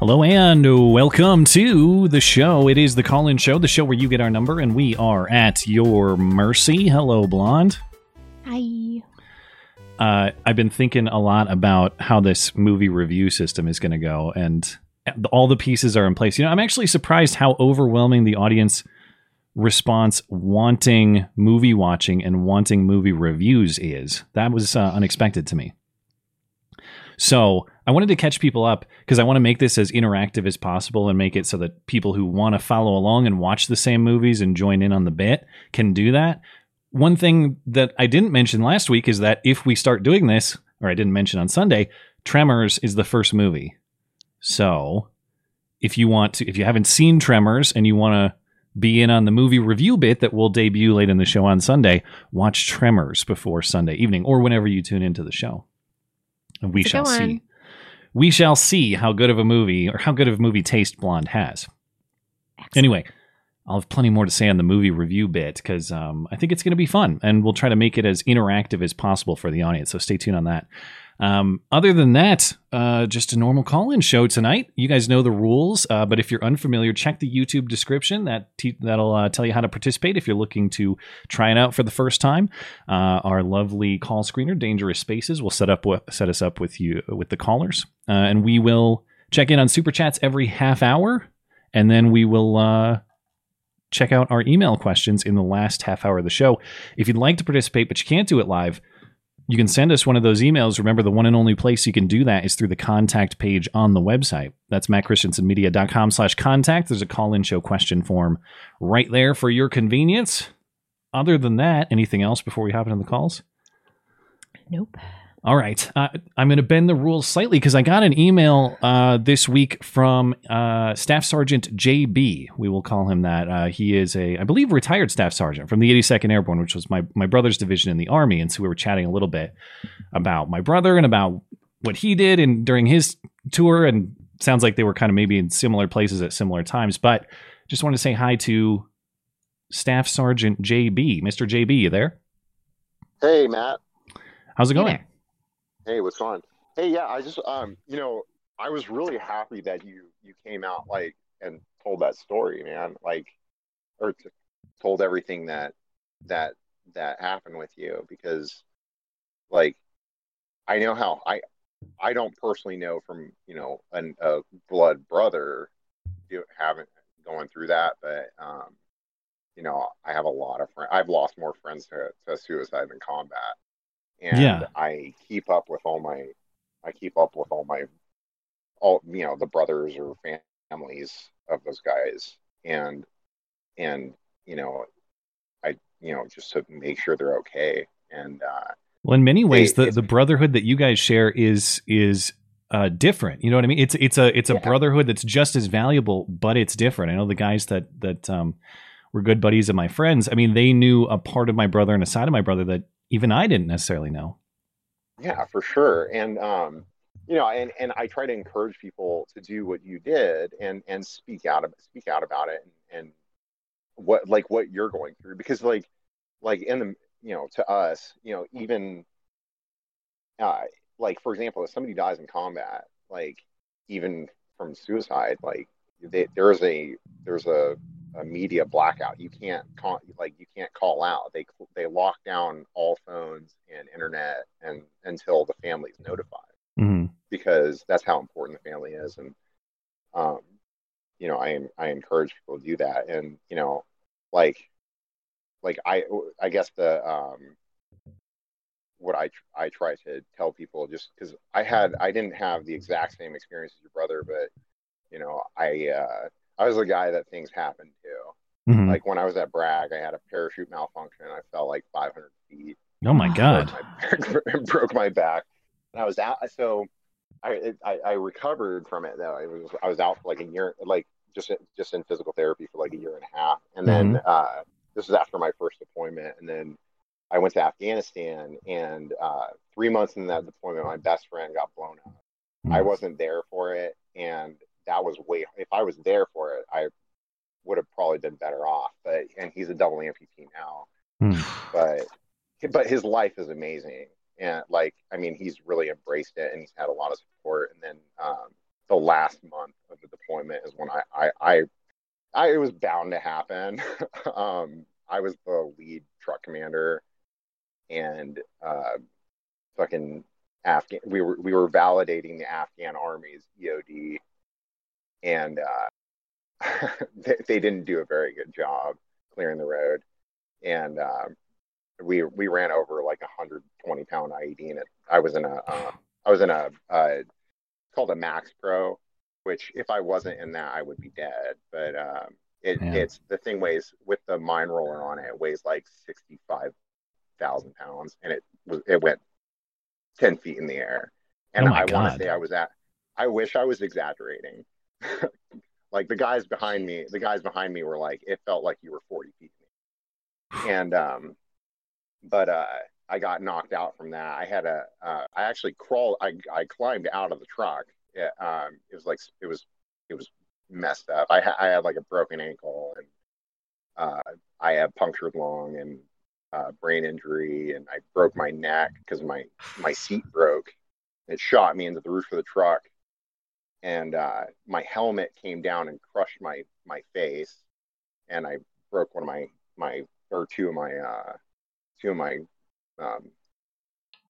Hello and welcome to the show. It is the call in show, the show where you get our number and we are at your mercy. Hello, Blonde. Hi. Uh, I've been thinking a lot about how this movie review system is going to go, and all the pieces are in place. You know, I'm actually surprised how overwhelming the audience response wanting movie watching and wanting movie reviews is. That was uh, unexpected to me. So I wanted to catch people up because I want to make this as interactive as possible and make it so that people who want to follow along and watch the same movies and join in on the bit can do that. One thing that I didn't mention last week is that if we start doing this, or I didn't mention on Sunday, Tremors is the first movie. So if you want to, if you haven't seen Tremors and you want to be in on the movie review bit that will debut late in the show on Sunday, watch Tremors before Sunday evening or whenever you tune into the show. And we shall see. We shall see how good of a movie or how good of a movie taste Blonde has. Anyway, I'll have plenty more to say on the movie review bit because um, I think it's going to be fun, and we'll try to make it as interactive as possible for the audience. So stay tuned on that. Um, other than that, uh, just a normal call-in show tonight. You guys know the rules, uh, but if you're unfamiliar, check the YouTube description. That te- that'll uh, tell you how to participate if you're looking to try it out for the first time. Uh, our lovely call screener, Dangerous Spaces, will set up with, set us up with you with the callers, uh, and we will check in on super chats every half hour, and then we will uh, check out our email questions in the last half hour of the show. If you'd like to participate, but you can't do it live, you can send us one of those emails. Remember, the one and only place you can do that is through the contact page on the website. That's mattchristiansenmedia.com slash contact. There's a call-in show question form right there for your convenience. Other than that, anything else before we hop into the calls? Nope. All right. Uh, I'm going to bend the rules slightly because I got an email uh, this week from uh, Staff Sergeant JB. We will call him that. Uh, he is a, I believe, retired Staff Sergeant from the 82nd Airborne, which was my, my brother's division in the Army. And so we were chatting a little bit about my brother and about what he did and during his tour. And sounds like they were kind of maybe in similar places at similar times. But just wanted to say hi to Staff Sergeant JB. Mr. JB, you there? Hey, Matt. How's it going? there. Hey, what's going on? Hey, yeah, I just, um, you know, I was really happy that you you came out like and told that story, man. Like, or t- told everything that that that happened with you because, like, I know how I I don't personally know from you know an, a blood brother you haven't going through that, but um, you know, I have a lot of friends. I've lost more friends to, to suicide than combat. And Yeah. I keep up with all my, I keep up with all my, all, you know, the brothers or families of those guys. And, and, you know, I, you know, just to make sure they're okay. And, uh, Well, in many ways, Hey, the, the brotherhood that you guys share is is uh, different. You know what I mean? It's it's a it's a Yeah. brotherhood that's just as valuable, but it's different. I know the guys that that um, were good buddies of my friends. I mean, they knew a part of my brother and a side of my brother that even I didn't necessarily know. Yeah, for sure. And um, you know, and and I try to encourage people to do what you did and and speak out of speak out about it and, and what like what you're going through because like like in the you know to us you know even uh like for example if somebody dies in combat like even from suicide like they, there's a there's a, a media blackout. You can't call like you can't call out. They they lock down all phones and internet and until the family's notified hmm because that's how important the family is. And um you know i i encourage people to do that. And you know like like i i guess the um what i i try to tell people just because i had i didn't have the exact same experience as your brother but you know i uh i was the guy that things happened to hmm like when i was at bragg i had a parachute malfunction i fell like 500 feet oh my god! broke my, broke my back and i was out so I, it, I I recovered from it though. It was I was out for like a year, like just just in physical therapy for like a year and a half, and then uh, this was after my first deployment, and then I went to Afghanistan, and uh, three months in that deployment, my best friend got blown up. Hmm. I wasn't there for it, and that was way. If I was there for it, I would have probably been better off. But and he's a double amputee now, Hmm. but but his life is amazing, and like I mean, he's really embraced it, and he's had a lot of support. And then um, the last month of the deployment is when I I, I, I it was bound to happen. um, I was the lead truck commander, and uh, fucking Afghan. We were we were validating the Afghan army's EOD, and uh, they, they didn't do a very good job clearing the road, and uh, we we ran over like a hundred twenty pound IED, and it, I was in a uh, I was in a uh, called a MaxxPro, which if I wasn't in that, I would be dead. But um, it, Man. it's the thing weighs with the mine roller on it, it weighs like sixty five thousand pounds, and it was it went ten feet in the air. And Oh I want to say I was at. I wish I was exaggerating. Like the guys behind me, the guys behind me were like, it felt like you were forty feet. And um, but uh, I got knocked out from that. I had a, uh, I actually crawled. I I climbed out of the truck. It, um, it was like it was it was messed up. I I had like a broken ankle and uh, I had punctured lung and uh, brain injury, and I broke my neck because my my seat broke. It shot me into the roof of the truck, and uh, my helmet came down and crushed my my face, and I broke one of my my or two of my uh, two of my um,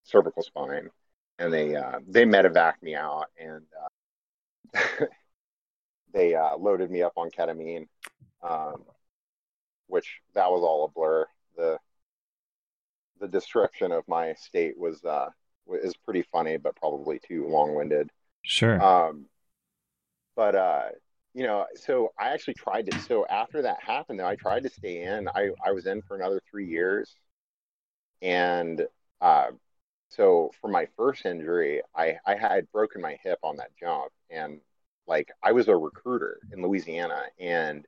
cervical spine, and they uh, they medevaced me out, and uh, they uh, loaded me up on ketamine, um, which that was all a blur. The the description of my state was uh, is pretty funny, but probably too long winded. Sure. Um, but uh, you know, so I actually tried to. So after that happened, though, I tried to stay in. I I was in for another three years, and uh, so for my first injury, I I had broken my hip on that jump, and like I was a recruiter in Louisiana, and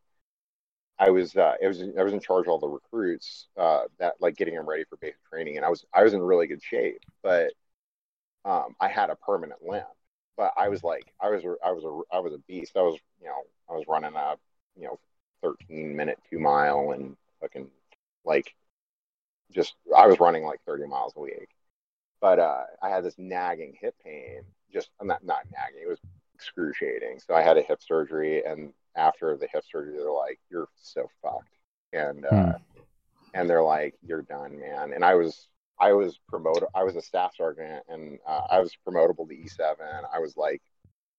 I was uh, I was I was in charge of all the recruits uh, that like getting them ready for basic training, and I was I was in really good shape, but um, I had a permanent limp. But I was like I was I was a I was a beast. I was you know I was running a you know 13 minute two mile and fucking like just I was running like 30 miles a week. But uh, I had this nagging hip pain, just I'm not not nagging. It was excruciating. So I had a hip surgery, and after the hip surgery, they're like, "You're so fucked," and uh, and they're like, "You're done, man." And I was I was promoted. I was a staff sergeant, and uh, I was promotable to E seven. I was like,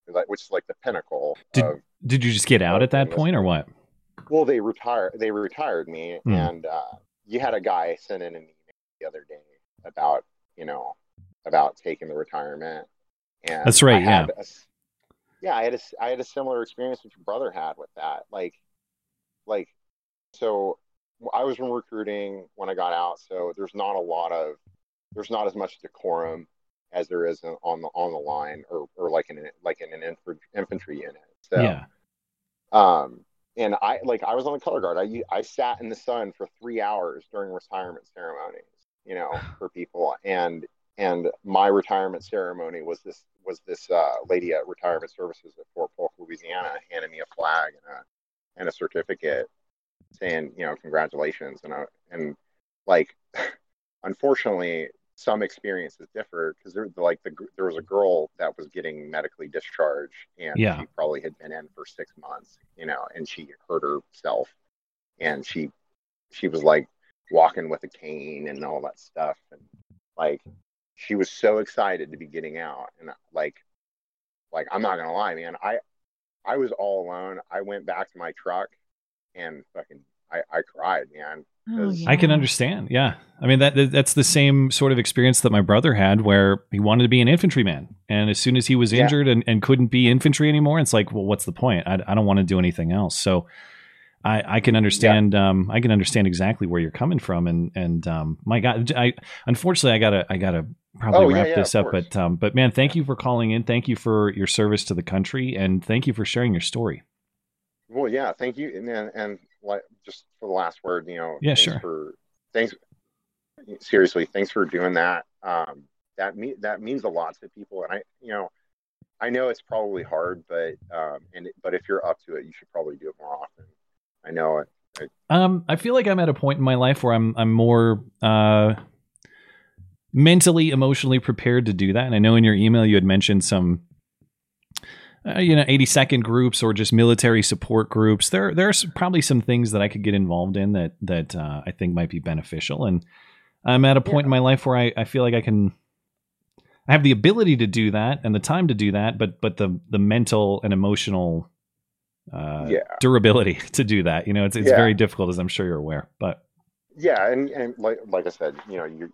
like which is like the pinnacle Did- of. Did you just get out at that point or what? Well, they retired. They retired me, Hmm. and uh, you had a guy send in an email the other day about you know about taking the retirement. And That's right, had a yeah, I had a I had a similar experience that your brother had with that. Like, like, so I was in recruiting when I got out, so there's not a lot of there's not as much decorum as there is on the on the line or or like in like in an infantry infantry unit. So yeah. um, and I like I was on the color guard. I I sat in the sun for three hours during retirement ceremonies, you know, for people. And and my retirement ceremony was this was this uh, lady at Retirement Services at Fort Polk, Louisiana, handed me a flag and a and a certificate saying, you know, congratulations. And I, and like, unfortunately, some experiences differ because there like the there was a girl that was getting medically discharged and Yeah. she probably had been in for six months, you know, and she hurt herself and she she was like walking with a cane and all that stuff and like she was so excited to be getting out and like like I'm not gonna lie, man, I I was all alone. I went back to my truck and fucking I, I cried, man. Oh, yeah. I can understand. Yeah. I mean that that's the same sort of experience that my brother had where he wanted to be an infantryman and as soon as he was Yeah. injured and, and couldn't be infantry anymore it's like well what's the point I, I don't want to do anything else so I, I can understand. Um, I can understand exactly where you're coming from, and and um, my God, I unfortunately I gotta I gotta probably Oh, wrap yeah, this up. course. But um, but man, thank you for calling in. Thank you for your service to the country, and thank you for sharing your story. Well, yeah, thank you, and and, and like just for the last word, you know, Yeah, sure. For thanks, seriously, thanks for doing that. Um, that me that means a lot to people, and I, you know, I know it's probably hard, but um, and but if you're up to it, you should probably do it more often. I know it. Um, I feel like I'm at a point in my life where I'm I'm more uh, mentally, emotionally prepared to do that. And I know in your email you had mentioned some, uh, you know, 80 second groups or just military support groups. There there's probably some things that I could get involved in that that uh, I think might be beneficial. And I'm at a point Yeah. in my life where I, I feel like I can. I have the ability to do that and the time to do that, but but the the mental and emotional uh, Yeah. durability to do that. You know, it's it's Yeah. very difficult, as I'm sure you're aware. But Yeah, and and like like I said, you know, you.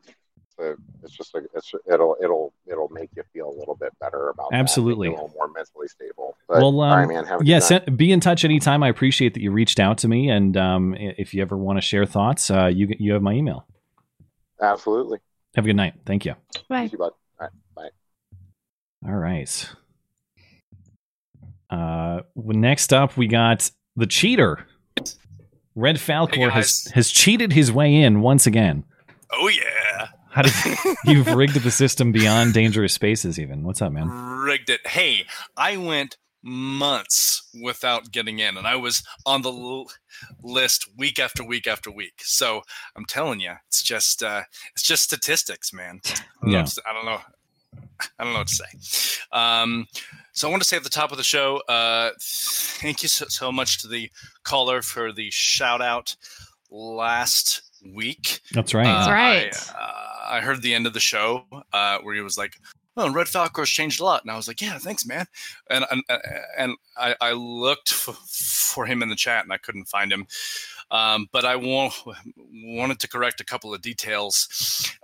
Uh, It's just like it's it'll it'll it'll make you feel a little bit better about that, Absolutely. a little more mentally stable. But, well, um, right, man, have a good yeah, send, be in touch anytime. I appreciate that you reached out to me, and um, if you ever want to share thoughts, uh, you you have my email. Absolutely. Have a good night. Thank you. Bye. Thank you, bud. All right, bye. All right. Uh, next up, we got the cheater. Red Falcor Hey, has has cheated his way in once again. Oh yeah. How did you've rigged the system beyond dangerous spaces? Even what's up, man? Rigged it. Hey, I went months without getting in, and I was on the l- list week after week after week. So I'm telling you, it's just uh, it's just statistics, man. I don't, know, Yeah. what to- I don't know. I don't know what to say. Um, so I want to say at the top of the show, uh, thank you so, so much to the caller for the shout out last week. That's right. Uh, That's right. I, uh, I heard the end of the show uh, where he was like, "Oh, Red Falcor's changed a lot," and I was like, "Yeah, thanks, man." And and, and I, I looked f- for him in the chat and I couldn't find him. Um, but I wanted to correct a couple of details.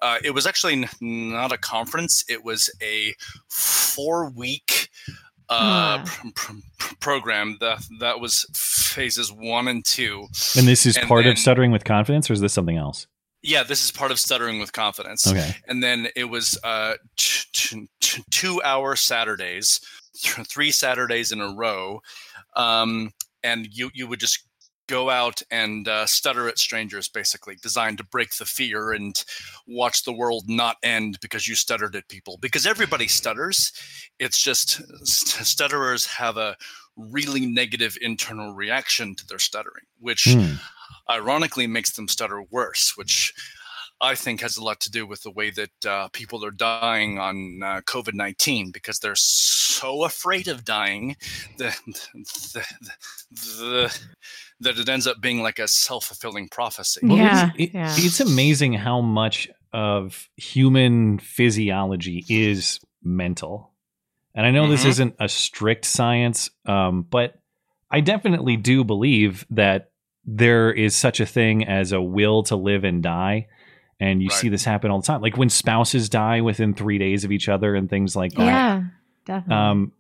Uh, it was actually n- not a conference; it was a four-week uh, Ah. pr- pr- program. That that was phases one and two. and this is and part then- of stuttering with confidence, or is this something else? Yeah, this is part of stuttering with confidence. Okay. and then it was uh, t- t- t- two hour Saturdays, th- three Saturdays in a row, um, and you you would just go out and uh, stutter at strangers, basically designed to break the fear and watch the world not end because you stuttered at people. Because everybody stutters, it's just st- stutterers have a really negative internal reaction to their stuttering, which Hmm. Ironically makes them stutter worse, which I think has a lot to do with the way that uh, people are dying on uh, COVID 19 because they're so afraid of dying that, that, that, that it ends up being like a self fulfilling prophecy. Well, Yeah, it's, it- yeah. it's amazing how much of human physiology is mental. And I know this Mhm. isn't a strict science, um, but I definitely do believe that there is such a thing as a will to live and die. And you Right. see this happen all the time. Like when spouses die within three days of each other and things like that. Yeah, definitely. Um,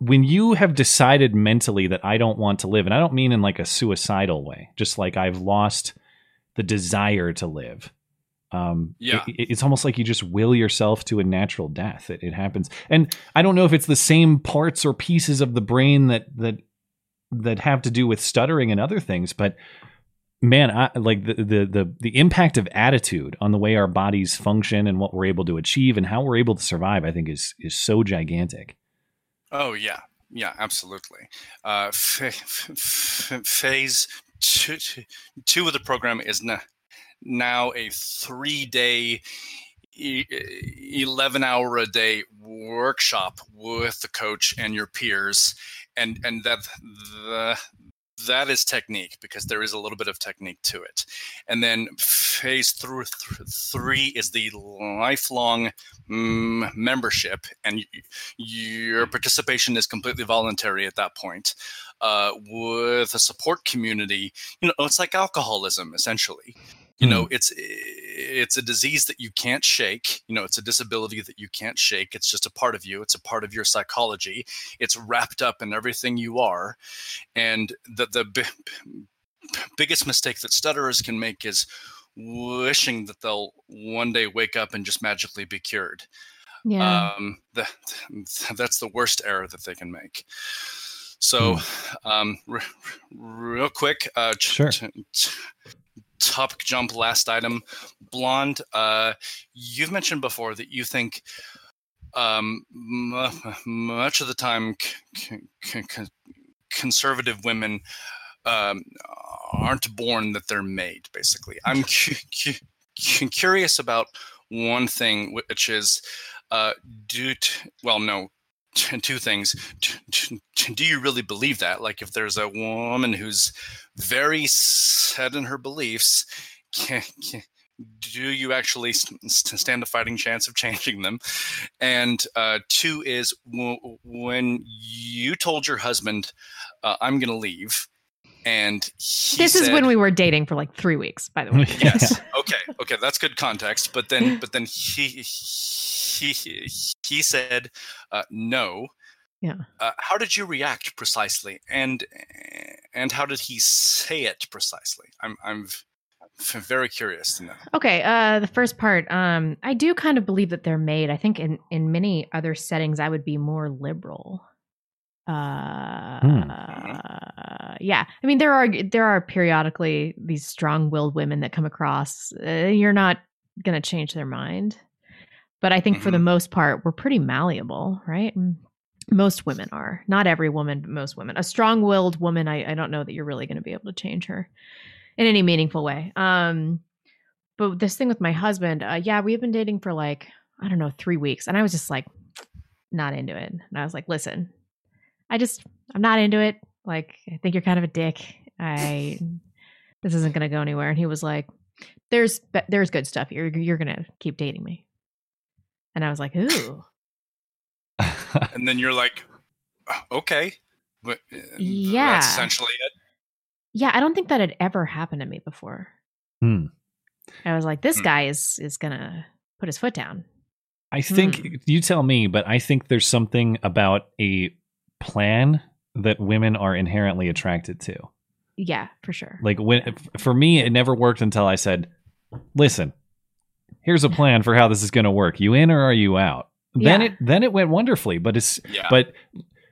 when you have decided mentally that I don't want to live, and I don't mean in like a suicidal way, just like I've lost the desire to live. Um, Yeah. it- it's almost like you just will yourself to a natural death. It, it happens, and I don't know if it's the same parts or pieces of the brain that that that have to do with stuttering and other things, but man, I, like the, the the the impact of attitude on the way our bodies function and what we're able to achieve and how we're able to survive, I think is is so gigantic. Oh yeah, yeah, absolutely. Uh, f- f- phase two, two of the program is na- now a three-day, e- eleven-hour a day workshop with the coach and your peers, and and that the that is technique because there is a little bit of technique to it. And then phase through th- three is the lifelong mm, membership, and y- your participation is completely voluntary at that point. Uh, with a support community, you know, it's like alcoholism essentially. You know, it's it's a disease that you can't shake. You know, it's a disability that you can't shake. It's just a part of you. It's a part of your psychology. It's wrapped up in everything you are, and the the b- biggest mistake that stutterers can make is wishing that they'll one day wake up and just magically be cured. Yeah. Um, the, that's the worst error that they can make. So, um, r- real quick, uh, ch- Sure. t- t- topic jump, last item, blonde. Uh, you've mentioned before that you think um, mu much of the time c- c- conservative women um, aren't born that they're made. Basically, I'm cu- cu- cu- curious about one thing, which is uh, do t- well, no, two things. Do you really believe that? Like, if there's a woman who's very set in her beliefs, can, can, do you actually stand a fighting chance of changing them? And uh, two is when you told your husband, uh, "I'm going to leave," and he this is when we were dating for like three weeks, by the way. yes okay okay that's good context but then but then he he he, he said uh, no Yeah. uh, how did you react precisely and and how did he say it precisely i'm i'm very curious to know Okay, uh the first part, um, I do kind of believe that they're made. I think in in many other settings I would be more liberal. Uh yeah. I mean there are there are periodically these strong-willed women that come across. Uh, you're not going to change their mind. But I think for the most part we're pretty malleable, right? Most women are. Not every woman, but most women. A strong-willed woman, I, I don't know that you're really going to be able to change her in any meaningful way. Um but this thing with my husband, uh, yeah, we've been dating for like I don't know three weeks, and I was just like not into it. And I was like, listen, I just I'm not into it. Like I think you're kind of a dick. I this isn't gonna go anywhere. And he was like, there's there's good stuff. You're you're gonna keep dating me. And I was like, ooh, and then you're like "Uh, okay but uh, Yeah. that's essentially it yeah. I don't think that had ever happened to me before. Hmm. I was like, this Hmm. guy is is gonna put his foot down. I think Hmm. you tell me, but I think there's something about a plan that women are inherently attracted to. Yeah, for sure. Like when for me, it never worked until I said, "Listen, here's a plan for how this is going to work. You in or are you out?" Then Yeah. it then it went wonderfully. But it's yeah but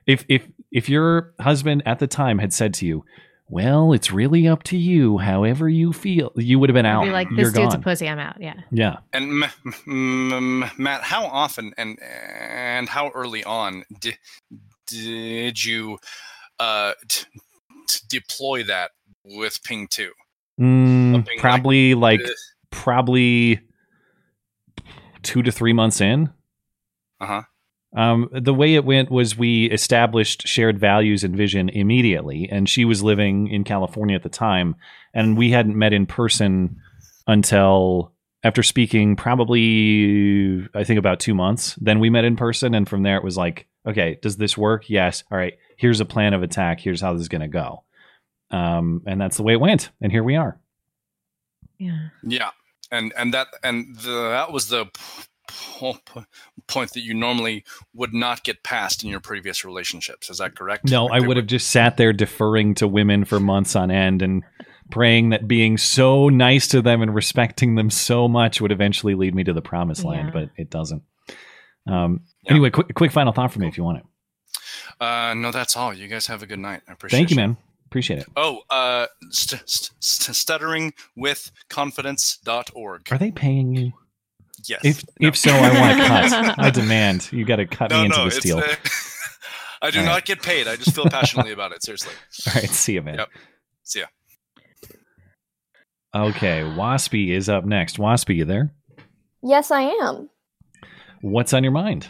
if if if your husband at the time had said to you, "Well, it's really up to you. However you feel," you would have been out. be like, You're this dude's gone. a pussy. I'm out. Yeah. yeah. And M- M- M- Matt, how often and and how early on did did you uh, t- t- deploy that with Ping Two? Mm, like probably like, Uh probably two to three months in. Uh huh. Um, the way it went was we established shared values and vision immediately, and she was living in California at the time, and we hadn't met in person until after speaking probably I think about two months. Then we met in person, and from there it was like, okay, does this work? Yes. All right. Here's a plan of attack. Here's how this is going to go. Um, and that's the way it went, and here we are. Yeah. Yeah, and and that and the, that was the p- p- point that you normally would not get past in your previous relationships. Is that correct? No, Like I would have just sat there deferring to women for months on end and praying that being so nice to them and respecting them so much would eventually lead me to the promised land, but it doesn't. Um, Yeah. Anyway, quick, quick final thought for me if you want it. Uh, no, that's all. You guys have a good night. I appreciate. It. Thank you, man. Appreciate it. Oh, uh, st- st- st- stuttering with Are they paying you? Yes. If No. if so, I want to cut. I demand you got to cut no, me into no, this deal. uh, I do All not right. get paid. I just feel passionately about it. Seriously. All right, see you, man. Yep. See ya. Okay, Waspy is up next. Waspy, you there? Yes, I am. What's on your mind?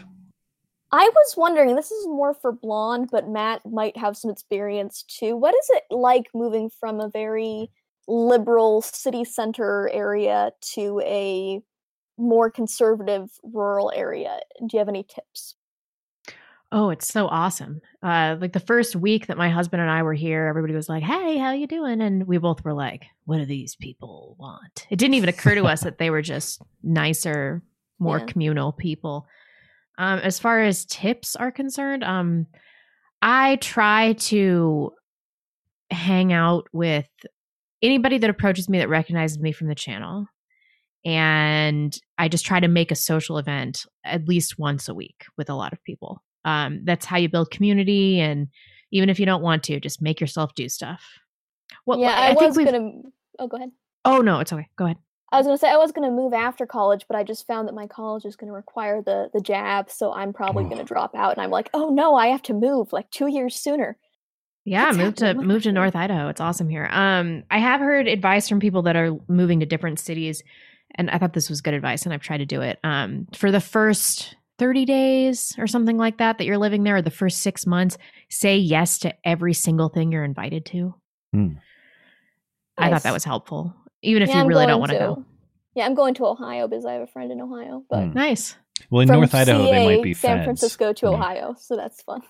I was wondering, this is more for blonde, but Matt might have some experience too. What is it like moving from a very liberal city center area to a more conservative rural area? Do you have any tips? Oh, it's so awesome. Uh like the first week that my husband and I were here, everybody was like, "Hey, how you doing?" and we both were like, "What do these people want?" It didn't even occur to us that they were just nicer, more Yeah. communal people. Um as far as tips are concerned, um I try to hang out with anybody that approaches me that recognizes me from the channel. And I just try to make a social event at least once a week with a lot of people. Um, that's how you build community. And even if you don't want to, just make yourself do stuff. Well, yeah, I, I was gonna. Oh, go ahead. Oh no, it's okay. Go ahead. I was gonna say I was gonna move after college, but I just found that my college is gonna require the the jab, so I'm probably gonna drop out. And I'm like, oh no, I have to move like two years sooner. Yeah, What's move to move to North Idaho. It's awesome here. Um, I have heard advice from people that are moving to different cities, and I thought this was good advice, and I've tried to do it. Um, for the first 30 days or something like that that you're living there, or the first six months, say yes to every single thing you're invited to. Hmm. I thought that was helpful, even if yeah, you really don't want to go. Yeah, I'm going to Ohio because I have a friend in Ohio. But mm. nice. Well, in North Idaho, CA, they might be friends. San feds. Francisco to. Ohio, so that's fun.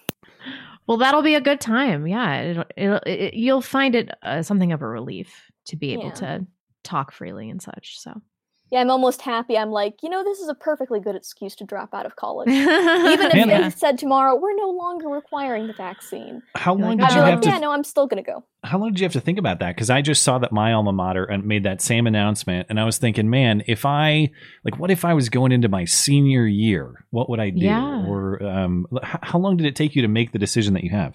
Well, that'll be a good time. Yeah, it'll, it'll, it, you'll find it uh, something of a relief to be able yeah. to talk freely and such. So yeah, I'm almost happy. I'm like, you know, this is a perfectly good excuse to drop out of college. Even if they said tomorrow we're no longer requiring the vaccine. How long did you like, have to? Yeah, no, I'm still gonna go. How long did you have to think about that? Because I just saw that my alma mater made that same announcement, and I was thinking, man, if I like, what if I was going into my senior year? What would I do? Yeah. Or um, how long did it take you to make the decision that you have?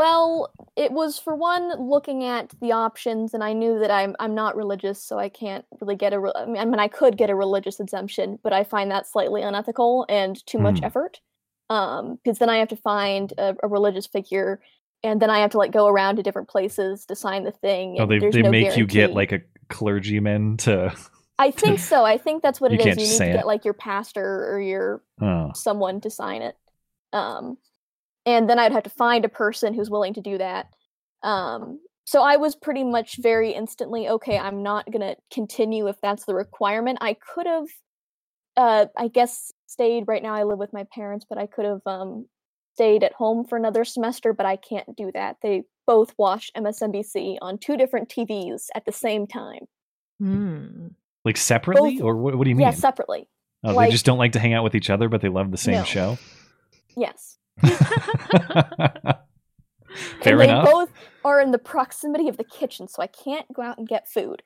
Well, it was for one looking at the options, and I knew that I'm I'm not religious, so I can't really get a. Re- I mean, I could get a religious exemption, but I find that slightly unethical and too much mm. effort. Um, because then I have to find a, a, religious figure, and then I have to like go around to different places to sign the thing. Oh, they they no make guarantee. you get like a clergyman to. I think so. I think that's what it is. You need to it. get like your pastor or your oh. someone to sign it. Um, and then I'd have to find a person who's willing to do that. Um, so I was pretty much very instantly okay. I'm not gonna continue if that's the requirement. I could have, uh, I guess, stayed. Right now, I live with my parents, but I could have um, stayed at home for another semester. But I can't do that. They both watch MSNBC on two different TVs at the same time. Mm. Like separately, both, or what, what, do you mean? Yeah, separately. Oh, like, they just don't like to hang out with each other, but they love the same no. show. Yes. Fair and enough. they both are in the proximity of the kitchen, so I can't go out and get food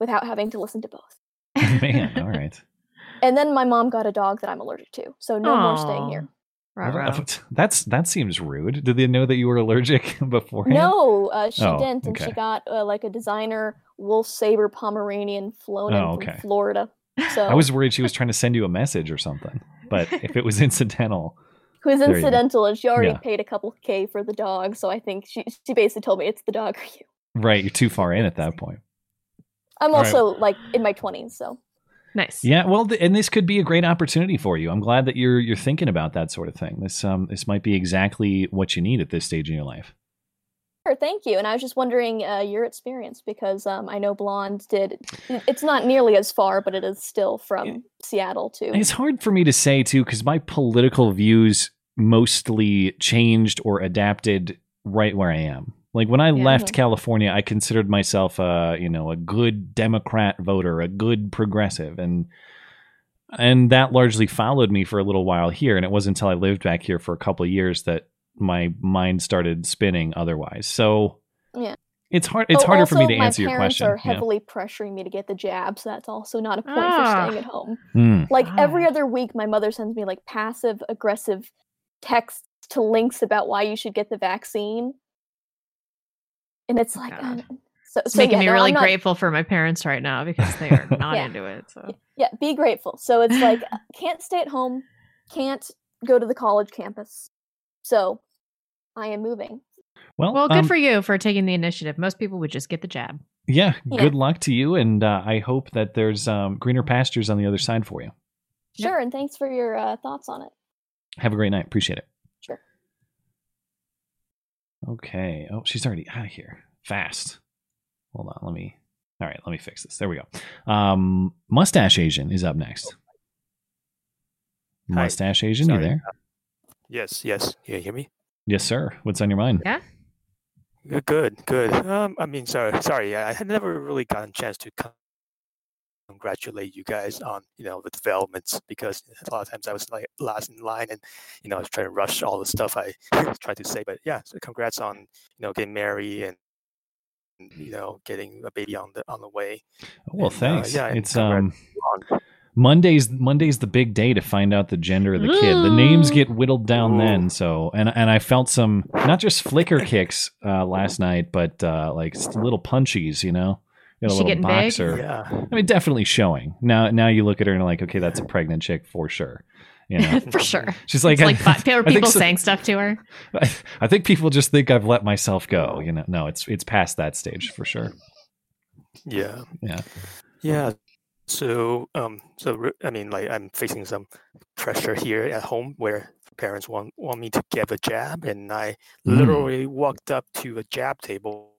without having to listen to both. Man, all right. And then my mom got a dog that I'm allergic to, so no Aww. more staying here. That's that seems rude. Did they know that you were allergic beforehand? No, uh, she oh, didn't, and okay. she got uh, like a designer wolf sable Pomeranian flown oh, in okay. from Florida. So I was worried she was trying to send you a message or something, but if it was incidental, who's incidental and she already yeah. paid a couple k for the dog so i think she she basically told me it's the dog or you. Right you're too far in at that point. I'm also right. like in my 20s so. Nice. Yeah well th- and this could be a great opportunity for you. I'm glad that you're you're thinking about that sort of thing. This um this might be exactly what you need at this stage in your life Sure, thank you. And I was just wondering uh, your experience because um, I know Blonde did. It's not nearly as far, but it is still from Seattle too. It's hard for me to say too because my political views mostly changed or adapted right where I am. Like when I yeah, left California, I considered myself a you know a good Democrat voter, a good progressive, and and that largely followed me for a little while here. And it wasn't until I lived back here for a couple of years that my mind started spinning otherwise. So yeah. It's hard. It's oh, harder for me to answer your question. My parents are heavily yeah. pressuring me to get the jab, so that's also not a point ah. for staying at home. Mm. Like every other week, my mother sends me like passive aggressive texts to links about why you should get the vaccine. And it's like, uh, so, it's so making yeah, me no, really grateful for my parents right now because they are not yeah. into it. So yeah, be grateful. So it's like can't stay at home, can't go to the college campus. So I am moving. Well, well, good um, for you for taking the initiative. Most people would just get the jab. Yeah, yeah. good luck to you, and uh, I hope that there's um, greener pastures on the other side for you. Sure, yep. and thanks for your uh, thoughts on it. Have a great night. Appreciate it. Sure. Okay. Oh, she's already out of here. Fast. Hold on. Let me. All right. Let me fix this. There we go. Um, Mustache Asian is up next. Hi. Mustache Asian, Sorry. you there? Yes. Yes. You hear me? Yes, sir. What's on your mind? Yeah. Good. Good. Um, I mean, sorry. Sorry. I had never really gotten a chance to congratulate you guys on you know the developments because a lot of times I was like last in line and you know I was trying to rush all the stuff I tried to say. But yeah, so congrats on you know getting married and you know getting a baby on the on the way. Well, And, uh, thanks. yeah, it's um on- Monday's Monday's the big day to find out the gender of the kid. The names get whittled down Ooh. then. So and and I felt some not just flicker kicks uh, last night, but uh, like little punchies. You know, got a she little getting big? boxer. yeah. I mean, definitely showing. Now now you look at her and like, okay, that's a pregnant chick for sure. You know, for sure. she's like, It's like I, fi- are I people so- saying stuff to her. I, I think people just think I've let myself go. You know, no, it's it's past that stage for sure. Yeah. Yeah. Yeah. So, um, so I mean, like, I'm facing some pressure here at home where parents want want me to get a jab, and I Mm. literally walked up to a jab table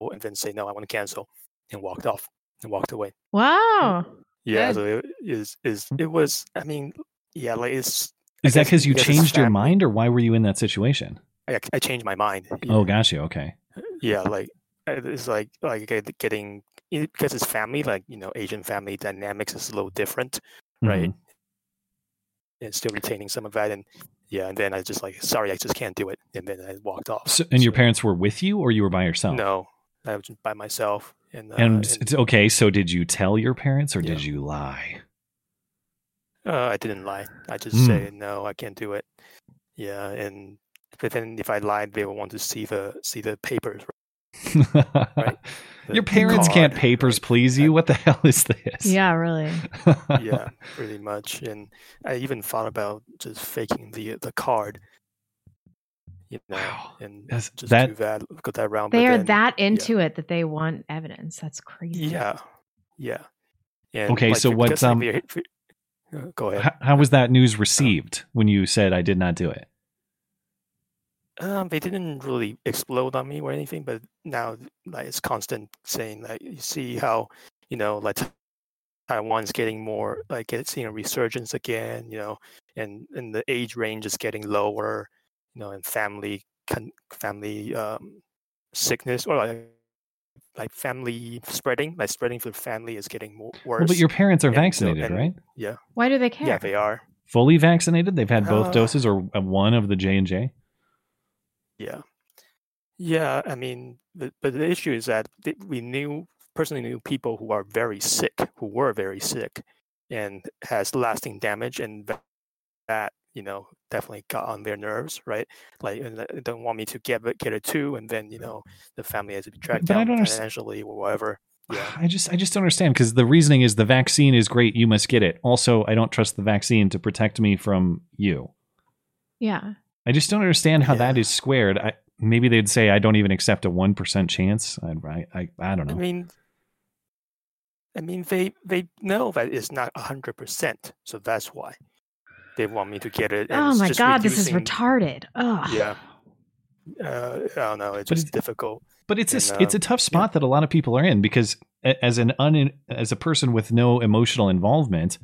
and then say, "No, I want to cancel," and walked off and walked away. Wow. Yeah. Good. So it is is it was. I mean, yeah, like it's. Is that because you changed your mind, or why were you in that situation? I, I changed my mind. Oh, gosh, you okay? yeah like it's like like getting it- because it's family like you know asian family dynamics is a little different right Mhm. and still retaining some of that and yeah and then i just like sorry i just can't do it and then i walked off So, and your parents were with you, or you were by yourself? no i was by myself and uh, And it's okay. So, did you tell your parents, or Yeah. did you lie? uh, i didn't lie i just Mm. say no i can't do it yeah and but then if i lied they will want to see the see the papers Right. Your the parents can't papers right? please you. What the hell is this? Yeah, really. yeah, pretty much. And I even thought about just faking the the card, you know, Wow. and That's- just that- do that, go that round. They are then- that into it that they want evidence. That's crazy. Yeah, yeah. And Okay, like, so for- what's, because, like, um, we- we- uh, go ahead. How, how was that news received when you said I did not do it? Um, they didn't really explode on me or anything, but now like it's constant saying like you see how you know like Taiwan's getting more like it's seeing a resurgence again, you know, and and the age range is getting lower, you know, and family con- family um, sickness or like like family spreading, like spreading through family is getting more worse. Well, but your parents are and vaccinated, and- right? yeah, Why do they care? yeah, they are. Fully vaccinated. They've had both Uh, doses or uh, one of the J and J. Yeah, yeah. I mean, the, but the issue is that we knew personally knew people who are very sick, who were very sick, and has lasting damage, and that you know definitely got on their nerves, right? Like, they don't want me to get it, get it too, and then you know the family has to be tracked But I down don't financially or whatever. Yeah, I just I just don't understand because the reasoning is the vaccine is great, you must get it. Also, I don't trust the vaccine to protect me from you. Yeah. I just don't understand how that Yeah. is squared. I, maybe they'd say I don't even accept a one percent chance. I, I I I don't know. I know. mean. I mean, they they know that it's not hundred percent, so that's why they want me to get it. Oh my just god, this is retarded. Oh. Yeah. Uh, I don't know. It's But just it- difficult. But it's a And, it's a uh, tough spot that a lot of people are in because as an un as a person with no emotional involvement,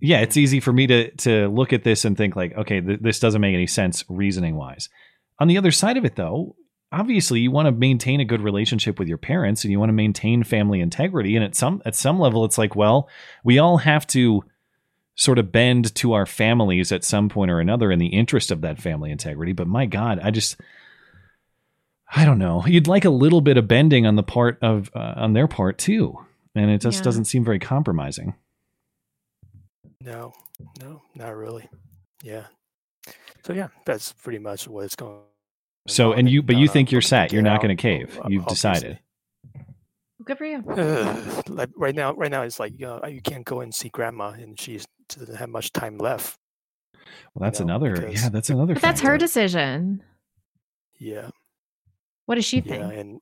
yeah, it's easy for me to to look at this and think like, okay, th- this doesn't make any sense reasoning wise. On the other side of it, though, obviously you want to maintain a good relationship with your parents and you want to maintain family integrity. And at some at some level, it's like, well, we all have to sort of bend to our families at some point or another in the interest of that family integrity. But my God, I just I don't know. You'd like a little bit of bending on the part of uh, on their part too, and it just Yeah. doesn't seem very compromising. No, no, not really. Yeah. So yeah, that's pretty much what it's going. So, on, and you, but you uh, think you're set. You're not going to cave. o- You've decided. Good for you. obviously. like right now, right now it's like uh, you can't go and see grandma, and she doesn't have much time left. Well, that's know, another. because- Yeah, that's another. But that's her decision. Yeah, What does she think? yeah, and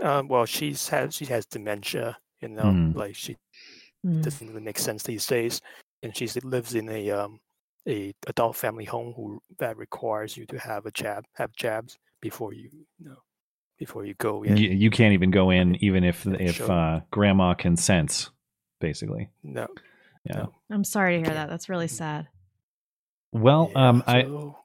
uh, well, she's had she has dementia. You know, Hmm. like she Mm. doesn't really make sense these days. And she lives in a um a adult family home who that requires you to have a jab have jabs before you, you know before you go in. You, you can't even go in, even if if sure. uh, grandma consents. Basically, No. yeah. no. I'm sorry to hear that. That's really sad. Well, Yeah, um, I so-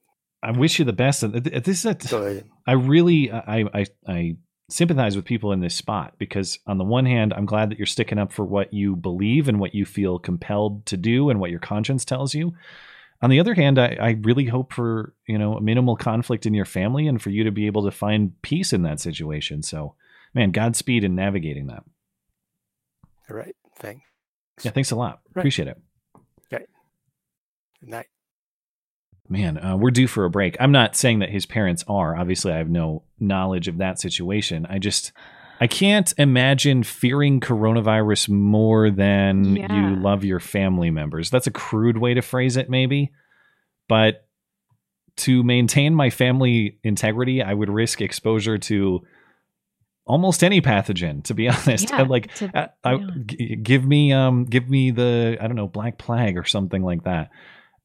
I wish you the best. Uh, This is a. I really I, I I sympathize with people in this spot because on the one hand, I'm glad that you're sticking up for what you believe and what you feel compelled to do and what your conscience tells you. On the other hand, I, I really hope for you know a minimal conflict in your family and for you to be able to find peace in that situation. So, man, Godspeed in navigating that. All right. Thanks. Yeah, thanks a lot. Right. Appreciate it. Okay. Good night. Man, uh, we're due for a break. I'm not saying that his parents are. Obviously, I have no knowledge of that situation. I just, I can't imagine fearing coronavirus more than Yeah. you love your family members. That's a crude way to phrase it, maybe. But to maintain my family integrity, I would risk exposure to almost any pathogen. To be honest, Yeah, like to- I, I, yeah. g- give me um give me the I don't know black plague or something like that.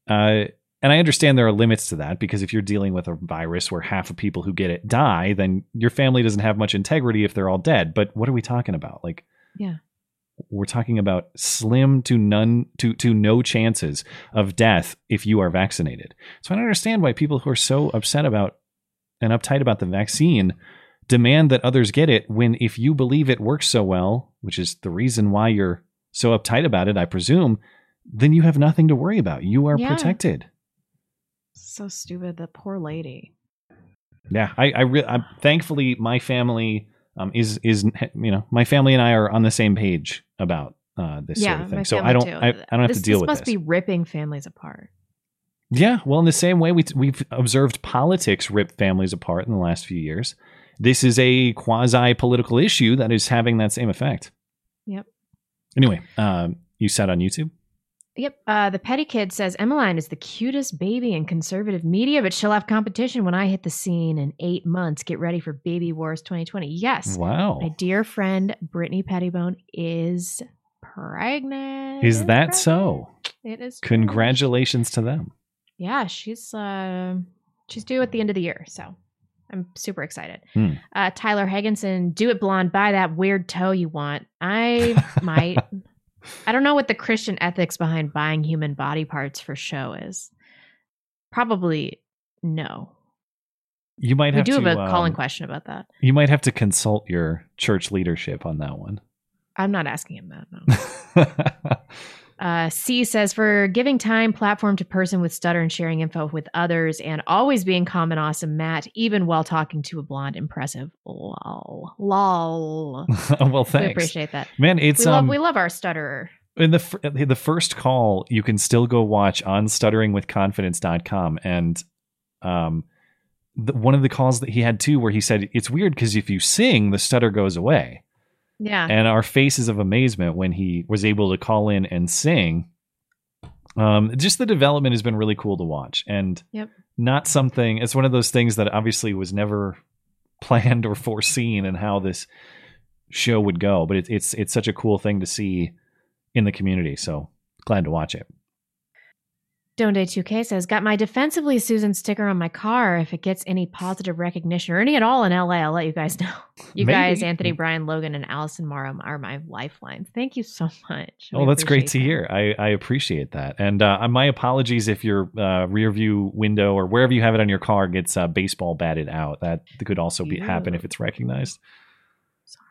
Uh, and I understand there are limits to that because if you're dealing with a virus where half of people who get it die, then your family doesn't have much integrity if they're all dead. But what are we talking about? Like, Yeah. we're talking about slim to none to to no chances of death if you are vaccinated. So I don't understand why people who are so upset about and uptight about the vaccine demand that others get it when if you believe it works so well, which is the reason why you're so uptight about it, I presume, then you have nothing to worry about. You are Yeah. protected. So stupid. The poor lady. Yeah, I, I really, I'm thankfully my family um, is is you know my family and I are on the same page about uh, this yeah, sort of thing. So I don't. I, I don't have this, to deal this with must this. Must be ripping families apart. Yeah, well, in the same way we we've observed politics rip families apart in the last few years. This is a quasi political issue that is having that same effect. Yep. Anyway, um, you said on YouTube. Yep. Uh, the petty kid says Emmeline is the cutest baby in conservative media, but she'll have competition when I hit the scene in eight months. Get ready for Baby Wars 2020. Yes. Wow, My dear friend Brittany Pettibone is pregnant. is that so? It is. Congratulations to them. Yeah, she's uh, she's due at the end of the year, so I'm super excited. Hmm. Uh, Tyler Higginson, do it blonde. Buy that weird toe you want. I might. I don't know what the Christian ethics behind buying human body parts for show is. Probably no. You might We have do to have a calling um, question about that. You might have to consult your church leadership on that one. I'm not asking him that. No. Uh, C says for giving time platform to person with stutter and sharing info with others and always being calm and awesome, Matt, even while talking to a blonde, impressive. Lol. Lol. well, thanks. We appreciate that. man. It's we love um we love our stutterer. in the fir- the first call you can still go watch on stutteringwithconfidence.com and um the, one of the calls that he had too where he said it's weird because if you sing the stutter goes away Yeah. and our faces of amazement when he was able to call in and sing um just the development has been really cool to watch and Yep. not something it's one of those things that obviously was never planned or foreseen and how this show would go but it, it's it's such a cool thing to see in the community so glad to watch it Don't Day 2K says, Got my defensively Susan sticker on my car. If it gets any positive recognition or any at all in LA, I'll let you guys know. You guys, Anthony, Brian, Logan, and Allison Morrow are my lifelines. Thank you so much. Oh, We that's great to that. hear. I, I appreciate that. And uh, my apologies if your uh, rear view window or wherever you have it on your car gets uh, baseball batted out. That could also be happen if it's recognized. Sorry.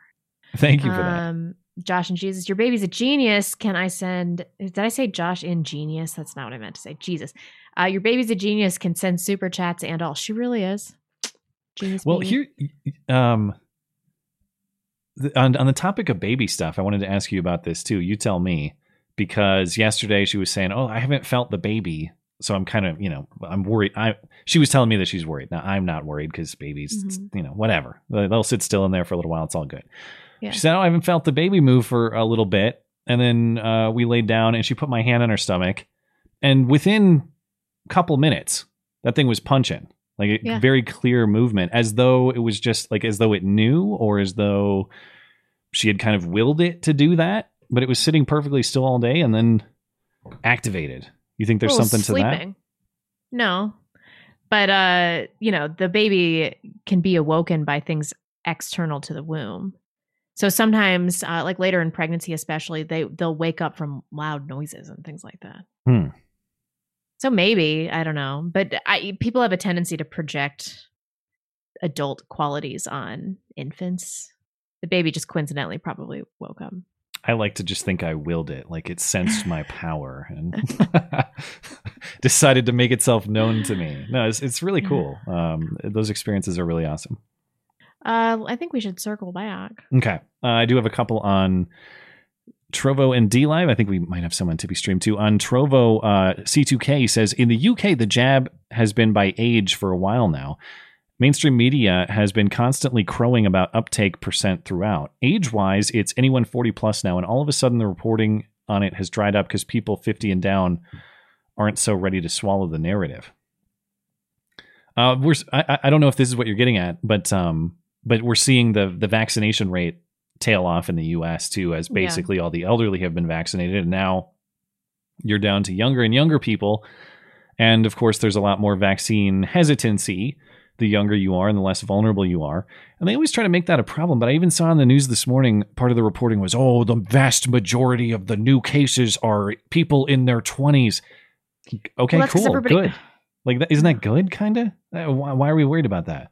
Thank you for that. Josh and Jesus, your baby's a genius. Can I send? Did I say Josh in genius? That's not what I meant to say. Jesus, uh, your baby's a genius. Can send super chats and all. She really is. Genius. Well, baby. here, um, the, on on the topic of baby stuff, I wanted to ask you about this too. You tell me because yesterday she was saying, "Oh, I haven't felt the baby." So I'm kind of, you know, I'm worried. I she was telling me that she's worried. Now I'm not worried because babies, it's, you know, whatever. They- They'll sit still in there for a little while. It's all good. Yeah. She said, "Oh, I haven't felt the baby move for a little bit." And then uh, we laid down, and she put my hand on her stomach, and within a couple minutes, that thing was punching, like a Yeah. very clear movement, as though it was just like as though it knew, or as though she had kind of willed it to do that. But it was sitting perfectly still all day, and then activated. You think there's Well, something to that? No, but uh, you know, the baby can be awoken by things external to the womb. So sometimes, uh, like later in pregnancy, especially, they they'll wake up from loud noises and things like that. Hmm. So maybe I don't know, but I people have a tendency to project adult qualities on infants. The baby just coincidentally probably woke up. I like to just think I willed it, like it sensed my power and decided to make itself known to me. No, it's it's really cool. Um, those experiences are really awesome. Uh, I think we should circle back. Okay, uh, I do have a couple on Trovo and DLive. I think we might have someone to be streamed to on Trovo. Uh, C2K says in the UK the jab has been by age for a while now. Mainstream media has been constantly crowing about uptake percent throughout. Age wise, it's anyone 40 plus now, and all of a sudden the reporting on it has dried up because people 50 and down aren't so ready to swallow the narrative. Uh, we're I, I don't know if this is what you're getting at, but um, but we're seeing the the vaccination rate tail off in the U.S. too, as Yeah. basically all the elderly have been vaccinated, and now you're down to younger and younger people, and of course there's a lot more vaccine hesitancy the younger you are and the less vulnerable you are. And they always try to make that a problem. But I even saw on the news this morning, part of the reporting was, oh, the vast majority of the new cases are people in their 20s. Okay, Well, cool. everybody- Good. Like, that, isn't that good, kind of? Uh, why, why are we worried about that?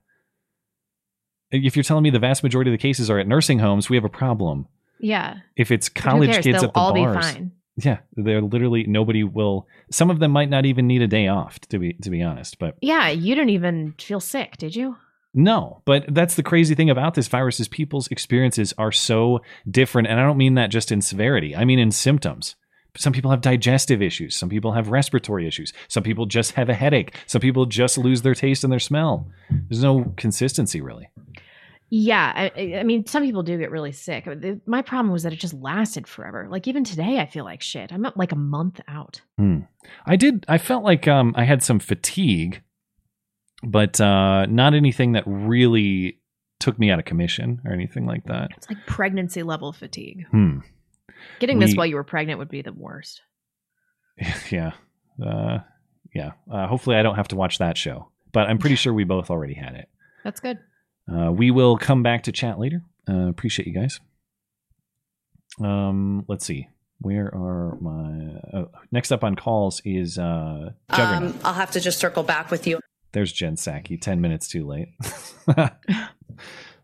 If you're telling me the vast majority of the cases are at nursing homes, we have a problem. Yeah. If it's college cares? kids at the all bars, be fine. yeah, they're literally nobody will. Some of them might not even need a day off, to be to be honest. But Yeah, you didn't even feel sick, did you? no, but that's the crazy thing about this virus is people's experiences are so different, and I don't mean that just in severity. I mean in symptoms. Some people have digestive issues. Some people have respiratory issues. Some people just have a headache. Some people just lose their taste and their smell. There's no consistency really. Yeah, I- I, mean, some people do get really sick. My problem was that it just lasted forever. Like even today, I feel like shit. I'm like a month out. Hmm. I did. I felt like um, I had some fatigue, but uh, not anything that really took me out of commission or anything like that. It's like pregnancy level fatigue. Hmm. Getting this while you were pregnant would be the worst. yeah. Uh, yeah. Uh, hopefully, I don't have to watch that show, but I'm pretty sure we both already had it. That's good. Uh, we will come back to chat later. Uh, appreciate you guys. Um, let's see. Where are my oh, next up on calls is uh, Juggernaut. Um, I'll have to just circle back with you. There's Jen Psaki, 10 minutes too late.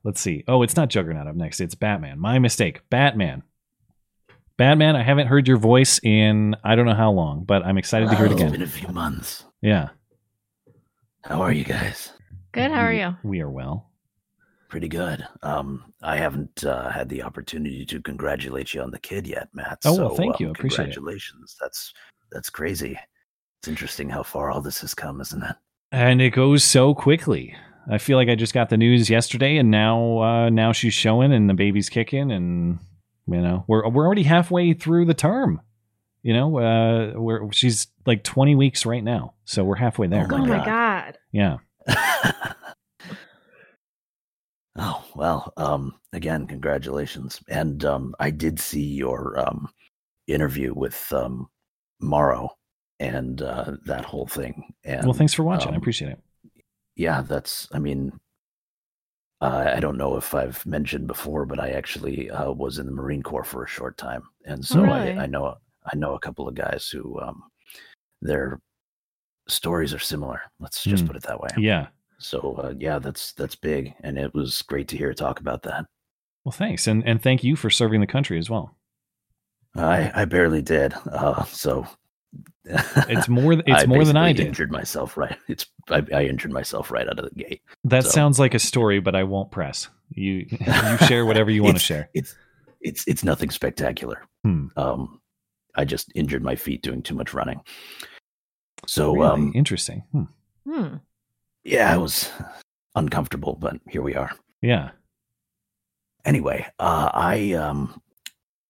Let's see. Oh, it's not Juggernaut up next. It's Batman. My mistake. Batman. Batman, I haven't heard your voice in I don't know how long, but I'm excited to hear it again. It's been a few months. Yeah. How are you guys? Good. How are you? We are well. Pretty good. Um, I haven't uh, had the opportunity to congratulate you on the kid yet, Matt. Oh, well, thank um, you. I appreciate it. Congratulations. That's that's crazy. It's interesting how far all this has come, isn't it? And it goes so quickly. I feel like I just got the news yesterday and now uh now she's showing and the baby's kicking and you know, we're we're already halfway through the term. You know, uh we're she's like 20 weeks right now. So we're halfway there. Oh Oh my my god. Yeah. oh well. Um, again, congratulations. And um, I did see your um, interview with um, Morrow and uh, that whole thing. And well, thanks for watching. I um, appreciate it. yeah, that's. I mean, uh, I don't know if I've mentioned before, but I actually uh, was in the Marine Corps for a short time, and so really? I, I know I know a couple of guys who um, their stories are similar. Let's just Hmm. put it that way. Yeah. So uh, yeah, that's that's big, and it was great to hear talk about that. Well, thanks. And and thank you for serving the country as well. I I barely did, uh, so It's more th- it's more than I did. Injured myself right. It's I, I injured myself right out of the gate. That so- sounds like a story, but I won't press. You you share whatever you want to share. It's it's it's nothing spectacular. Hmm. Um, I just injured my feet doing too much running. So Really um, interesting. Hmm. Hmm. yeah, I was uncomfortable, but here we are. Yeah. Anyway, uh, I um,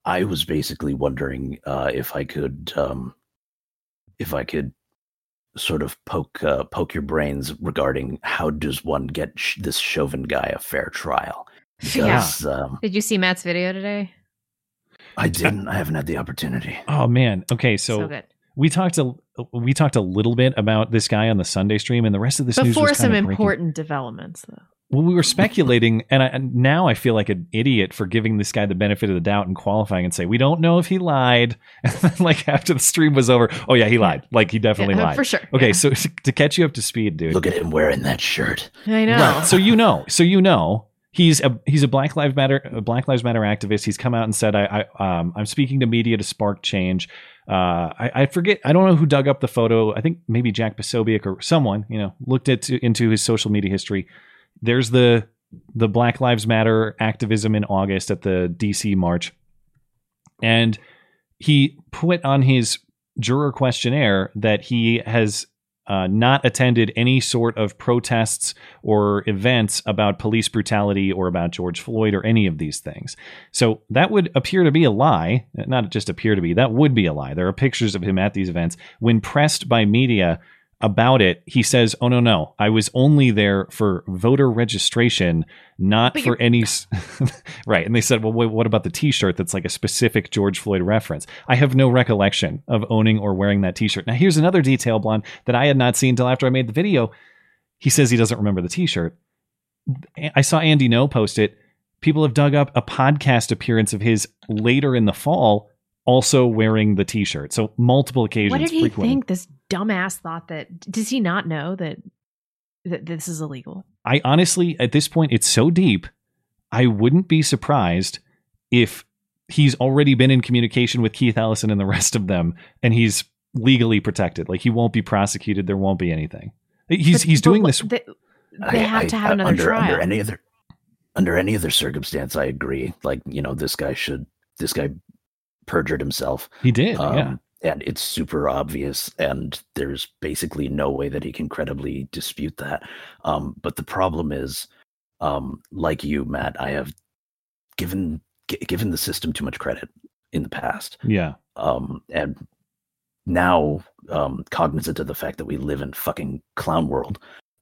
I was basically wondering uh, if I could um, if I could sort of poke uh, poke your brains regarding how does one get sh- this Chauvin guy a fair trial? Yeah. Um, Did you see Matt's video today? I didn't. I haven't had the opportunity. Oh man. Okay, So, so, we talked a we talked a little bit about this guy on the Sunday stream, and the rest of this news Before was some kinda breaking. important developments, though. Well, we were speculating, and, I, and now I feel like an idiot for giving this guy the benefit of the doubt and qualifying and say we don't know if he lied. And then, like after the stream was over, oh yeah, he lied. Like he definitely Yeah, lied. for sure. Okay, yeah. so to catch you up to speed, dude. Look at him wearing that shirt. I know. Right. So you know. So you know he's a he's a Black Lives Matter a Black Lives Matter activist. He's come out and said, "I, I um, I'm speaking to media to spark change." Uh, I, I forget. I don't know who dug up the photo. I think maybe Jack Posobiec or someone. You know, looked at into his social media history. There's the the Black Lives Matter activism in August at the DC march, and he put on his juror questionnaire that he has uh, not attended any sort of protests or events about police brutality or about George Floyd or any of these things. So that would appear to be a lie. Not just appear to be, that would be a lie. There are pictures of him at these events. When pressed by media about it, he says, "Oh no, no, I was only there for voter registration, not But for any." right, and they said, "Well, wait, what about the T-shirt that's like a specific George Floyd reference?" I have no recollection of owning or wearing that T-shirt. Now, here's another detail, blonde, that I had not seen until after I made the video. He says he doesn't remember the T-shirt. I saw Andy Ngo post it. People have dug up a podcast appearance of his later in the fall, also wearing the T-shirt. So multiple occasions. What did he frequent. think? This dumbass thought that. Does he not know that that this is illegal? I honestly, at this point, it's so deep. I wouldn't be surprised if he's already been in communication with Keith Ellison and the rest of them, and he's legally protected. Like he won't be prosecuted. There won't be anything. He's But- he's but doing what- this. They, I- have I- to have uh, another under, trial. Under any other, under any other circumstance, I agree. Like you know, this guy should. This guy perjured himself. He did. Um, yeah. And it's super obvious, and there's basically no way that he can credibly dispute that. Um, but the problem is, um, like you, Matt, I have given g- given the system too much credit in the past, Yeah. um, and now um, cognizant of the fact that we live in fucking clown world,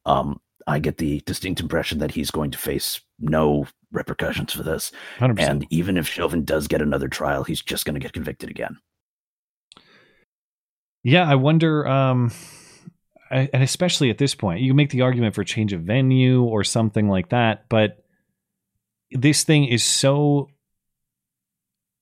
um, I get the distinct impression that he's going to face no repercussions for this. 100%. And even if Chauvin does get another trial, he's just going to get convicted again. Yeah, I wonder, um, I- and especially at this point, you make the argument for change of venue or something like that, but this thing is so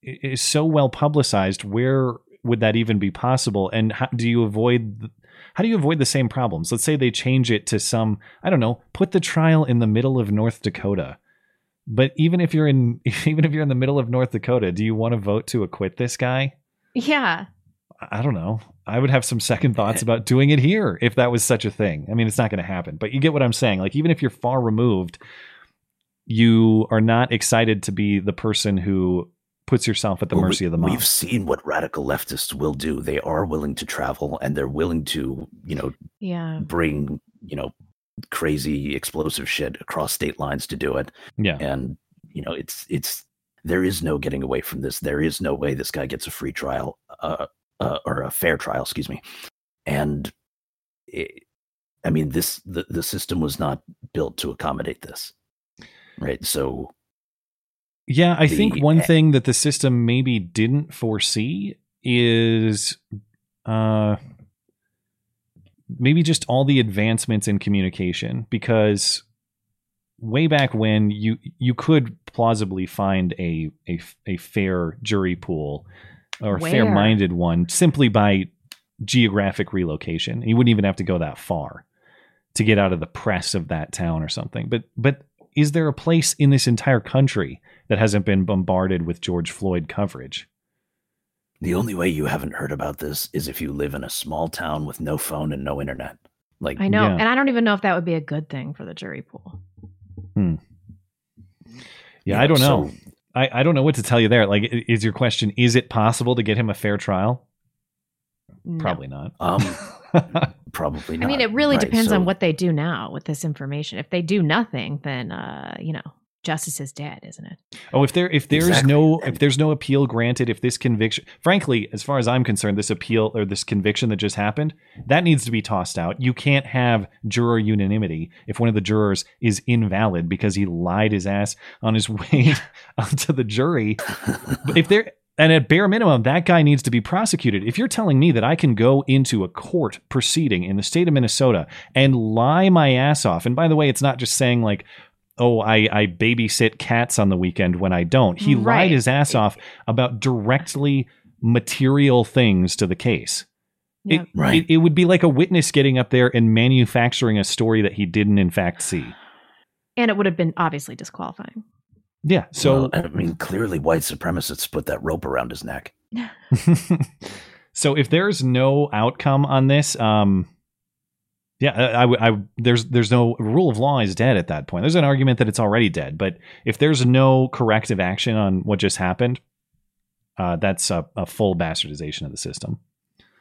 is so well publicized. Where would that even be possible? And how do you avoid? How do you avoid the same problems? Let's say they change it to some, I don't know, put the trial in the middle of North Dakota. But even if you're in, even if you're in the middle of North Dakota, do you want to vote to acquit this guy? yeah. I don't know. I would have some second thoughts about doing it here if that was such a thing. I mean, it's not going to happen, but you get what I'm saying. Like, even if you're far removed, you are not excited to be the person who puts yourself at the Well, mercy we- of the mob. We've seen what radical leftists will do. They are willing to travel and they're willing to, you know, Yeah. bring, you know, crazy explosive shit across state lines to do it. Yeah. And, you know, it's, it's, there is no getting away from this. There is no way this guy gets a free trial, uh, uh, or a fair trial, excuse me. And it, I mean, this, the, the system was not built to accommodate this. Right. So, Yeah, I think the- one thing that the system maybe didn't foresee is uh maybe just all the advancements in communication because way back when you you could plausibly find a a, a fair jury pool or Where? fair-minded one simply by geographic relocation. You wouldn't even have to go that far to get out of the press of that town or something. But but is there a place in this entire country that hasn't been bombarded with George Floyd coverage? The only way you haven't heard about this is if you live in a small town with no phone and no internet. Like I know. Yeah. And I don't even know if that would be a good thing for the jury pool. Hmm. Yeah, you I don't know. so- I, I don't know what to tell you there. Like, is your question, is it possible to get him a fair trial? No. Probably not. um, probably not. I mean, it really Right, depends so- on what they do now with this information. If they do nothing, then uh, you know, justice is dead, isn't it? Oh, if there if there's Exactly. no if there's no appeal granted, if this conviction, frankly, as far as I'm concerned, this appeal or this conviction that just happened, that needs to be tossed out. You can't have juror unanimity if one of the jurors is invalid because he lied his ass on his way to the jury. But if there and at bare minimum, that guy needs to be prosecuted. If you're telling me that I can go into a court proceeding in the state of Minnesota and lie my ass off, and by the way, it's not just saying like, oh, I, I babysit cats on the weekend when I don't. He Right. lied his ass off about directly material things to the case. It, Right. it, it would be like a witness getting up there and manufacturing a story that he didn't in fact see. and it would have been obviously disqualifying. Yeah. So Well, I mean, clearly, white supremacists put that rope around his neck. so if there's no outcome on this, um, yeah, I, I, I- there's there's no rule of law is dead at that point. There's an argument that it's already dead, but if there's no corrective action on what just happened, uh, that's a, a full bastardization of the system.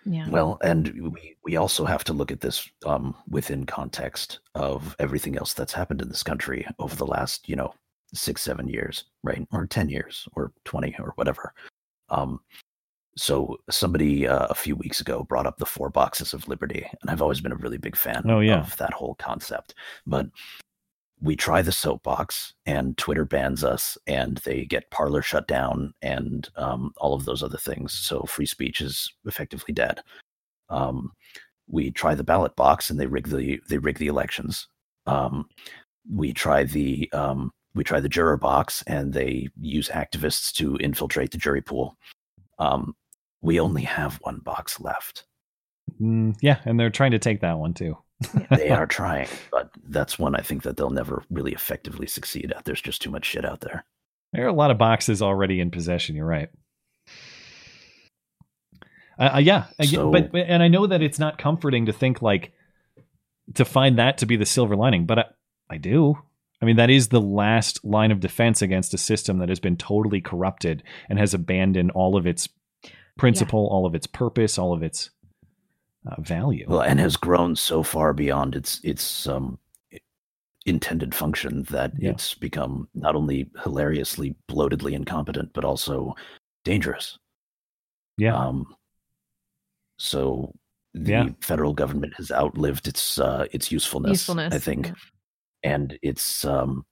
Yeah. Well, and we, we also have to look at this um, within context of everything else that's happened in this country over the last, you know, six, seven years, right? Or 10 years or 20 or whatever. Um, so somebody uh, a few weeks ago brought up the four boxes of liberty, and I've always been a really big fan Oh, yeah. of that whole concept. But we try the soapbox, and Twitter bans us, and they get Parler shut down, and um, all of those other things. So free speech is effectively dead. Um, we try the ballot box, and they rig the they rig the elections. Um, we try the um, we try the juror box, and they use activists to infiltrate the jury pool. Um, we only have one box left. Mm, yeah, and they're trying to take that one too. They are trying, but that's one I think that they'll never really effectively succeed at. There's just too much shit out there. There are a lot of boxes already in possession. You're right. Uh, uh, yeah, I get- So- but but- and I know that it's not comforting to think like to find that to be the silver lining, but I, I do. I mean, that is the last line of defense against a system that has been totally corrupted and has abandoned all of its principle, all of its purpose, all of its uh, value. Well, and has grown so far beyond its its um, intended function that Yeah. it's become not only hilariously bloatedly incompetent, but also dangerous. yeah, Um, so the Yeah. federal government has outlived its uh, its usefulness, Usefulness. I think, yeah. and it's um,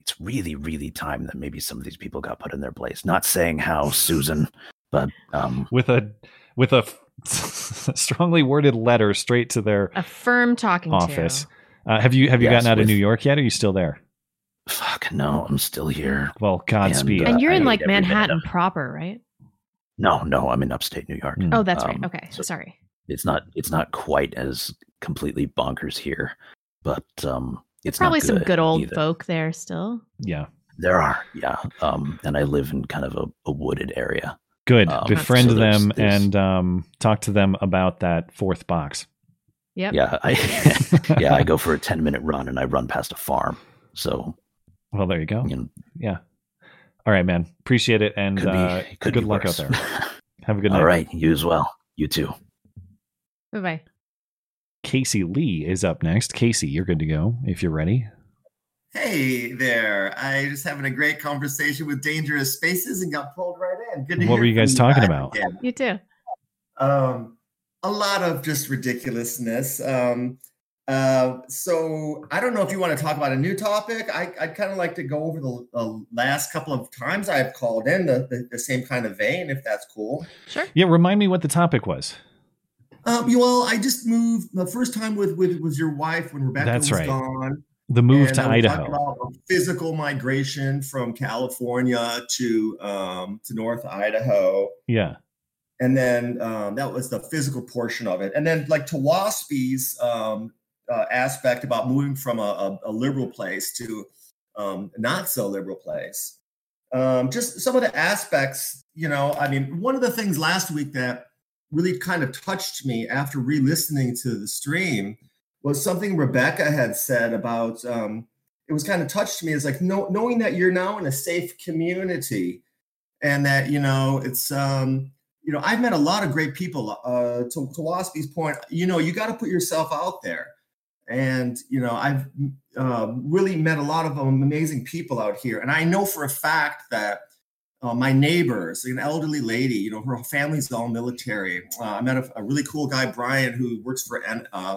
it's really really time that maybe some of these people got put in their place. Not saying how Susan, but um, with a with a strongly worded letter straight to their A firm talking office. to. Uh, have you have you Yes, gotten out of New York yet? Or are you still there? fuck no, I'm still here. Well, Godspeed. uh, And you're I in hate like Manhattan proper, right? No, no, I'm in upstate New York. Mm. Oh, that's right. Um, Okay. so- Sorry. It's not it's not quite as completely bonkers here, but um, it's not Probably some good old either. folk there still. yeah, There are, yeah. Um, and I live in kind of a, a wooded area. Good. Um, Befriend so there's- them there's- and um, talk to them about that fourth box. Yep. Yeah, I yeah, I go for a ten minute run and I run past a farm. So Well, there you go. you know, Yeah. All right, man. Appreciate it, and could be uh, could good luck worse. out there. Have a good night. All right, you as well. You too. Bye bye. Casey Lee is up next. Casey, you're good to go if you're ready. Hey there. I just having a great conversation with Dangerous Spaces and got pulled right in. Good to What hear were you from guys talking about? again. You too. Um, a lot of just ridiculousness. Um, uh, so I don't know if you want to talk about a new topic. I, I'd kind of like to go over the, the last couple of times I've called in the, the, the same kind of vein, if that's cool. Sure. Yeah, remind me what the topic was. Um, you- well, I just moved the first time with with was your wife when Rebecca That's was right. gone. The move And to Idaho. physical migration from California to um, to North Idaho, Yeah. and then um, that was the physical portion of it. And then like to Waspy's um, uh, aspect about moving from a, a, a liberal place to um, not so liberal place. Um, just some of the aspects, you know. I mean, one of the things last week that really kind of touched me after re-listening to the stream was something Rebecca had said about um, it was kind of touched me is like know, knowing that you're now in a safe community and that you know it's um, you know I've met a lot of great people uh, to, to Waspy's point you know you got to put yourself out there and you know I've uh, really met a lot of amazing people out here and I know for a fact that uh, my neighbors, an elderly lady, you know, her family's all military. Uh, I met a, a really cool guy, Brian, who works for uh,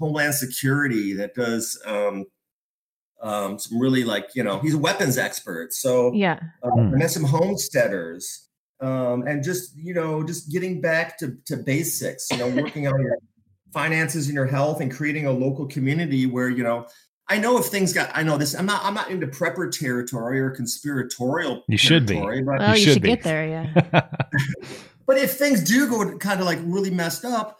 Homeland Security that does um, um, some really like, you know, he's a weapons expert. So Yeah. uh, Hmm. I met some homesteaders um, and just, you know, just getting back to, to basics, you know, working on your finances and your health and creating a local community where, you know, I know if things got, I know this, I'm not, I'm not into prepper territory or conspiratorial. You should be. territory, But, Well, you, should should, be. get there. Yeah. but if things do go kind of like really messed up,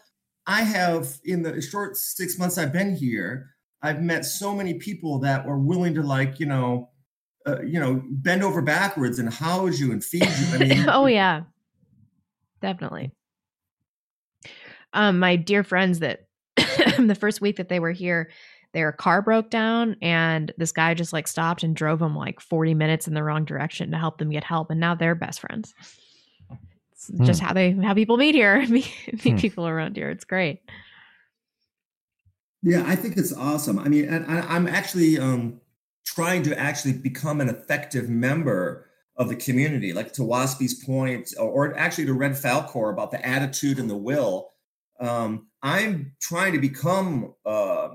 I have in the short six months I've been here, I've met so many people that were willing to like, you know, uh, you know, bend over backwards and house you and feed you. I mean, oh yeah, definitely. Um, my dear friends that the first week that they were here, their car broke down and this guy just like stopped and drove them like 40 minutes in the wrong direction to help them get help and now they're best friends it's Hmm. just how they how people meet here meet, meet Hmm. people around here it's great Yeah, I think it's awesome. I mean, and I, I'm actually um, trying to actually become an effective member of the community, like to Waspy's point, or, or actually to Red Falcor about the attitude and the will. Um, I'm trying to become uh,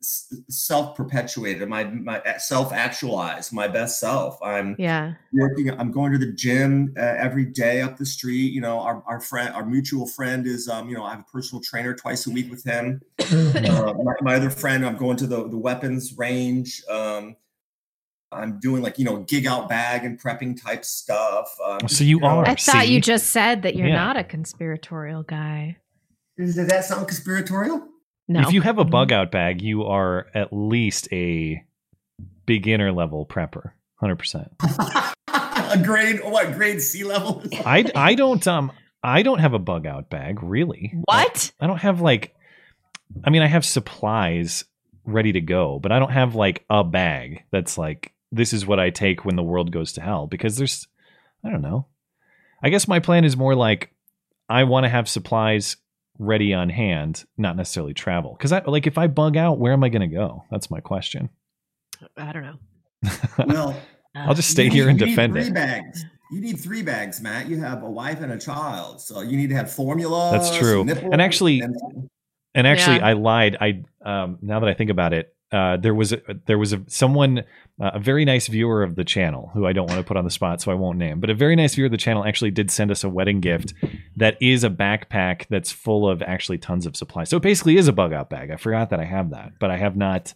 self-perpetuated, my my self-actualized, my best self. I'm yeah working i'm going to the gym uh, every day up the street you know our, our friend our mutual friend is um you know i have a personal trainer twice a week with him uh, my, my other friend i'm going to the, the weapons range um i'm doing like you know gig out bag and prepping type stuff um, So you know, are. i thought see? you just said that you're Yeah. not a conspiratorial guy does that sound conspiratorial no If you have a bug out bag, you are at least a beginner level prepper. 100%. a grade what grade c level I I don't um I don't have a bug out bag, really. what I don't have like I mean I have supplies ready to go, but I don't have like a bag that's like this is what I take when the world goes to hell because there's I don't know. I guess my plan is more like I want to have supplies ready on hand, not necessarily travel. Cuz I like if I bug out, where am I going to go? That's my question. i don't know well I'll just stay you here need- and you need defend three it. bags you need three bags matt you have a wife and a child so you need to have formula That's true. And actually- And actually, Yeah. I lied. I um, now that I think about it, uh, there was a, there was a someone, uh, a very nice viewer of the channel who I don't want to put on the spot, so I won't name. But a very nice viewer of the channel actually did send us a wedding gift that is a backpack that's full of actually tons of supplies. So it basically is a bug out bag. I forgot that I have that, but I have not.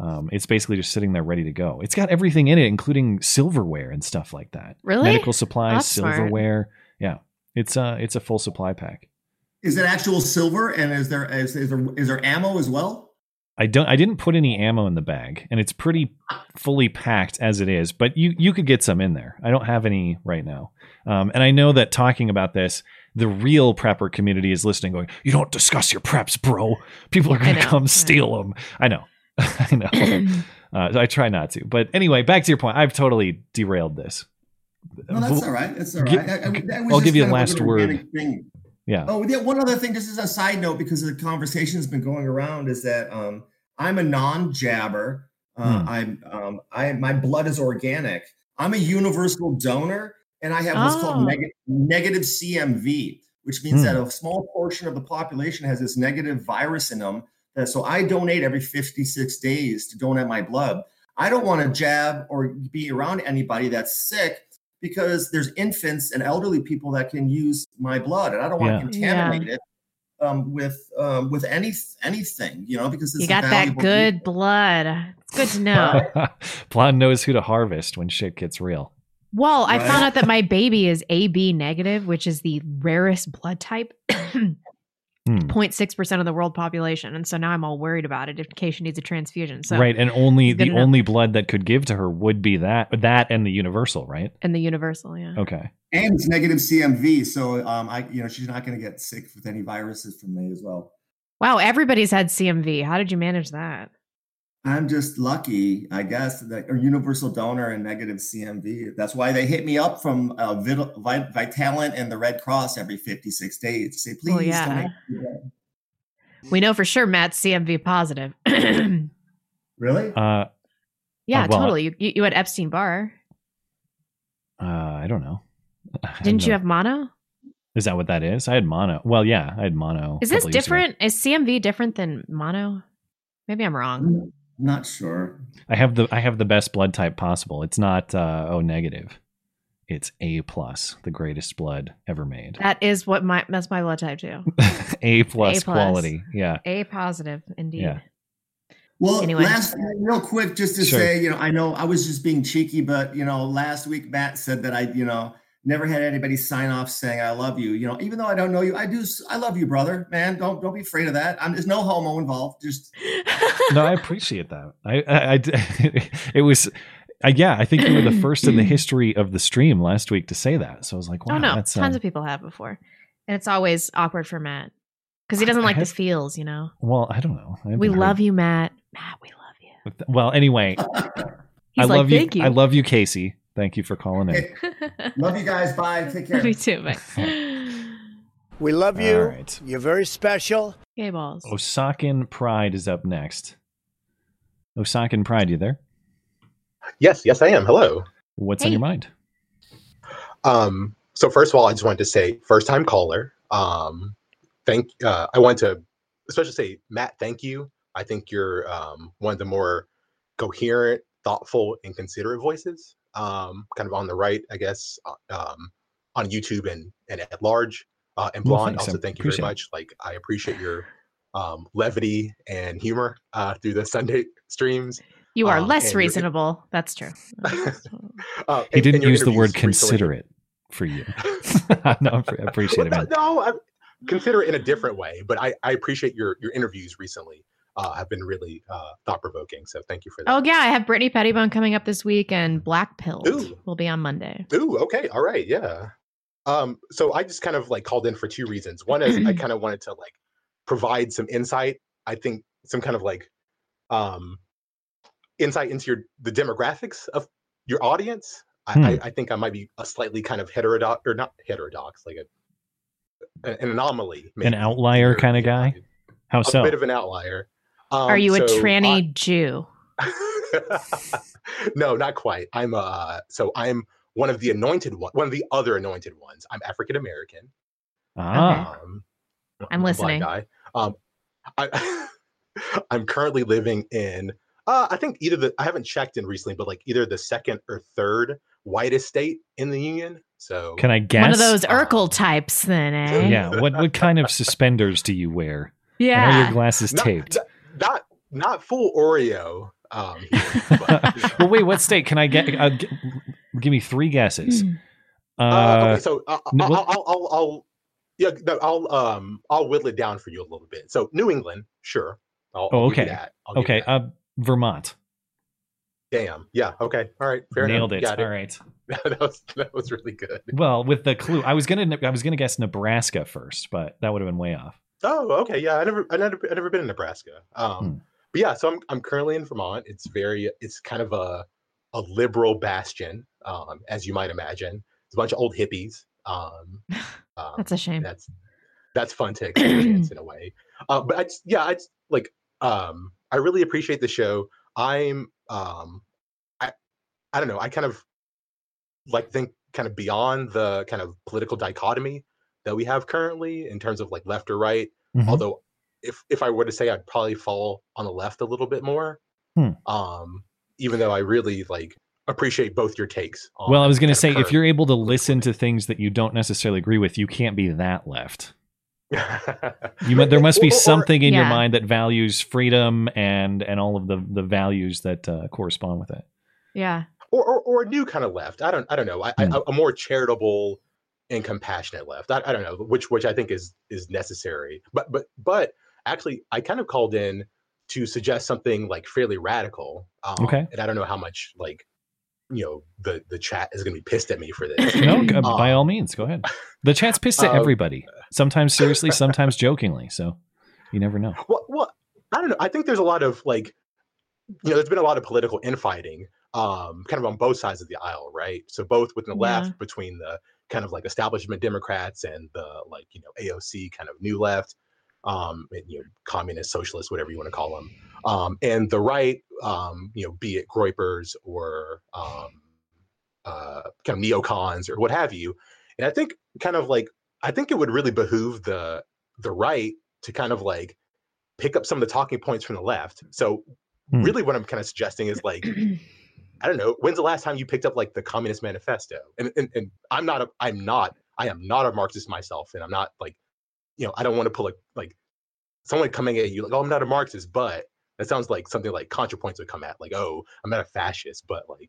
Um, it's basically just sitting there ready to go. It's got everything in it, including silverware and stuff like that. Really? Medical supplies, That's smart. silverware. Yeah, it's uh, it's a full supply pack. Is it actual silver? And is there is, is there is there ammo as well? I don't I didn't put any ammo in the bag and it's pretty fully packed as it is, but you you could get some in there. I don't have any right now. Um, and I know that talking about this, the real prepper community is listening going, "You don't discuss your preps, bro. People are going to come steal them." I know. I know. Uh, so I try not to. But anyway, back to your point. I've totally derailed this. No, that's all right. That's all Gi- right. I, I I'll give you a last word. thing. Yeah. Oh, yeah. One other thing, just as a side note, because the conversation's been going around, is that um, I'm a non-jabber. Uh, Hmm. I'm um, I my blood is organic. I'm a universal donor, and I have what's Oh. called neg- negative CMV, which means Hmm. that a small portion of the population has this negative virus in them. That so I donate every 56 days to donate my blood. I don't want to jab or be around anybody that's sick because there's infants and elderly people that can use my blood, and I don't want Yeah. to contaminate it um, with um, with any anything, you know, because it's you got that valuable good blood it's good to know Blonde knows who to harvest when shit gets real. Well, I found out that my baby is AB negative, which is the rarest blood type. Hmm. 0.6% of the world population. And so now I'm all worried about it in case she needs a transfusion. So, right, and only the to know. only blood that could give to her would be that that and the universal, right? and the universal, yeah. Okay. and it's negative CMV, so um, I you know she's not going to get sick with any viruses from me as well. Wow, everybody's had CMV. How did you manage that? I'm just lucky, I guess, that a universal donor and negative CMV. That's why they hit me up from uh, Vit- Vi- Vitalant and the Red Cross every 56 days to say, please Well, yeah. donate. We know for sure Matt's CMV positive. Really? Uh, well- totally. You, you you had Epstein Barr. uh, I don't know. Didn't you know. have mono? Is that what that is? I had mono. Well, yeah, I had mono. Is this couple years ago. different? Is CMV different than mono? Maybe I'm wrong. Not sure. I have the I have the best blood type possible. It's not uh, O negative. It's A plus, the greatest blood ever made. That is what my that's my blood type too. A plus quality. Yeah. A positive, indeed. Yeah. Well, Anyway. last real quick, just to Sure. say, you know, I know I was just being cheeky, but you know, last week Matt said that I, you know, never had anybody sign off saying I love you. You know, even though I don't know you, I do. i love you, brother. Man, don't don't be afraid of that. I'm, there's no homo involved. Just no, I appreciate that. I, I, I- it was, I, yeah, I think you were the first in the history of the stream last week to say that. So I was like, wow, oh no, that's tons uh, of people have before, and it's always awkward for Matt because he doesn't I like the have- feels. You know, well, I don't know. I we haven't love heard- you, Matt. Matt, we love you. Well, anyway, He's I like, love thank you. I love you, Casey. Thank you for calling in. Love you guys. Bye. Take care. Me too. Bye. We love you. All right. You're very special. Gay balls. Osakan Pride is up next. Osakan Pride, you there? Yes, yes, I am. Hello. What's on your mind? Um, so first of all, I just wanted to say, first time caller. Um, thank. Uh, I want to especially say, Matt, thank you. I think you're um, one of the more coherent, thoughtful, and considerate voices. Um, kind of on the right, I guess, uh, um, on YouTube and and at large. Uh, and blonde. I also, thank you very appreciate it. much. Like, I appreciate your um, levity and humor uh, through the Sunday streams. You are Um, less reasonable. That's true. Uh, He and- didn't and use the word interviews recently considerate for you. no, I appreciate it, no, no, I consider it in a different way, but I, I appreciate your your interviews recently. Uh, have been really uh, thought provoking. So thank you for that. Oh yeah, I have Brittany Pettibone coming up this week, and Black Pill will be on Monday. Ooh, okay, all right, yeah. Um, so I just kind of like called in for two reasons. One is I kind of wanted to like provide some insight. I think some kind of like um insight into your the demographics of your audience. I, Hmm. I, I think I might be a slightly kind of heterodox or not heterodox, like a an anomaly, An outlier kind of guy? How a so? A bit of an outlier. Um, Are you a so tranny Jew? no, not quite. I'm uh so I'm one of the anointed one, one of the other anointed ones. I'm African American. Ah. Um, I'm a black listening. guy. Um, I, I'm currently living in. Uh, I think either the I haven't checked in recently, but like either the second or third whitest state in the union. So Can I guess? One of those Urkel types, then, eh? Yeah. What what kind of suspenders do you wear? And are Yeah. your glasses not, taped? Not not full Oreo. Um, well, wait. What state can I get? Uh, g- give me three guesses. Uh, Uh, okay, so uh, no, I'll, what- I'll, I'll, I'll, yeah, no, I'll, um, I'll whittle it down for you a little bit. So New England, sure. I'll, oh, I'll okay. that. I'll give you Okay. Uh, Vermont. Damn. Yeah. Okay. All right. Fair Nailed enough. it. Got All right. that was that was really good. Well, with the clue, I was gonna I was gonna guess Nebraska first, but that would have been way off. Oh, okay. Yeah, I never, I never, I never been in Nebraska. Um, Hmm. but yeah, so I'm, I'm currently in Vermont. It's very, it's kind of a, a liberal bastion, um, as you might imagine. It's a bunch of old hippies. Um, um, That's a shame. That's that's fun to experience in a way. Uh, but I just, yeah, I just, like, um, I really appreciate the show. I'm, um, I, I don't know. I kind of like think kind of beyond the kind of political dichotomy that we have currently in terms of like left or right. Mhm. Although, if if I were to say, I'd probably fall on the left a little bit more. Hmm. Um, even though I really like appreciate both your takes. On Well, I was going to say, if you're able to listen to things that you don't necessarily agree with, you can't be that left. You there must be something in your mind that values freedom and and all of the the values that uh, correspond with it. Yeah. or, or, or a new kind of left. I don't I don't know. I, Hmm. I, a more charitable and compassionate left. I, I don't know which which I think is is necessary. But but but actually, I kind of called in to suggest something like fairly radical. Um, Okay. And I don't know how much like you know the the chat is going to be pissed at me for this. No, g- by Um, all means, go ahead. The chat's pissed at um, everybody. Sometimes seriously, sometimes jokingly. So you never know. Well, well, I don't know. I think there's a lot of like, you know, there's been a lot of political infighting, um, kind of on both sides of the aisle, right? So both within the Yeah. left, between the kind of like establishment Democrats and the like, you know, AOC kind of new left, um, and, you know, communist, socialist, whatever you want to call them, um, and the right, um, you know, be it Groypers or um, uh, kind of neocons or what have you. And I think kind of like I think it would really behoove the the right to kind of like pick up some of the talking points from the left. So Hmm. really what I'm kind of suggesting is like I don't know, when's the last time you picked up like the Communist Manifesto? And and, and I'm not a I'm not I am not a Marxist myself and I'm not like you know, I don't want to pull like like someone coming at you like, oh I'm not a Marxist, but that sounds like something like ContraPoints would come at, like, oh, I'm not a fascist, but like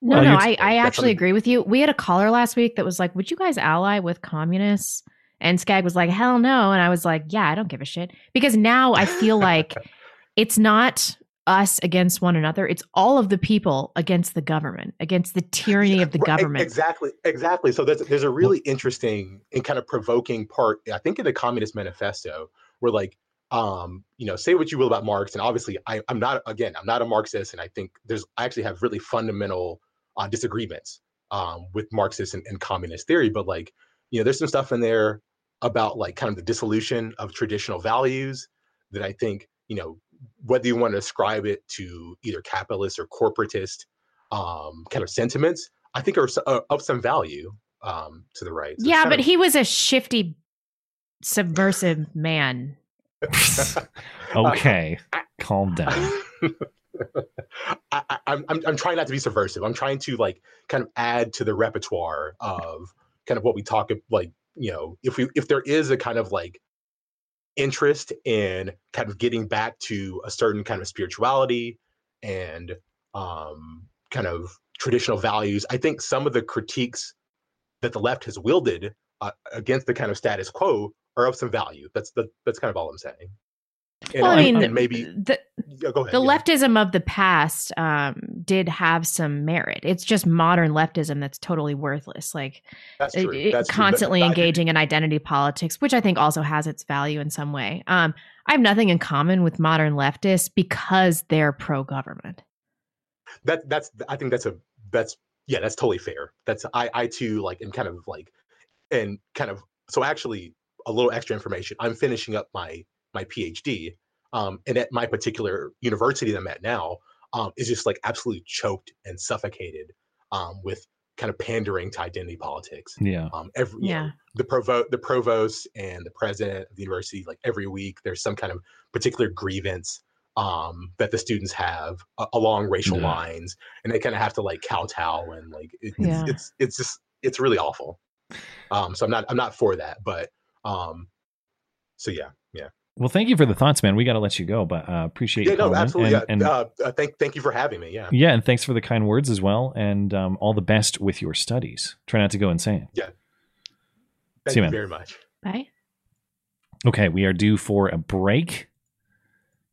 No, Well, no, I, I actually something- agree with you. We had a caller last week that was like, Would you guys ally with communists? And Skag was like, Hell no. And I was like, Yeah, I don't give a shit. Because now I feel like it's not us against one another. It's all of the people against the government, against the tyranny of the Right, government. Exactly, exactly. So there's there's a really interesting and kind of provoking part, I think, in the Communist Manifesto, where like, um, you know, say what you will about Marx, and obviously, I, I'm not again, I'm not a Marxist, and I think there's I actually have really fundamental uh, disagreements um, with Marxist and, and communist theory, but like, you know, there's some stuff in there about like kind of the dissolution of traditional values that I think, you know, whether you want to ascribe it to either capitalist or corporatist um, kind of sentiments, I think are s- uh, of some value um, to the right. So yeah, but of- he was a shifty, subversive man. Okay, calm down. I, I, I'm, I'm I'm trying not to be subversive. I'm trying to like kind of add to the repertoire of kind of what we talk of like you know if we if there is a kind of like interest in kind of getting back to a certain kind of spirituality and um kind of traditional values. I think some of the critiques that the left has wielded uh, against the kind of status quo are of some value. That's the, that's kind of all i'm saying. And well, I mean, I'm maybe the, yeah, go ahead the yeah. leftism of the past um, did have some merit. It's just modern leftism that's totally worthless. Like That's it- true. it- true. constantly engaging in identity politics, which I think also has its value in some way. Um, I have nothing in common with modern leftists because they're pro-government. that that's I think that's a that's yeah that's totally fair. That's I I too like am kind of like and kind of so actually a little extra information. I'm finishing up my my PhD, um, and at my particular university that I'm at now um, is just like absolutely choked and suffocated um, with kind of pandering to identity politics. Yeah. Um, every you know, Yeah. the provost the provost and the president of the university like every week there's some kind of particular grievance um that the students have uh, along racial Yeah. lines and they kind of have to like kowtow and like it, Yeah. it's, it's it's just it's really awful um so i'm not i'm not for that but um so yeah yeah Well, thank you for the thoughts, man. We got to let you go, but uh, appreciate yeah you no absolutely And, and- uh, uh, thank thank you for having me yeah yeah, and thanks for the kind words as well, and um, all the best with your studies. Try not to go insane. yeah See thank you, you man. very much Bye. Okay, we are due for a break.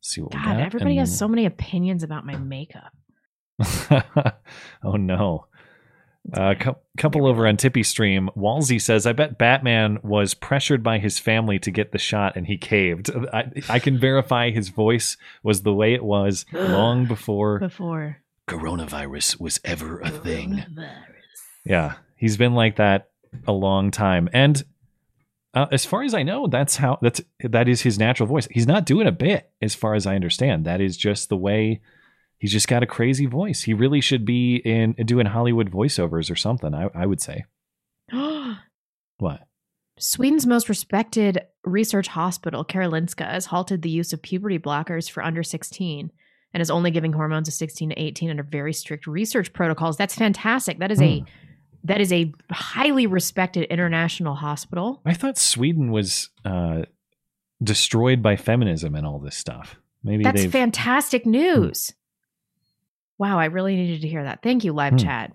see what we God, got. everybody has so many opinions about my makeup. oh no. A cou- couple over on TipeeeStream, Walsey says, "I bet Batman was pressured by his family to get the shot, and he caved. I, I can verify his voice was the way it was long before Before Coronavirus was ever a thing. Yeah, he's been like that a long time, and uh, as far as I know, that's how that's that is his natural voice. He's not doing a bit, as far as I understand. That is just the way. He's just got a crazy voice. He really should be in doing Hollywood voiceovers or something. I, I would say. What? Sweden's most respected research hospital, Karolinska, has halted the use of puberty blockers for under 16 and is only giving hormones to 16 to 18 under very strict research protocols. That's fantastic. That is a Hmm. that is a highly respected international hospital. I thought Sweden was uh, destroyed by feminism and all this stuff. Maybe That's fantastic news. Wow, I really needed to hear that. Thank you, live Hmm. chat.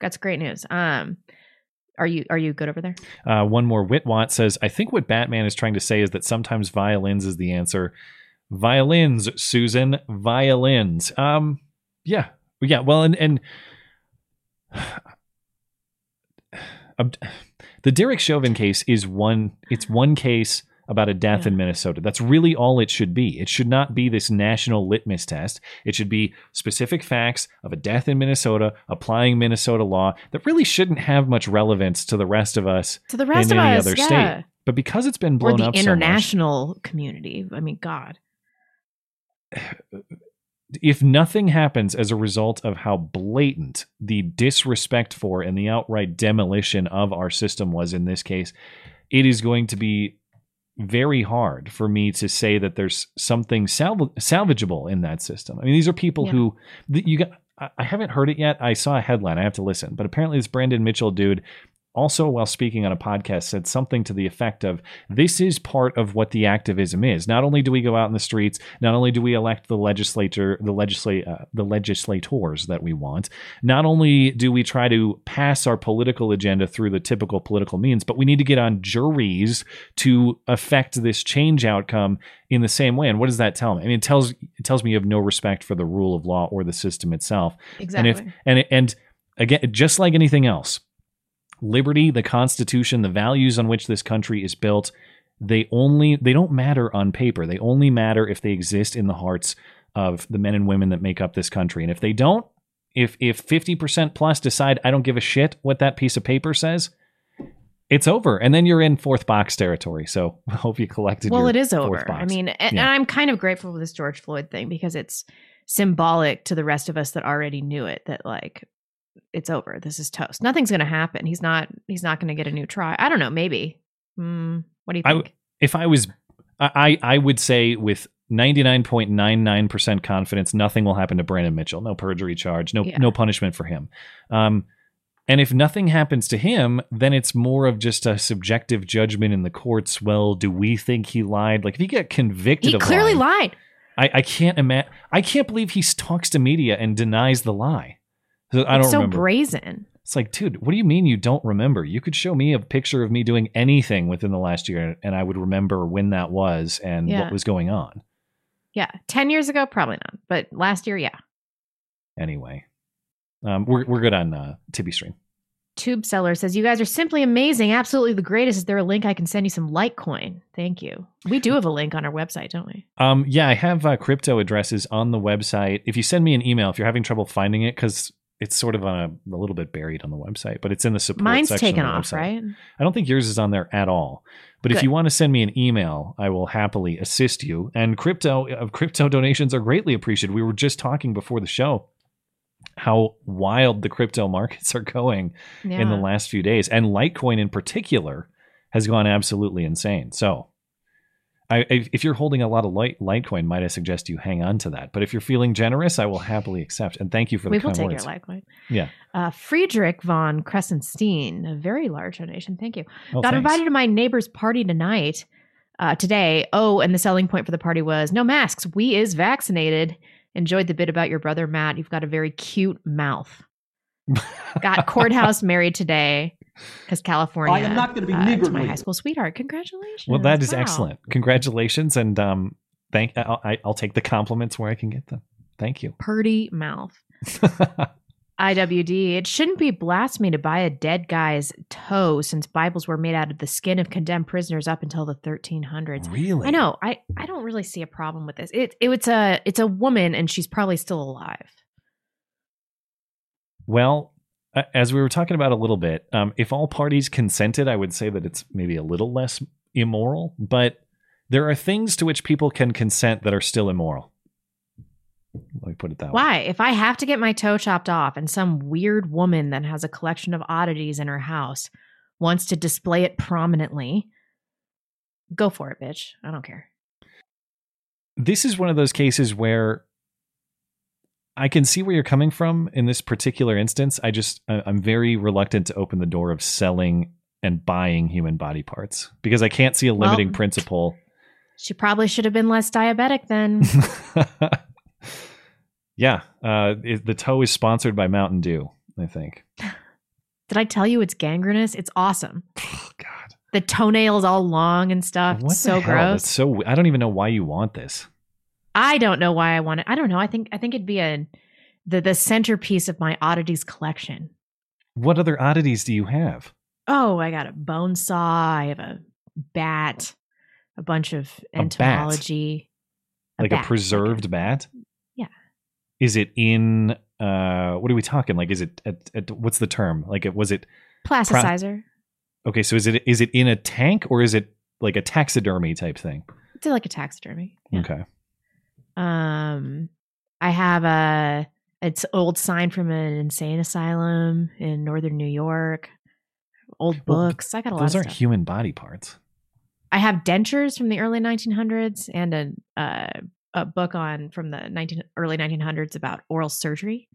That's great news. Um, are you are you good over there? Uh, one more Witwat says, I think what Batman is trying to say is that sometimes violins is the answer. Violins, Susan, violins. Um, yeah, yeah. Well, and and the Derek Chauvin case is one. It's one case about a death in Minnesota. That's really all it should be. It should not be this national litmus test. It should be specific facts of a death in Minnesota, applying Minnesota law that really shouldn't have much relevance to the rest of us To the rest in of any us, other yeah. state. But because it's been Or blown the up so much, international community. I mean, God. if nothing happens as a result of how blatant the disrespect for and the outright demolition of our system was in this case, it is going to be very hard for me to say that there's something salv- salvageable in that system. I mean, these are people Yeah. who you got. I- I haven't heard it yet. I saw a headline. I have to listen, but apparently this Brandon Mitchell dude also, while speaking on a podcast, said something to the effect of this is part of what the activism is. Not only do we go out in the streets, not only do we elect the legislator, the legislate, uh, the legislators that we want, not only do we try to pass our political agenda through the typical political means, but we need to get on juries to affect this change outcome in the same way. And what does that tell me? I mean, it tells it tells me you have no respect for the rule of law or the system itself. Exactly. And if and and again, just like anything else, liberty, the Constitution, the values on which this country is built, they only they don't matter on paper. They only matter if they exist in the hearts of the men and women that make up this country. And if they don't, if if 50% plus decide I don't give a shit what that piece of paper says, it's over. And then you're in fourth box territory. So I hope you collected well, it is over. I mean, and, and I'm kind of grateful for this George Floyd thing because it's symbolic to the rest of us that already knew it that like it's over. This is toast. Nothing's going to happen. He's not. He's not going to get a new try. I don't know. Maybe. Hmm. what do you think? w- if I was, I I would say with ninety nine point nine nine percent confidence, nothing will happen to Brandon Mitchell. No perjury charge. No Yeah. no punishment for him. Um, and if nothing happens to him, then it's more of just a subjective judgment in the courts. Well, do we think he lied? Like if he got convicted, he of clearly lying, lied. I, I can't imagine. I can't believe he talks to media and denies the lie. I don't it's so remember. brazen. It's like, dude, what do you mean you don't remember? You could show me a picture of me doing anything within the last year, and I would remember when that was and Yeah. what was going on. Yeah. Ten years ago, probably not. But last year, yeah. Anyway, um, we're we're good on uh, TipeeeStream. Tube Seller says, You guys are simply amazing. Absolutely the greatest. Is there a link I can send you some Litecoin? Thank you. We do have a link on our website, don't we? Um, yeah, I have uh, crypto addresses on the website. If you send me an email, if you're having trouble finding it, because it's sort of on a, a little bit buried on the website, but it's in the support Mine's section taken of the off, website. right? I don't think yours is on there at all. But if you want to send me an email, I will happily assist you. And crypto uh, crypto donations are greatly appreciated. We were just talking before the show how wild the crypto markets are going in the last few days, and Litecoin in particular has gone absolutely insane. So. I, if if you're holding a lot of light, Litecoin, might I suggest you hang on to that? But if you're feeling generous, I will happily accept. And thank you for the we will take words. your Litecoin. Yeah. Uh, Friedrich von Kressenstein, a very large donation. Thank you. Oh, Got thanks. invited to my neighbor's party tonight, uh, today. Oh, and the selling point for the party was no masks. We is vaccinated. Enjoyed the bit about your brother, Matt. You've got a very cute mouth. Got courthouse married today because California. I am not gonna be uh, to my high school sweetheart. Congratulations. Well, that is Wow. excellent. Congratulations, and um, thank. I'll, I- I'll take the compliments where I can get them. Thank you. Purdy mouth. IWD. It shouldn't be blasphemy to buy a dead guy's toe since Bibles were made out of the skin of condemned prisoners up until the 1300s. Really? I know. I, I don't really see a problem with this. It, it it's a it's a woman and she's probably still alive. Well, a- as we were talking about a little bit, um, if all parties consented, I would say that it's maybe a little less immoral. But there are things to which people can consent that are still immoral. Let me put it that way. Why? If I have to get my toe chopped off and some weird woman that has a collection of oddities in her house wants to display it prominently, go for it, bitch. I don't care. this is one of those cases where I can see where you're coming from in this particular instance. I just I'm very reluctant to open the door of selling and buying human body parts because I can't see a Well- limiting principle. She probably should have been less diabetic then. yeah, uh, it, the toe is sponsored by Mountain Dew. I think. Did I tell you it's gangrenous? It's awesome. Oh God, the toenails all long and stuff. What It's so hell? gross. That's so. I don't even know why you want this. I don't know why I want it. I don't know. I think I think it'd be a the the centerpiece of my oddities collection. What other oddities do you have? Oh, I got a bone saw. I have a bat, a bunch of A bat? entomology. like a preserved bat? Yeah. Is it in? uh What are we talking? Like, is it? At, at, what's the term? Like, it was it? plasticizer. Okay, so is it is it in a tank or is it like a taxidermy type thing? It's like a taxidermy. Okay. Um, I have a it's old sign from an insane asylum in northern New York. Old Well, books. I got a lot Those aren't human body parts. I have dentures from the early 1900s and a uh, a book on from the 19 early 1900s about oral surgery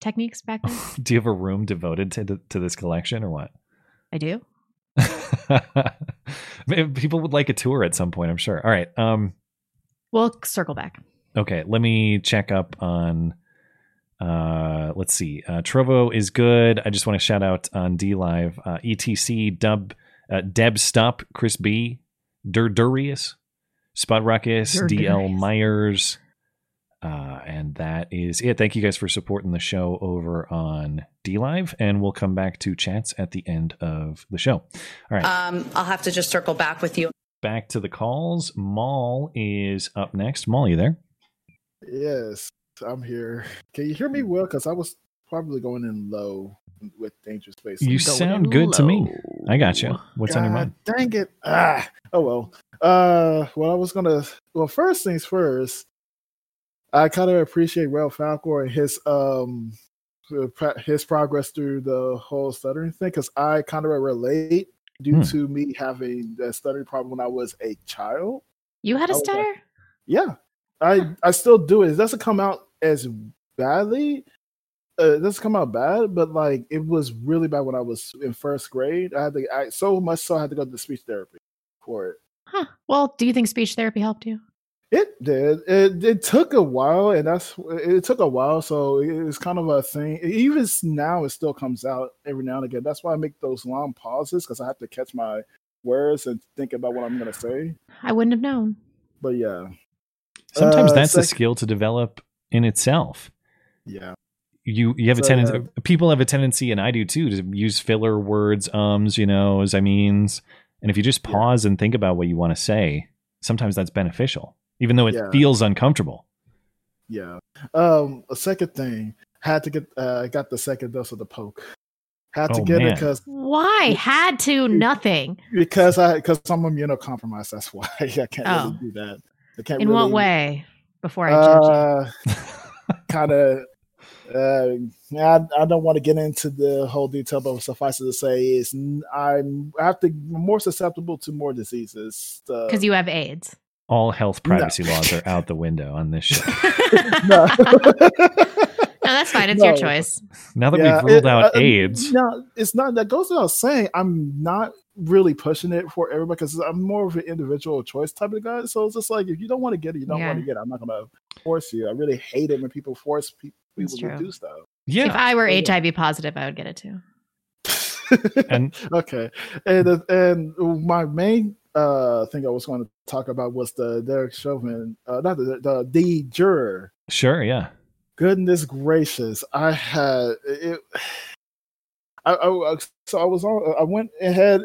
techniques back then. Do you have a room devoted to to this collection or what? I do. People would like a tour at some point, I'm sure. All right. Um, We'll circle back. okay, let me check up on. Uh, let's see. Uh, Trovo is good. I just want to shout out on DLive, uh, etc. Dub, uh, Deb Stop, Chris B, Durdurius, Spud Ruckus, DL Myers, uh, and that is it. Thank you guys for supporting the show over on DLive, and we'll come back to chats at the end of the show. All right. Um, I'll have to just circle back with you. Back to the calls. Maul is up next. Maul, you there? Yes, I'm here. Can you hear me well? Because I was probably going in low with Dangerous Space. You sound good to me. I got you. What's on your mind? Dang it. Ah. Oh well. Uh well I was gonna well first things first, I kind of appreciate Ralph Falcor and his um uh, his progress through the whole stuttering thing because I kind of relate due Hmm. to me having the stuttering problem when I was a child. You had a was like- stutter? Yeah, I I still do it. It doesn't come out as badly. Uh, it doesn't come out bad, but like it was really bad when I was in first grade. I had to, I so much so I had to go to the speech therapy for it. Huh. Well, do you think speech therapy helped you? It did. It it took a while, and that's it took a while. So it's kind of a thing. Even now, it still comes out every now and again. That's why I make those long pauses because I have to catch my words and think about what I'm gonna say. I wouldn't have known. But yeah, Sometimes Uh, that's a skill to develop in itself. yeah. You you have a tendency. yeah. People have a tendency, and I do too, to use filler words, ums, you know, as I means. And if you just pause and think about what you want to say, sometimes that's beneficial, even though it Yeah. feels uncomfortable. Yeah. Um, a second thing, had to get uh I got the second dose of the poke. Had to Oh, get it because Why? Had to nothing. because I because I'm immunocompromised. That's why I can't Oh. really do that. I can't. In really, what way? Before I judge. Uh, kind of. Uh, I, I don't want to get into the whole detail, but suffice it to say, is n- I'm I have to more susceptible to more diseases. Uh, Because you have AIDS. All health privacy laws are out the window on this show. no. No, that's fine. It's your choice. Now that Yeah, we've ruled it- out uh, AIDS, No, it's not. That goes without saying. I'm not really pushing it for everybody because I'm more of an individual choice type of guy. So it's just like if you don't want to get it, you don't want to get it. I'm not gonna force you. I really hate it when people force pe- That's people to true. do stuff. yeah, If I were Yeah. HIV positive, I would get it too. and okay, and uh, and my main uh thing I was going to talk about was the Derek Chauvin, uh, not the the, the juror. sure, yeah. Goodness gracious, I had it. I, I so I was on. I went ahead.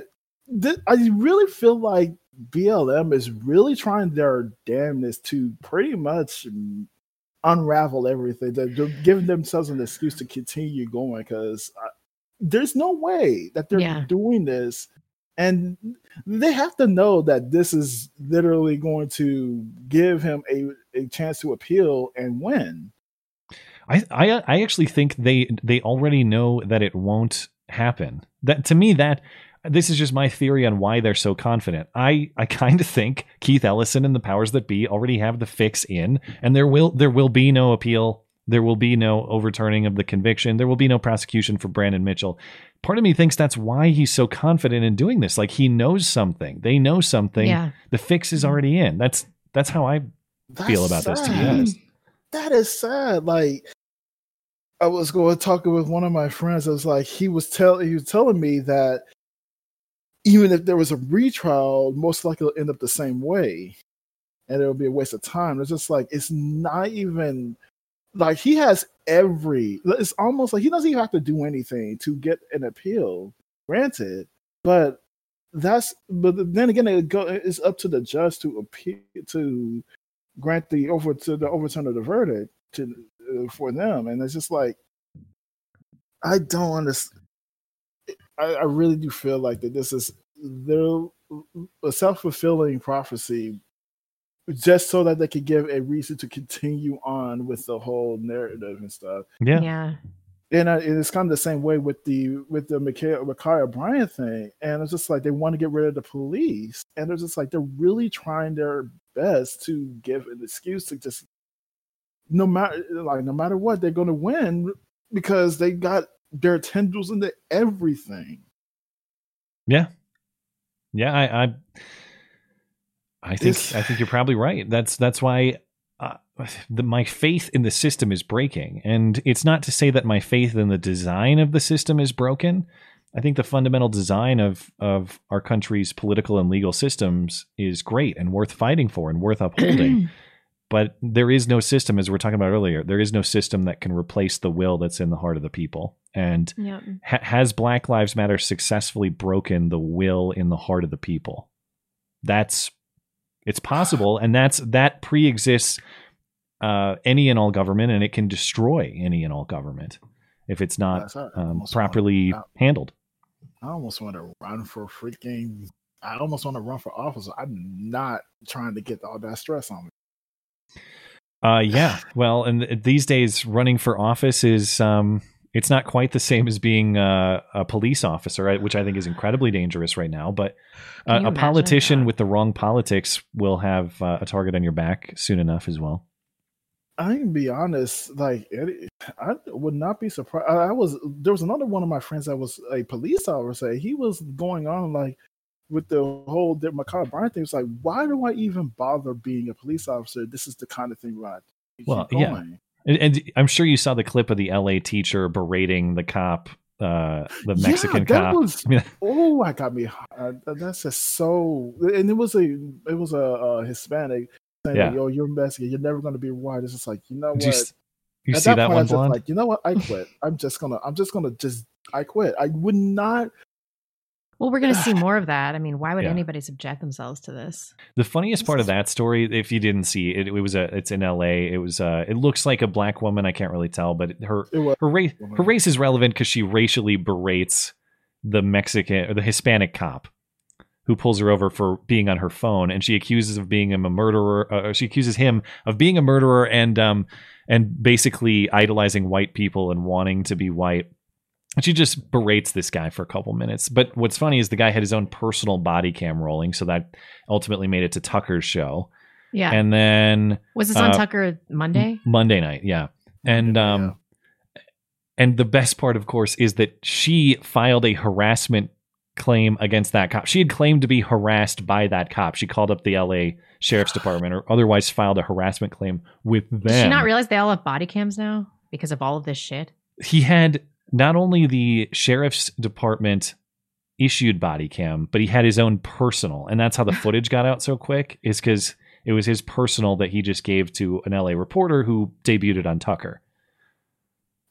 Did, I really feel like BLM is really trying their damnness to pretty much unravel everything. They're, they're giving themselves an excuse to continue going because there's no way that they're Yeah. doing this, and they have to know that this is literally going to give him a, a chance to appeal and win. I, I I actually think they they already know that it won't happen. That to me that this is just my theory on why they're so confident. I I kind of think Keith Ellison and the powers that be already have the fix in, and there will there will be no appeal. There will be no overturning of the conviction. There will be no prosecution for Brandon Mitchell. Part of me thinks that's why he's so confident in doing this. Like he knows something. They know something. Yeah. The fix is already in. That's that's how I feel about That's this. To be honest. That is sad. Like I was going talking with one of my friends. I was like, he was telling he was telling me that even if there was a retrial, most likely it'll end up the same way, and it'll be a waste of time. It's just like it's not even like he has every. It's almost like he doesn't even have to do anything to get an appeal granted, but that's but then again it go it's up to the judge to appeal to grant the over to the overturn of the verdict to uh, for them and it's just like i don't understand I, I really do feel like that this is their a self-fulfilling prophecy just so that they could give a reason to continue on with the whole narrative and stuff Yeah. Yeah. and uh, it's kind of the same way with the with the Ma'Khia, Ma'Khia Bryant thing, and it's just like they want to get rid of the police, and it's just like they're really trying their best to give an excuse to just no matter like no matter what they're going to win because they got their tendrils into everything. Yeah, yeah. I, I, I think It's- I think you're probably right. That's that's why uh, the, my faith in the system is breaking, and it's not to say that my faith in the design of the system is broken. I think the fundamental design of of our country's political and legal systems is great and worth fighting for and worth upholding. but there is no system, as we we're talking about earlier. There is no system that can replace the will that's in the heart of the people. And Yep. ha- has Black Lives Matter successfully broken the will in the heart of the people? That's it's possible, and that's that pre-exists uh, any and all government, and it can destroy any and all government if it's not um, properly wanna- handled. I almost want to run for freaking. I almost want to run for office. I'm not trying to get all that stress on me. Uh, yeah. Well, and th- these days, running for office is um, it's not quite the same as being uh, a police officer, which I think is incredibly dangerous right now. But uh, a imagine? politician with the wrong politics will have uh, a target on your back soon enough as well. I can be honest. Like, it, I would not be surprised. I, I was there was another one of my friends that was a police officer. He was going on like with the whole the Ma'Khia Bryant thing. It's like, why do I even bother being a police officer? This is the kind of thing where I keep Well, going. yeah. And, and I'm sure you saw the clip of the LA teacher berating the cop, uh, the Yeah, Mexican that cop. was- I mean, Oh, I got me. Uh, that's just so. And it was a it was a, uh Hispanic saying, Yeah. "Yo, you're Mexican. You're never going to be white." It's just like you know Did what. you you At see that point, one, like, you know what? I quit. I'm just gonna. I'm just gonna just. I quit. I would not. Well, we're going to see more of that. I mean, why would Yeah. anybody subject themselves to this? The funniest part of that story, if you didn't see it, it was a it's in L.A. It was uh, it looks like a black woman. I can't really tell, but her her race her race is relevant because she racially berates the Mexican or the Hispanic cop who pulls her over for being on her phone, and she accuses of being him a murderer. Uh, she accuses him of being a murderer and um and basically idolizing white people and wanting to be white. And she just berates this guy for a couple minutes. But what's funny is the guy had his own personal body cam rolling, so that ultimately made it to Tucker's show. Yeah. And then Was this on uh, Tucker Monday? Monday night, yeah. And um and the best part of course is that she filed a harassment claim against that cop. She had claimed to be harassed by that cop. She called up the LA Sheriff's Department or otherwise filed a harassment claim with them. Did she not realize they all have body cams now because of all of this shit? he had not only the sheriff's department issued body cam, but he had his own personal, and that's how the footage got out so quick. Is because it was his personal that he just gave to an LA reporter who debuted it on Tucker.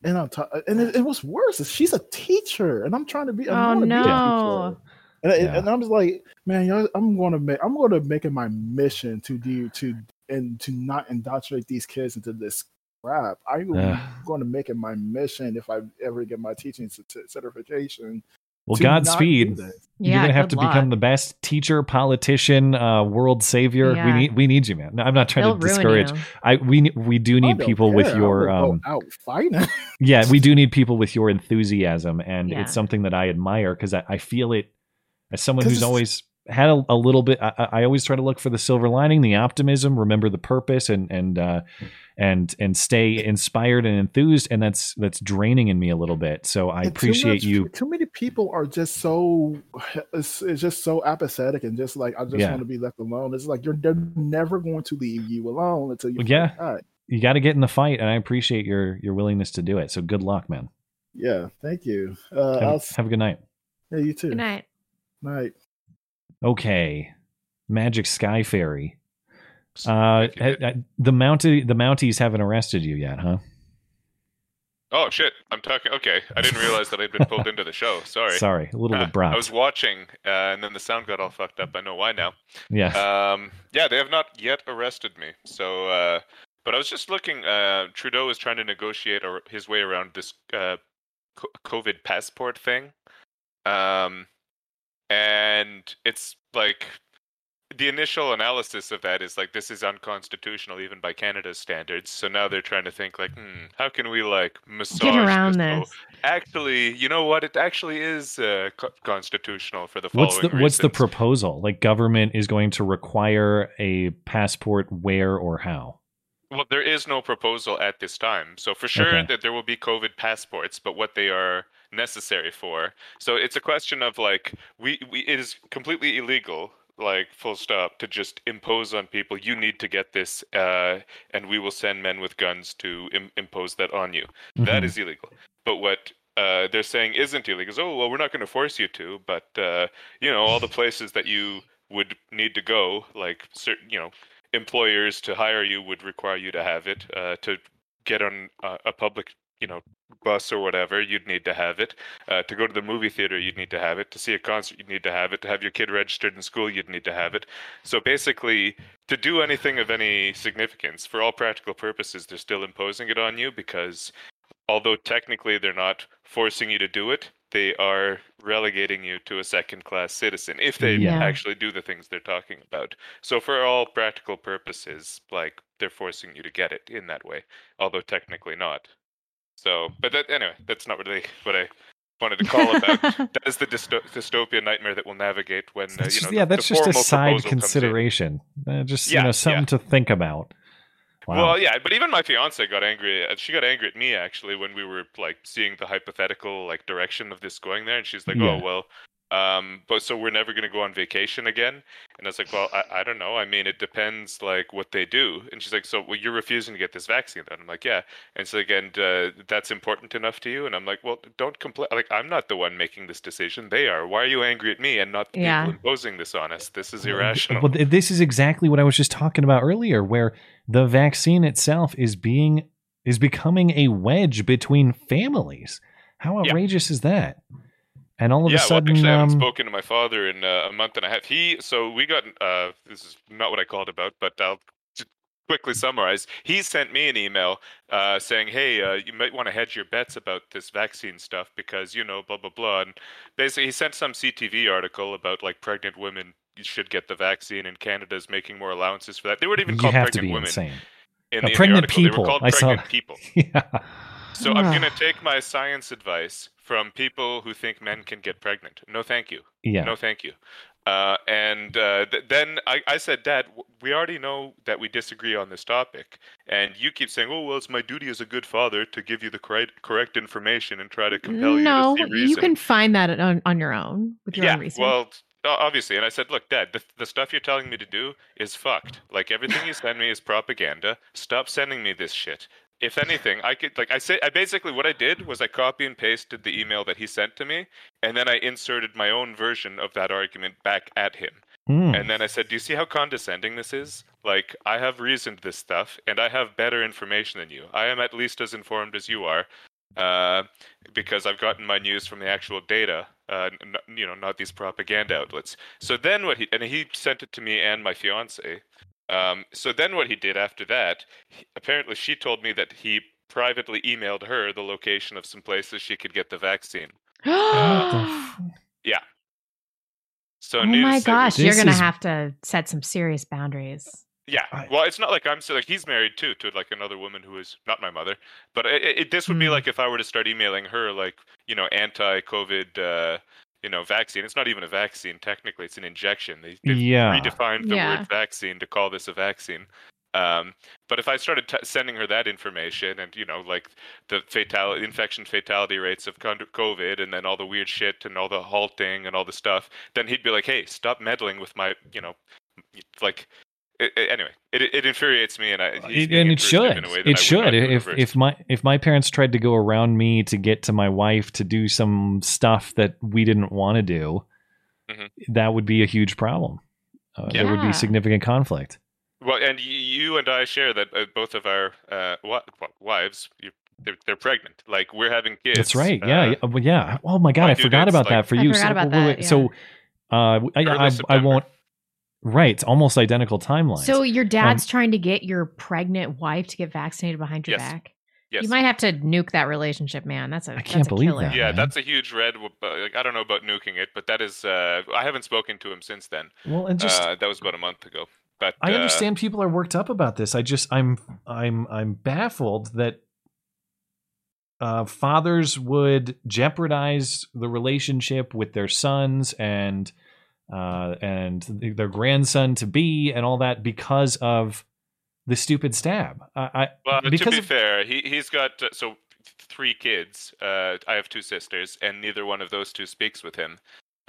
And I'm t- and it, it was worse. She's a teacher, and I'm trying to be. I Oh, wanna be a no. teacher. And, I- Yeah. and I was like, man, y'all, I'm going to make. I'm going to make it my mission to do to and to not indoctrinate these kids into this crap. I'm Ugh. going to make it my mission if I ever get my teaching certification. Well, Godspeed. do this. You're gonna have good to become the best teacher, politician, uh, world savior. We need we need you, man. No, I'm not trying They'll to discourage. I we we do need people with care. I your um, out fighting. yeah we do need people with your enthusiasm and Yeah. it's something that i admire because I, I feel it as someone who's always had a, a little bit I, I always try to look for the silver lining the optimism remember the purpose and and uh and and stay inspired and enthused and that's that's draining in me a little bit so i And too appreciate much- you Too many people are just so it's, it's just so apathetic and just like I just Yeah. want to be left alone. It's like you're they're never going to leave you alone until you. Yeah. die. you got to get in the fight and i appreciate your your willingness to do it so good luck man yeah. Thank you. Uh, have, I'll, have a good night yeah, you too. Good night. Night. Okay magic sky fairy uh, ha- the mountie the mounties haven't arrested you yet huh Oh shit! I'm talking. Okay, I didn't realize that I'd been pulled into the show. Sorry. Sorry, a little Uh, abrupt. I was watching, uh, and then the sound got all fucked up. I know why now. Yeah. Um. Yeah, they have not yet arrested me. So, uh, but I was just looking. Uh, Trudeau is trying to negotiate his way around this uh, COVID passport thing. Um, and it's like the initial analysis of that is like this is unconstitutional even by Canada's standards. So now they're trying to think like, hmm, how can we like massage around this? this. Actually, you know what? It actually is uh, co- constitutional for the following What's the what's the proposal? Like government is going to require a passport where or how? Well, there is no proposal at this time. So for sure Okay. that there will be COVID passports, but what they are necessary for. So it's a question of like we, we it is completely illegal, like full stop, to just impose on people. You need to get this, uh, and we will send men with guns to Im- impose that on you. That Mhm. is illegal. But what uh, they're saying isn't illegal is, oh well, we're not going to force you to, but uh, you know all the places that you would need to go, like certain, you know employers to hire you would require you to have it uh, to get on uh, a public you know bus or whatever you'd need to have it. Uh, to go to the movie theater you'd need to have it. To see a concert you'd need to have it. To have your kid registered in school you'd need to have it. So basically to do anything of any significance for all practical purposes they're still imposing it on you because although technically they're not forcing you to do it they are relegating you to a second class citizen if they Yeah. actually do the things they're talking about so for all practical purposes like they're forcing you to get it in that way although technically not so but that anyway that's not really what i wanted to call about that is the dysto- dystopian nightmare that we'll navigate when uh, you just- know yeah, the- the that's just a side proposal comes in. consideration. Uh, just you Yeah, know yeah. something to think about. Wow. Well, yeah, but even my fiance got angry. uh, She got angry at me actually when we were like seeing the hypothetical like direction of this going there, and she's like, Yeah. "Oh well, um, but so we're never going to go on vacation again." And I was like, "Well, I, I don't know. I mean, it depends like what they do." And she's like, "So well, you're refusing to get this vaccine?" Then I'm like, "Yeah." And so again, uh, that's important enough to you? And I'm like, "Well, don't complain. Like, I'm not the one making this decision. They are. Why are you angry at me and not the Yeah. people imposing this on us? This is irrational." Well, th- this is exactly what I was just talking about earlier, where the vaccine itself is being is becoming a wedge between families. How Yeah. outrageous is that? And all of yeah, a sudden, well, actually, I haven't um, spoken to my father in uh, a month and a half. He, so we got. Uh, this is not what I called about, but I'll quickly summarize. He sent me an email uh, saying, "Hey, uh, you might want to hedge your bets about this vaccine stuff because you know, blah blah blah." And basically, he sent some CTV article about like pregnant women should get the vaccine, and Canada's making more allowances for that. They weren't even you called have to pregnant be women. insane. In, the, in the pregnant. They were people. called I saw pregnant that. people. Yeah. So I'm going to take my science advice from people who think men can get pregnant. No, thank you. Yeah. No, thank you. Uh, and uh, th- then I, I said, Dad, we already know that we disagree on this topic. And you keep saying, oh, well, it's my duty as a good father to give you the correct, correct information and try to compel no, you to see reason. No, you can find that on, on your own with your yeah, own research. well, obviously. And I said, look, Dad, the, the stuff you're telling me to do is fucked. Like everything you send me is propaganda. Stop sending me this shit. If anything, I could like I say I basically what I did was I copy and pasted the email that he sent to me, and then I inserted my own version of that argument back at him. Hmm. And then I said, "Do you see how condescending this is? Like I have reasoned this stuff, and I have better information than you. I am at least as informed as you are, uh, because I've gotten my news from the actual data. Uh, n- you know, not these propaganda outlets. So then what he and he sent it to me and my fiance. Um, so then what he did after that, he- apparently she told me that he privately emailed her the location of some places she could get the vaccine. oh Yeah. So needless my gosh, you're gonna is- have to set some serious boundaries. Yeah, well, it's not like I'm so like he's married too to like another woman who is not my mother, but it, it, this would be Hmm. like if I were to start emailing her like you know anti-COVID uh, you know vaccine. It's not even a vaccine technically; it's an injection. They, they've Yeah. redefined the Yeah. word vaccine to call this a vaccine. Um, but if I started t- sending her that information and you know like the fatality, infection fatality rates of COVID, and then all the weird shit and all the halting and all the stuff, then he'd be like, "Hey, stop meddling with my you know." Like it, it- anyway, it, it infuriates me, and I he's It- and it should. in a way that It would should. not do in If reverse. if my if my parents tried to go around me to get to my wife to do some stuff that we didn't want to do, Mhm. that would be a huge problem. Uh, There would be significant conflict. well, and you and I share that uh, both of our uh, wi- wives, you, they're, they're pregnant. Like we're having kids. That's right. uh, Yeah. yeah. Well, yeah. Oh my god, my I forgot about like- that for I you. forgot so, about that, wait, so uh, I, I, I, I won't. Right. It's almost identical timelines. So your dad's Um, trying to get your pregnant wife to get vaccinated behind your Yes. back. Yes. You might have to nuke that relationship, man. That's a I can't that's a believe killer. that. yeah, man. that's a huge red. uh, Like, I don't know about nuking it, but that is. Uh, I haven't spoken to him since then. well, and just uh, that was about a month ago. But I uh, understand people are worked up about this. I just I'm I'm I'm baffled that uh, fathers would jeopardize the relationship with their sons and uh, and their grandson to be and all that because of the stupid stab. I, I Well, to be of- fair, he he's got uh, so three kids. Uh, I have two sisters, and neither one of those two speaks with him.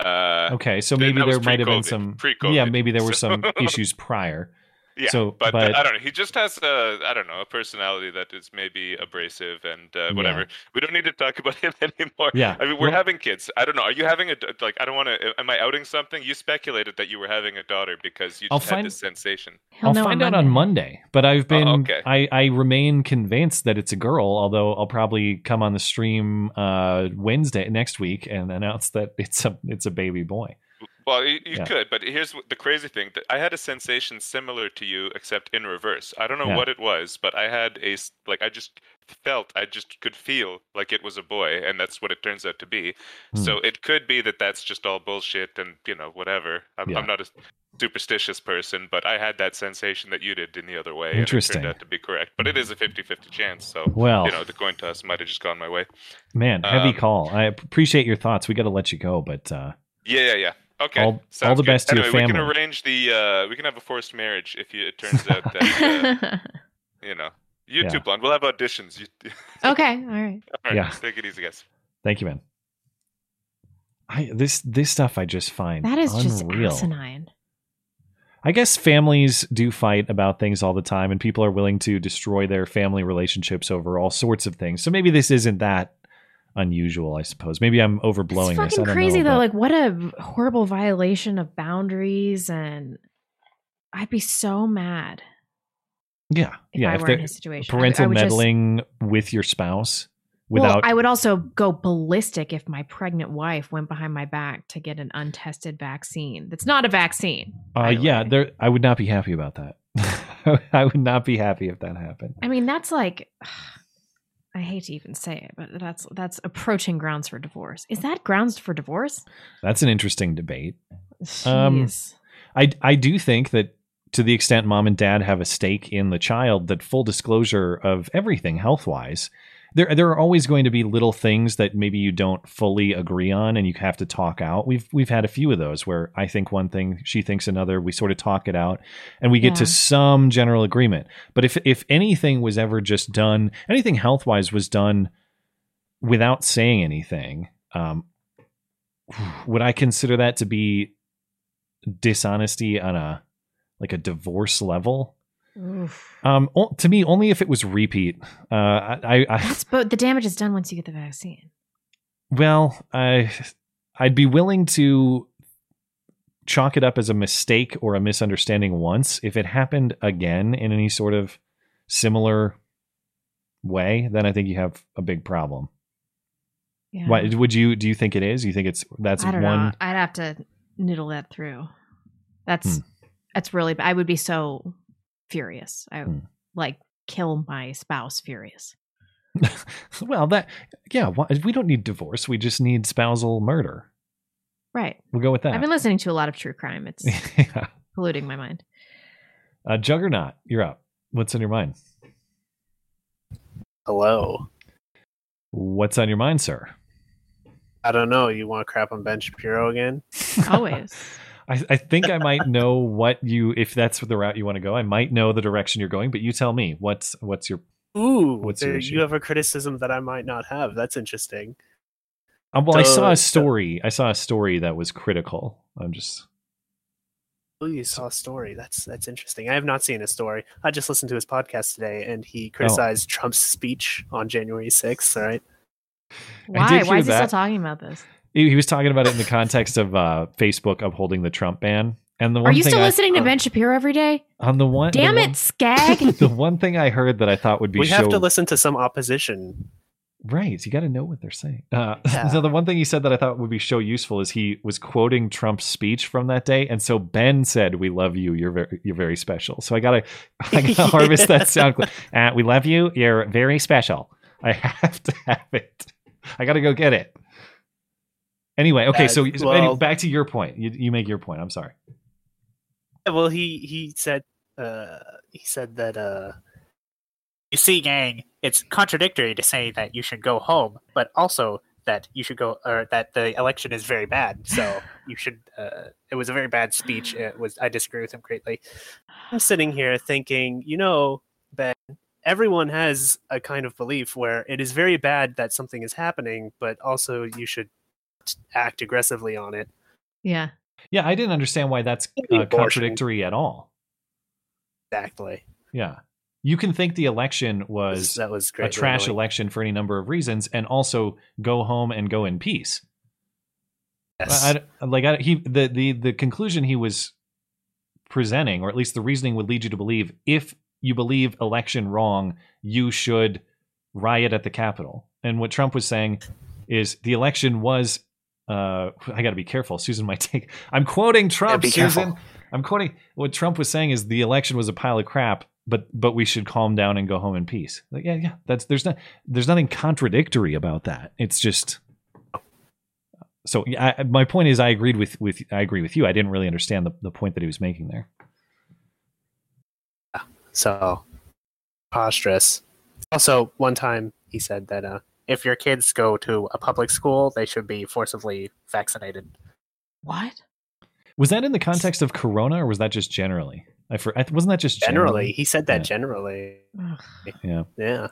Uh, okay, so maybe there might have been some. Yeah, maybe there were so- some issues prior. Yeah, So, but, but, I don't know. He just has a I don't know a personality that is maybe abrasive and uh, whatever. Yeah. We don't need to talk about him anymore. Yeah, I mean we're well- having kids. I don't know. Are you having a like? I don't want to. Am I outing something? You speculated that you were having a daughter because you I'll just had find- this sensation. I'll find out on Monday, but I've been Oh, okay. I, I remain convinced that it's a girl, although I'll probably come on the stream uh Wednesday next week and announce that it's a it's a baby boy. Well, you, you Yeah. could, but here's the crazy thing: that I had a sensation similar to you, except in reverse. I don't know Yeah. what it was, but I had a like I just felt, I just could feel like it was a boy, and that's what it turns out to be. So Hmm. it could be that that's just all bullshit, and you know whatever. I'm, Yeah. I'm not a superstitious person, but I had that sensation that you did in the other way, Interesting. and it turned out to be correct. But it is a 50-50 chance, so Well- you know the coin toss might have just gone my way. Man, heavy Um, call. I appreciate your thoughts. We got to let you go, but uh Yeah, yeah, yeah. Okay. All- all the good. best to your anyway, We can arrange the. Uh, we can have a forced marriage if you, it turns out that uh, you know you Yeah. two blonde. We'll have auditions. You, okay, all right. all right, Yeah. Take it easy, guys. thank you, man. I this this stuff I just find That is just unreal. asinine. I guess families do fight about things all the time, and people are willing to destroy their family relationships over all sorts of things. So maybe this isn't that unusual, I suppose. Maybe I'm overblowing It's this. I fucking don't crazy know, though. Like, what a horrible violation of boundaries, and I'd be so mad. yeah, if yeah. I if were in his situation, parental I just- meddling with your spouse well, without I would also go ballistic if my pregnant wife went behind my back to get an untested vaccine. That's not a vaccine. Uh, yeah, there. I would not be happy about that. I would not be happy if that happened. I mean, that's like. I hate to even say it, but that's that's approaching grounds for divorce. Is that grounds for divorce? That's an interesting debate. Um, I I do think that to the extent mom and dad have a stake in the child, that full disclosure of everything health wise. There, there are always going to be little things that maybe you don't fully agree on, and you have to talk out. We've we've had a few of those where I think one thing, she thinks another. We sort of talk it out, and we get to some general agreement. But if if anything was ever just done, anything health wise was done without saying anything, um, would I consider that to be dishonesty on a like a divorce level? Um, o- to me, only if it was repeat. Uh, I, I, That's but the damage is done once you get the vaccine. well, I, I'd be willing to chalk it up as a mistake or a misunderstanding once. If it happened again in any sort of similar way, then I think you have a big problem. Yeah. Why would you? Do you think it is? You think it's that's I don't one? know. I'd have to noodle that through. That's Hmm. that's really. I would be so furious. I would like kill my spouse furious. well, that yeah. Why, we don't need divorce. We just need spousal murder. Right. We'll go with that. I've been listening to a lot of true crime. It's yeah. polluting my mind. Uh, Juggernaut, you're up. What's on your mind? Hello. What's on your mind, sir? I don't know. You want to crap on Ben Shapiro again? Always. I, I think I might know what you if that's the route you want to go. I might know the direction you're going, but you tell me what's what's your Ooh, What's your there- issue? you have a criticism that I might not have. That's interesting. Um, well, I saw a story. I saw a story that was critical. I'm just Oh, you saw a story. That's that's interesting. I have not seen a story. I just listened to his podcast today, and he criticized Trump's speech on January sixth. All right. Why? Why hear is he still talking about this? He, he was talking about it in the context of uh, Facebook upholding the Trump ban. And the one Are you thing still I- listening to Ben Shapiro every day? on the one? the Damn one- it, Skag! the one thing I heard that I thought would be We have so to listen to some opposition. Right. You got to know what they're saying. Uh, Yeah. so the one thing he said that I thought would be so useful is he was quoting Trump's speech from that day, and so Ben said, "We love you. You're very, you're very special." So I gotta, I gotta harvest that sound clip. Uh, we love you. You're very special. I have to have it. I gotta go get it. Anyway, okay. So well- back to your point. You, you make your point. I'm sorry. Well, he he said uh, he said that uh, You see, gang, it's contradictory to say that you should go home, but also that you should go or that the election is very bad. So you should. Uh, it was a very bad speech. It was. I disagree with him greatly. I'm sitting here thinking, you know, Ben, everyone has a kind of belief where it is very bad that something is happening, but also you should act aggressively on it. Yeah. Yeah, I didn't understand why that's uh, contradictory at all. Exactly. Yeah. You can think the election was that was a trash annoying. election for any number of reasons, and also go home and go in peace. Yes. I, I- like I, he the, the the conclusion he was presenting, or at least the reasoning would lead you to believe, if you believe election wrong, you should riot at the Capitol. And what Trump was saying is the election was. Uh, I got to be careful. Susan might take. I'm quoting Trump. be Susan. careful. I'm quoting what Trump was saying is the election was a pile of crap, but but we should calm down and go home in peace. Like, yeah, yeah. That's there's not there's nothing contradictory about that. It's just so yeah, I, my point is I agreed with with I agree with you. I didn't really understand the, the point that he was making there. So preposterous. Also, one time he said that uh, if your kids go to a public school, they should be forcibly vaccinated. What? Was that in the context of Corona or was that just generally? I for, wasn't that just Generally, generally? he said that Yeah. generally. Yeah. Yeah.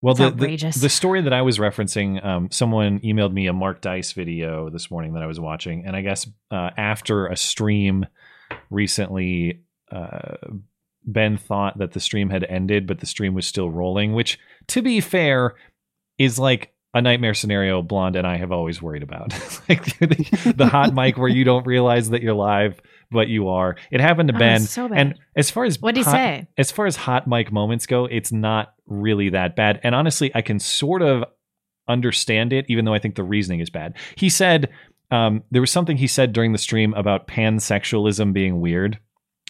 Well, the, the the story that I was referencing, um, someone emailed me a Mark Dice video this morning that I was watching, and I guess uh, after a stream recently, uh, Ben thought that the stream had ended, but the stream was still rolling. Which, to be fair, is like a nightmare scenario Blonde and I have always worried about, like the, the hot mic where you don't realize that you're live, but you are. It happened to Oh, Ben, so bad. and as far as What'd he say? as far as hot mic moments go, it's not really that bad. And honestly, I can sort of understand it, even though I think the reasoning is bad. He said um, there was something he said during the stream about pansexualism being weird.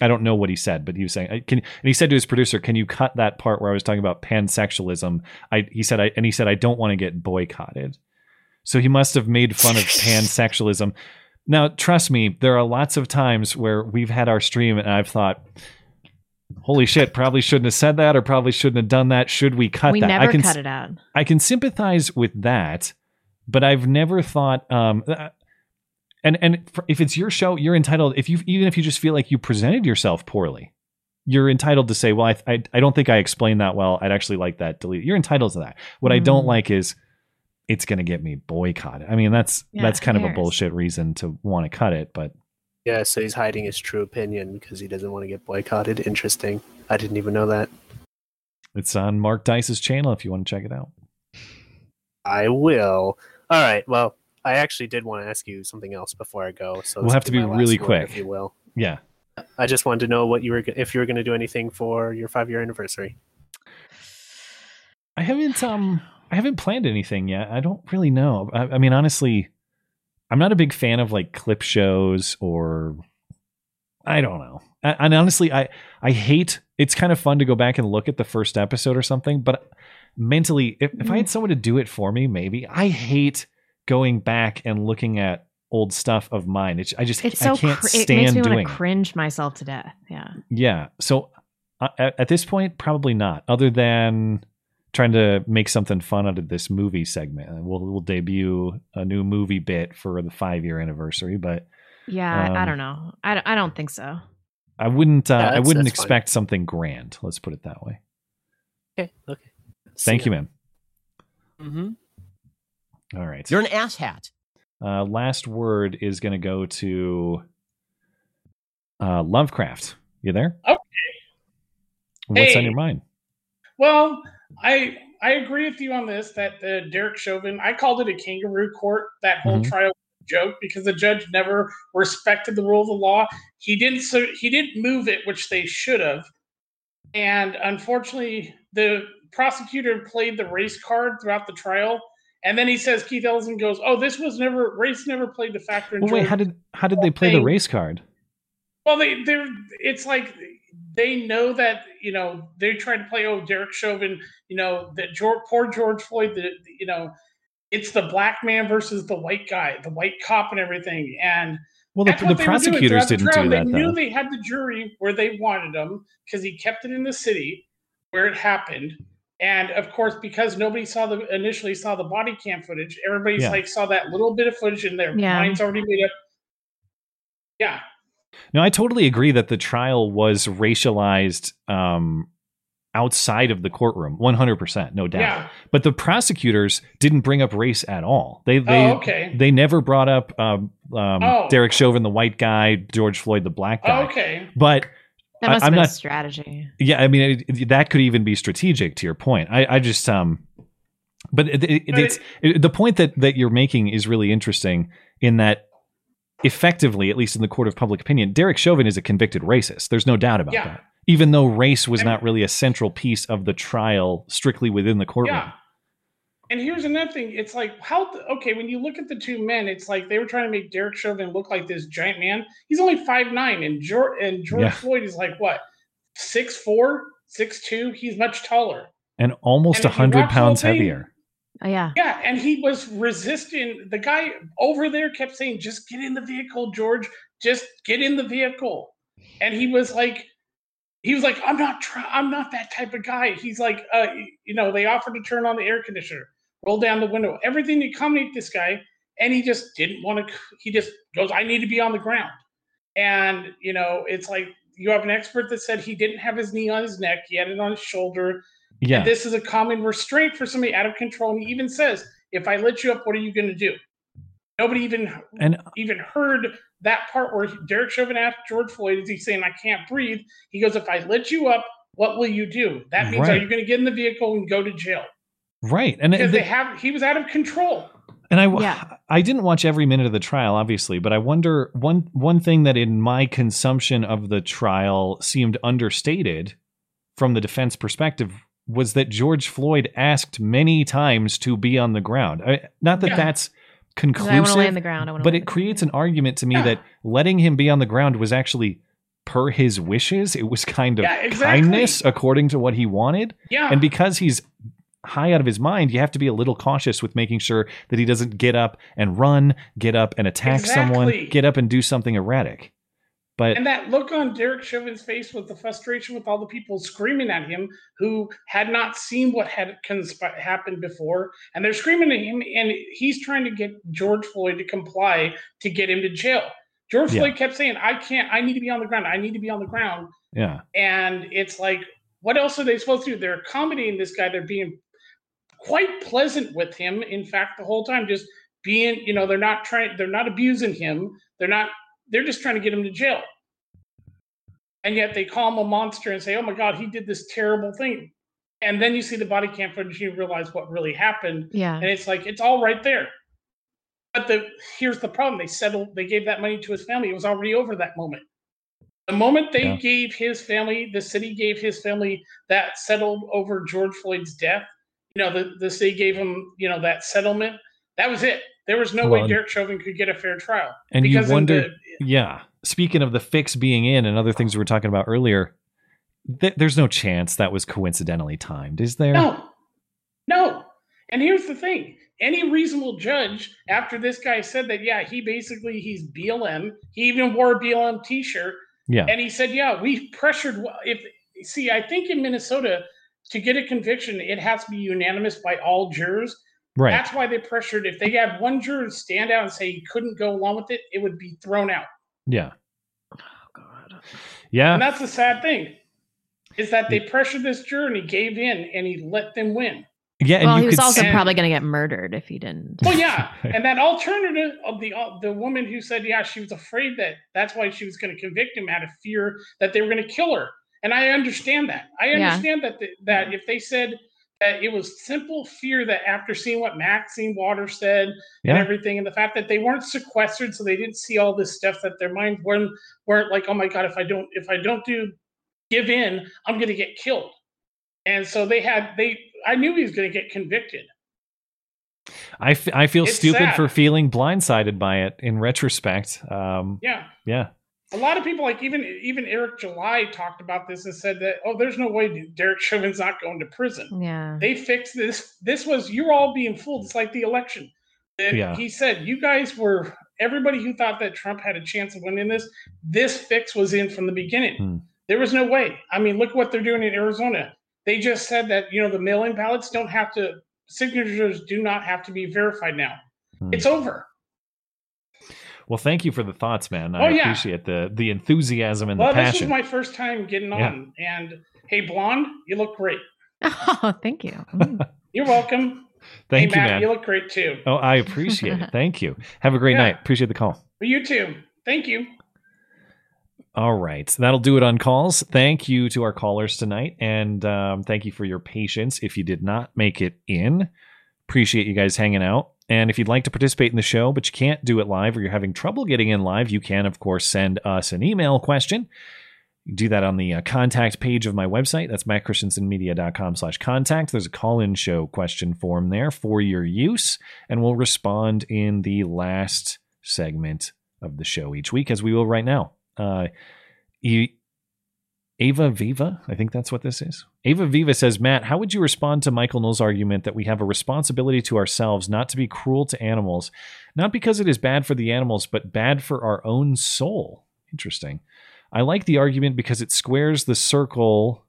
I don't know what he said, but he was saying, "Can?" And he said to his producer, "Can you cut that part where I was talking about pansexualism?" I he said, "I," and he said, "I don't want to get boycotted." So he must have made fun of pansexualism. Now, trust me, there are lots of times where we've had our stream and I've thought, holy shit, probably shouldn't have said that or probably shouldn't have done that. Should we cut we that? never I can, cut it out. I can sympathize with that, but I've never thought, um, uh, and and for, if it's your show, you're entitled. If you even if you just feel like you presented yourself poorly, you're entitled to say, well, I I, I don't think I explained that well. I'd actually like that deleted. You're entitled to that. What I don't Mm. like is it's going to get me boycotted. I mean, that's Yeah, that's kind of a bullshit reason to want to cut it, but Yeah, so he's hiding his true opinion because he doesn't want to get boycotted. Interesting. I didn't even know that. it's on Mark Dice's channel if you want to check it out. I will. All right. Well, I actually did want to ask you something else before I go. So We'll have to be really quick. if you will. Yeah. I just wanted to know what you were if you were going to do anything for your five year anniversary. I haven't um I haven't planned anything yet. I don't really know. I, I mean, honestly, I'm not a big fan of like clip shows or I don't know. And honestly, I I hate. It's kind of fun to go back and look at the first episode or something, but mentally, if, if I had someone to do it for me, maybe I hate going back and looking at old stuff of mine. It's, I just It's I can't cr- it makes me doing want to cringe myself to death. Yeah. Yeah. So uh, at, at this point, probably not. Other than trying to make something fun out of this movie segment, And we'll we'll debut a new movie bit for the five year anniversary. But Yeah, I, I Um, don't know. I, don't- I don't think so. I wouldn't. Uh, Yeah, I wouldn't that's fine. expect something grand. Let's put it that way. Okay. Okay. Thank you, man. Mm-hmm. All right. You're an asshat. Uh, last word is going to go to uh, Lovecraft. You there? Okay. What's on your mind? Well, I I agree with you on this that the Derek Chauvin I called it a kangaroo court that whole Mhm. trial joke because the judge never respected the rule of the law. He didn't so he didn't move it, which they should have. And unfortunately, the prosecutor played the race card throughout the trial. And then he says Keith Ellison goes, "Oh, this was never race never played the factor in." Well, wait. How did how did they play the race card? well, they they're it's like they know that you know they try to play oh Derek Chauvin, you know that George, poor George Floyd, the you know it's the black man versus the white guy, the white cop and everything, and Well, the, the what they were doing prosecutors didn't trial. do that They knew they had the jury where they wanted them because he kept it in the city where it happened, And of course, because nobody saw the initially saw the body cam footage, everybody's Yeah. like saw that little bit of footage in their Yeah. minds already made up. Yeah, No, I totally agree that the trial was racialized um, outside of the courtroom, one hundred percent, no doubt. Yeah. But the prosecutors didn't bring up race at all. They they Oh, okay. they never brought up um, um, Oh. Derek Chauvin, the white guy, George Floyd, the black guy. okay. But That I- must I'm have been not. strategy. Yeah, I mean it, that could even be strategic. To your point, I, I just um, but it, it, it's it, the point that that you're making is really interesting in that effectively, at least in the court of public opinion, Derek Chauvin is a convicted racist. There's no doubt about Yeah. that. Even though race was not really a central piece of the trial, strictly within the courtroom. Yeah. And here's another thing. It's like how okay when you look at the two men, it's like they were trying to make Derek Chauvin look like this giant man. He's only five nine, and George and George Yeah. Floyd is like what six four, six two. He's much taller. and almost And a hundred watch the whole pounds thing- heavier. Oh, yeah. Yeah, and he was resisting. The guy over there kept saying, "Just get in the vehicle, George. Just get in the vehicle." And he was like, he was like, "I'm not try- I'm not that type of guy." He's like, uh, you know, they offered to turn on the air conditioner, roll down the window, everything to accommodate this guy, and he just didn't want to. He just goes, "I need to be on the ground." And you know, it's like you have an expert that said he didn't have his knee on his neck; he had it on his shoulder. Yeah. And this is a common restraint for somebody out of control. And he even says, if I let you up, what are you going to do? Nobody even And even heard that part where Derek Chauvin asked George Floyd, is he saying, I can't breathe? He goes, if I let you up, what will you do? That means, are you going to get in the vehicle and go to jail? Right, and Because the- they have, he was out of control. And I, I didn't watch every minute of the trial, obviously, but I wonder one one thing that in my consumption of the trial seemed understated from the defense perspective was that George Floyd asked many times to be on the ground. I, not that Yeah. that's I conclusive, lay on the ground. I but lay it creates an argument to me that letting him be on the ground was actually per his wishes. It was kind of Yeah, exactly. kindness according to what he wanted. Yeah. And because he's high out of his mind, you have to be a little cautious with making sure that he doesn't get up and run, get up and attack someone, get up and do something erratic. But And that look on Derek Chauvin's face with the frustration with all the people screaming at him who had not seen what had consp- happened before. And they're screaming at him, and he's trying to get George Floyd to comply to get him to jail. George Yeah. Floyd kept saying, I can't, I need to be on the ground. I need to be on the ground. yeah. And it's like, what else are they supposed to do? They're accommodating this guy. They're being quite pleasant with him. In fact, the whole time, just being, you know, they're not trying, they're not abusing him. They're not, they're just trying to get him to jail. And yet they call him a monster and say, oh my God, he did this terrible thing. And then you see the body cam footage, you realize what really happened. Yeah. And it's like, it's all right there. But the here's the problem. They settled, they gave that money to his family. It was already over that moment. The moment they Yeah. gave his family, the city gave his family that settled over George Floyd's death. You know, the, the city gave him, you know, that settlement. That was it. There was no Well, way Derek Chauvin could get a fair trial. And you wonder, the- yeah. Speaking of the fix being in and other things we were talking about earlier, th- there's no chance that was coincidentally timed, is there? No, no. And here's the thing: any reasonable judge, after this guy said that, yeah, he basically he's BLM. He even wore a BLM T-shirt. Yeah. And he said, yeah, we pressured. If see, I think in Minnesota, to get a conviction, it has to be unanimous by all jurors. Right. That's why they pressured. If they had one juror stand out and say he couldn't go along with it, it would be thrown out. Yeah. Oh God. Yeah. And that's the sad thing, is that they pressured this juror and he gave in and he let them win. Yeah, and well, you he was could also see- probably going to get murdered if he didn't. Well, yeah, and that alternative of the uh, the woman who said, yeah, she was afraid that that's why she was going to convict him out of fear that they were going to kill her, and I understand that. I Yeah. understand that the, that if they said that it was simple fear that after seeing what Maxine Waters said Yeah. and everything, and the fact that they weren't sequestered, so they didn't see all this stuff that their minds weren't weren't like, oh my god, if I don't if I don't do give in, I'm going to get killed, and so they had they. I knew he was going to get convicted. I, f- I feel It's stupid sad. for feeling blindsided by it in retrospect. Um, Yeah. yeah. A lot of people like even even Eric July talked about this and said that oh there's no way Derek Chauvin's not going to prison. Yeah. They fixed this. This was you're all being fooled. It's like the election. And Yeah. He said you guys were everybody who thought that Trump had a chance of winning this. This fix was in from the beginning. Hmm. There was no way. I mean, look what they're doing in Arizona. They just said that you know the mail-in ballots don't have to signatures do not have to be verified now. Hmm. It's over. Well, thank you for the thoughts, man. Oh, I yeah. appreciate the the enthusiasm and the well, this was passion. my first time getting Yeah. on, and hey, blonde, you look great. Oh, thank you. Mm. You're welcome. Thank hey, you, Matt, man. You look great too. Oh, I appreciate it. Thank you. Have a great Yeah. night. Appreciate the call. You too. Thank you. All right. So that'll do it on calls. Thank you to our callers tonight. And um, thank you for your patience. If you did not make it in, appreciate you guys hanging out. And if you'd like to participate in the show, but you can't do it live or you're having trouble getting in live, you can, of course, send us an email question. Do that on the uh, contact page of my website. That's mattchristiansenmedia.com slash contact. There's a call-in show question form there for your use, and we'll respond in the last segment of the show each week, as we will right now. Uh, E- Ava Viva, I think that's what this is. Ava Viva says, Matt, how would you respond to Michael Knowles' argument that we have a responsibility to ourselves not to be cruel to animals, not because it is bad for the animals, but bad for our own soul? Interesting. I like the argument because it squares the circle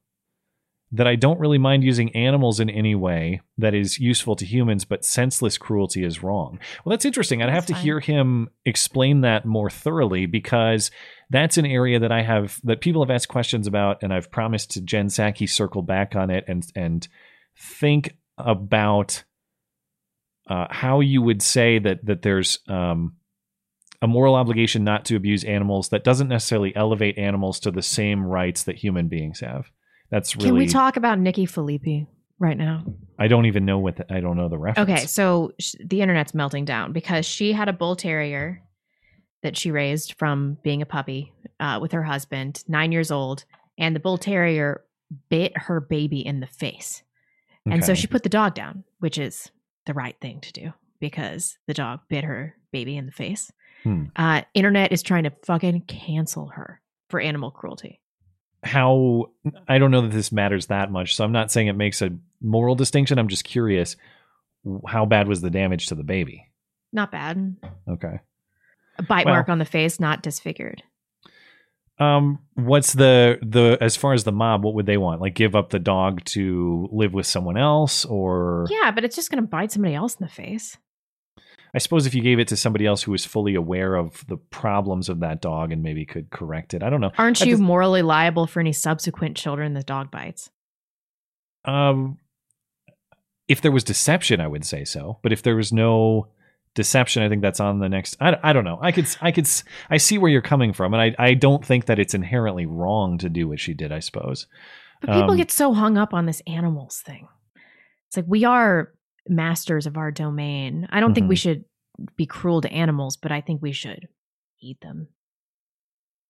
that I don't really mind using animals in any way that is useful to humans, but senseless cruelty is wrong. Well, that's interesting. I'd have to hear him explain that more thoroughly because that's an area that I have that people have asked questions about, and I've promised to Jen Psaki circle back on it and and think about uh, how you would say that that there's um, a moral obligation not to abuse animals that doesn't necessarily elevate animals to the same rights that human beings have. That's really Can we talk about Nikki Phillippi right now? I don't even know what the, I don't know the reference. Okay, so sh- the internet's melting down because she had a bull terrier that she raised from being a puppy uh, with her husband, nine years old, and the bull terrier bit her baby in the face. And so she put the dog down, which is the right thing to do because the dog bit her baby in the face. Hmm. Uh, internet is trying to fucking cancel her for animal cruelty. How I don't know that this matters that much, so I'm not saying it makes a moral distinction. I'm just curious how bad was the damage to the baby? Not bad. Okay. A bite Well- mark on the face, not disfigured. Um what's the the as far as the mob, what would they want? Like give up the dog to live with someone else or Yeah, but it's just going to bite somebody else in the face. I suppose if you gave it to somebody else who was fully aware of the problems of that dog and maybe could correct it. I don't know. Aren't you just- morally liable for any subsequent children the dog bites? Um, if there was deception, I would say so. But if there was no deception, I think that's on the next. I, I don't know. I could I could I see where you're coming from, and I I don't think that it's inherently wrong to do what she did. I suppose. But people Um, get so hung up on this animals thing. It's like we are masters of our domain. I don't think we Mhm. should be cruel to animals, but I think we should eat them.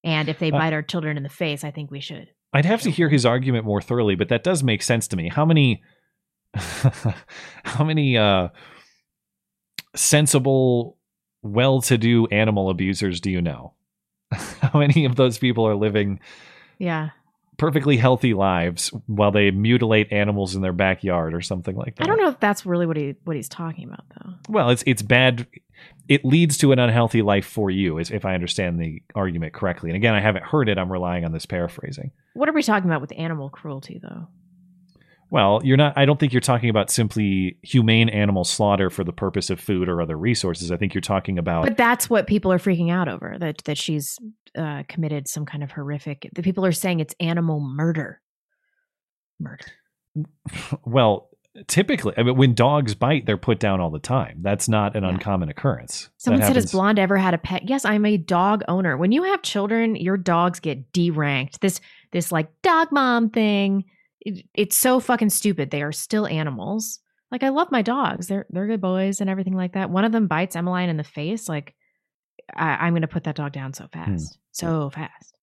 And if they Uh, bite our children in the face, I think we should. I'd have to hear his argument more thoroughly, but that does make sense to me. How many, how many uh, sensible, well-to-do animal abusers do you know? how many of those people are living Yeah. Perfectly healthy lives while they mutilate animals in their backyard or something like that? I don't know if that's really what he what he's talking about though. Well, it's it's bad. It leads to an unhealthy life for you, is if I understand the argument correctly. And again, I haven't heard it. I'm relying on this paraphrasing. What are we talking about with animal cruelty though? Well, you're not. I don't think you're talking about simply humane animal slaughter for the purpose of food or other resources. I think you're talking about. But that's what people are freaking out over that that she's uh, committed some kind of horrific. The people are saying it's animal murder. Murder. well, typically, I mean, when dogs bite, they're put down all the time. That's not an uncommon occurrence. Someone That said, "Has Blonde ever had a pet?" Yes, I'm a dog owner. When you have children, your dogs get deranked. This this like dog mom thing. It, it's so fucking stupid. They are still animals. Like I love my dogs. They're they're good boys and everything like that. One of them bites Emmeline in the face. Like I, I'm gonna put that dog down so fast, so fast.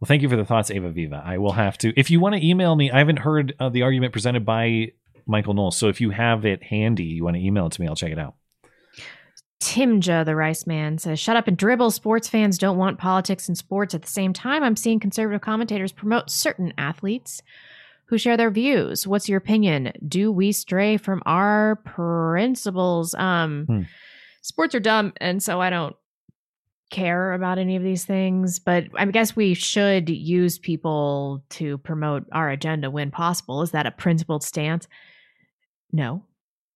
Well, thank you for the thoughts, Ava Viva. I will have to. If you want to email me, I haven't heard uh, the argument presented by Michael Knowles. So if you have it handy, you want to email it to me, I'll check it out. Timja, the rice man, says, Shut up and dribble. Sports fans don't want politics and sports. At the same time, I'm seeing conservative commentators promote certain athletes who share their views. What's your opinion? Do we stray from our principles? Um, Hmm. Sports are dumb, and so I don't care about any of these things, but I guess we should use people to promote our agenda when possible. Is that a principled stance? No.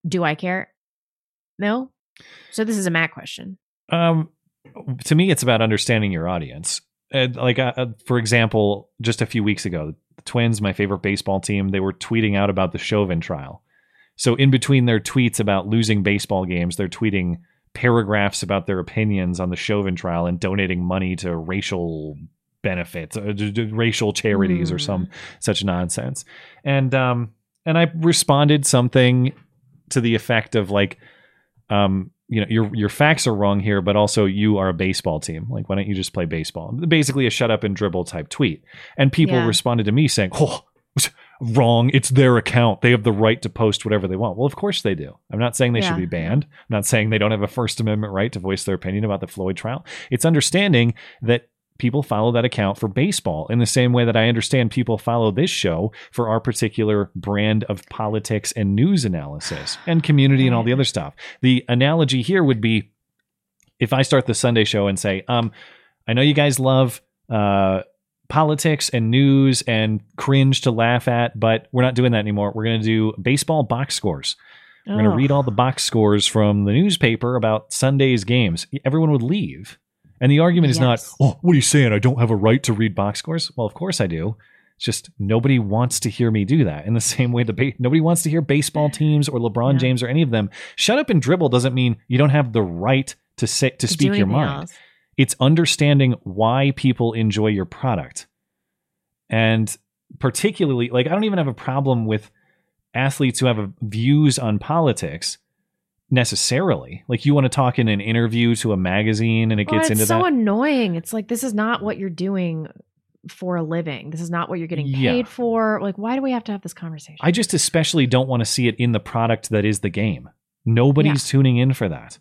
Do I care? No. So this is a Matt question. Um, to me, it's about understanding your audience. And like, uh, uh, for example, just a few weeks ago, the Twins, my favorite baseball team, they were tweeting out about the Chauvin trial. So in between their tweets about losing baseball games, they're tweeting paragraphs about their opinions on the Chauvin trial and donating money to racial benefits, uh, d- d- racial charities, or some such nonsense. And um, and I responded something to the effect of like, um, you know, your your facts are wrong here, but also you are a baseball team. Like, why don't you just play baseball? Basically, a shut up and dribble type tweet. And people Yeah. responded to me saying, "Oh, wrong. It's their account. They have the right to post whatever they want." Well, of course they do. I'm not saying they Yeah. should be banned. I'm not saying they don't have a First Amendment right to voice their opinion about the Floyd trial. It's understanding that people follow that account for baseball in the same way that I understand people follow this show for our particular brand of politics and news analysis and community and all the other stuff. The analogy here would be if I start the Sunday show and say, um, I know you guys love uh, politics and news and cringe to laugh at, but we're not doing that anymore. We're going to do baseball box scores. We're going to read all the box scores from the newspaper about Sunday's games. Everyone would leave. And the argument is not, oh, what are you saying? I don't have a right to read box scores? Well, of course I do. It's just nobody wants to hear me do that. In the same way, the ba- nobody wants to hear baseball teams or LeBron James or any of them. Shut up and dribble doesn't mean you don't have the right to say to speak your mind. else. It's understanding why people enjoy your product. And particularly, like I don't even have a problem with athletes who have a, views on politics necessarily. Like you want to talk in an interview to a magazine and it Well, gets into so that. So annoying. It's like this is not what you're doing for a living. This is not what you're getting Yeah. paid for. Like, why do we have to have this conversation? I just especially don't want to see it in the product that is the game. Nobody's tuning in for that.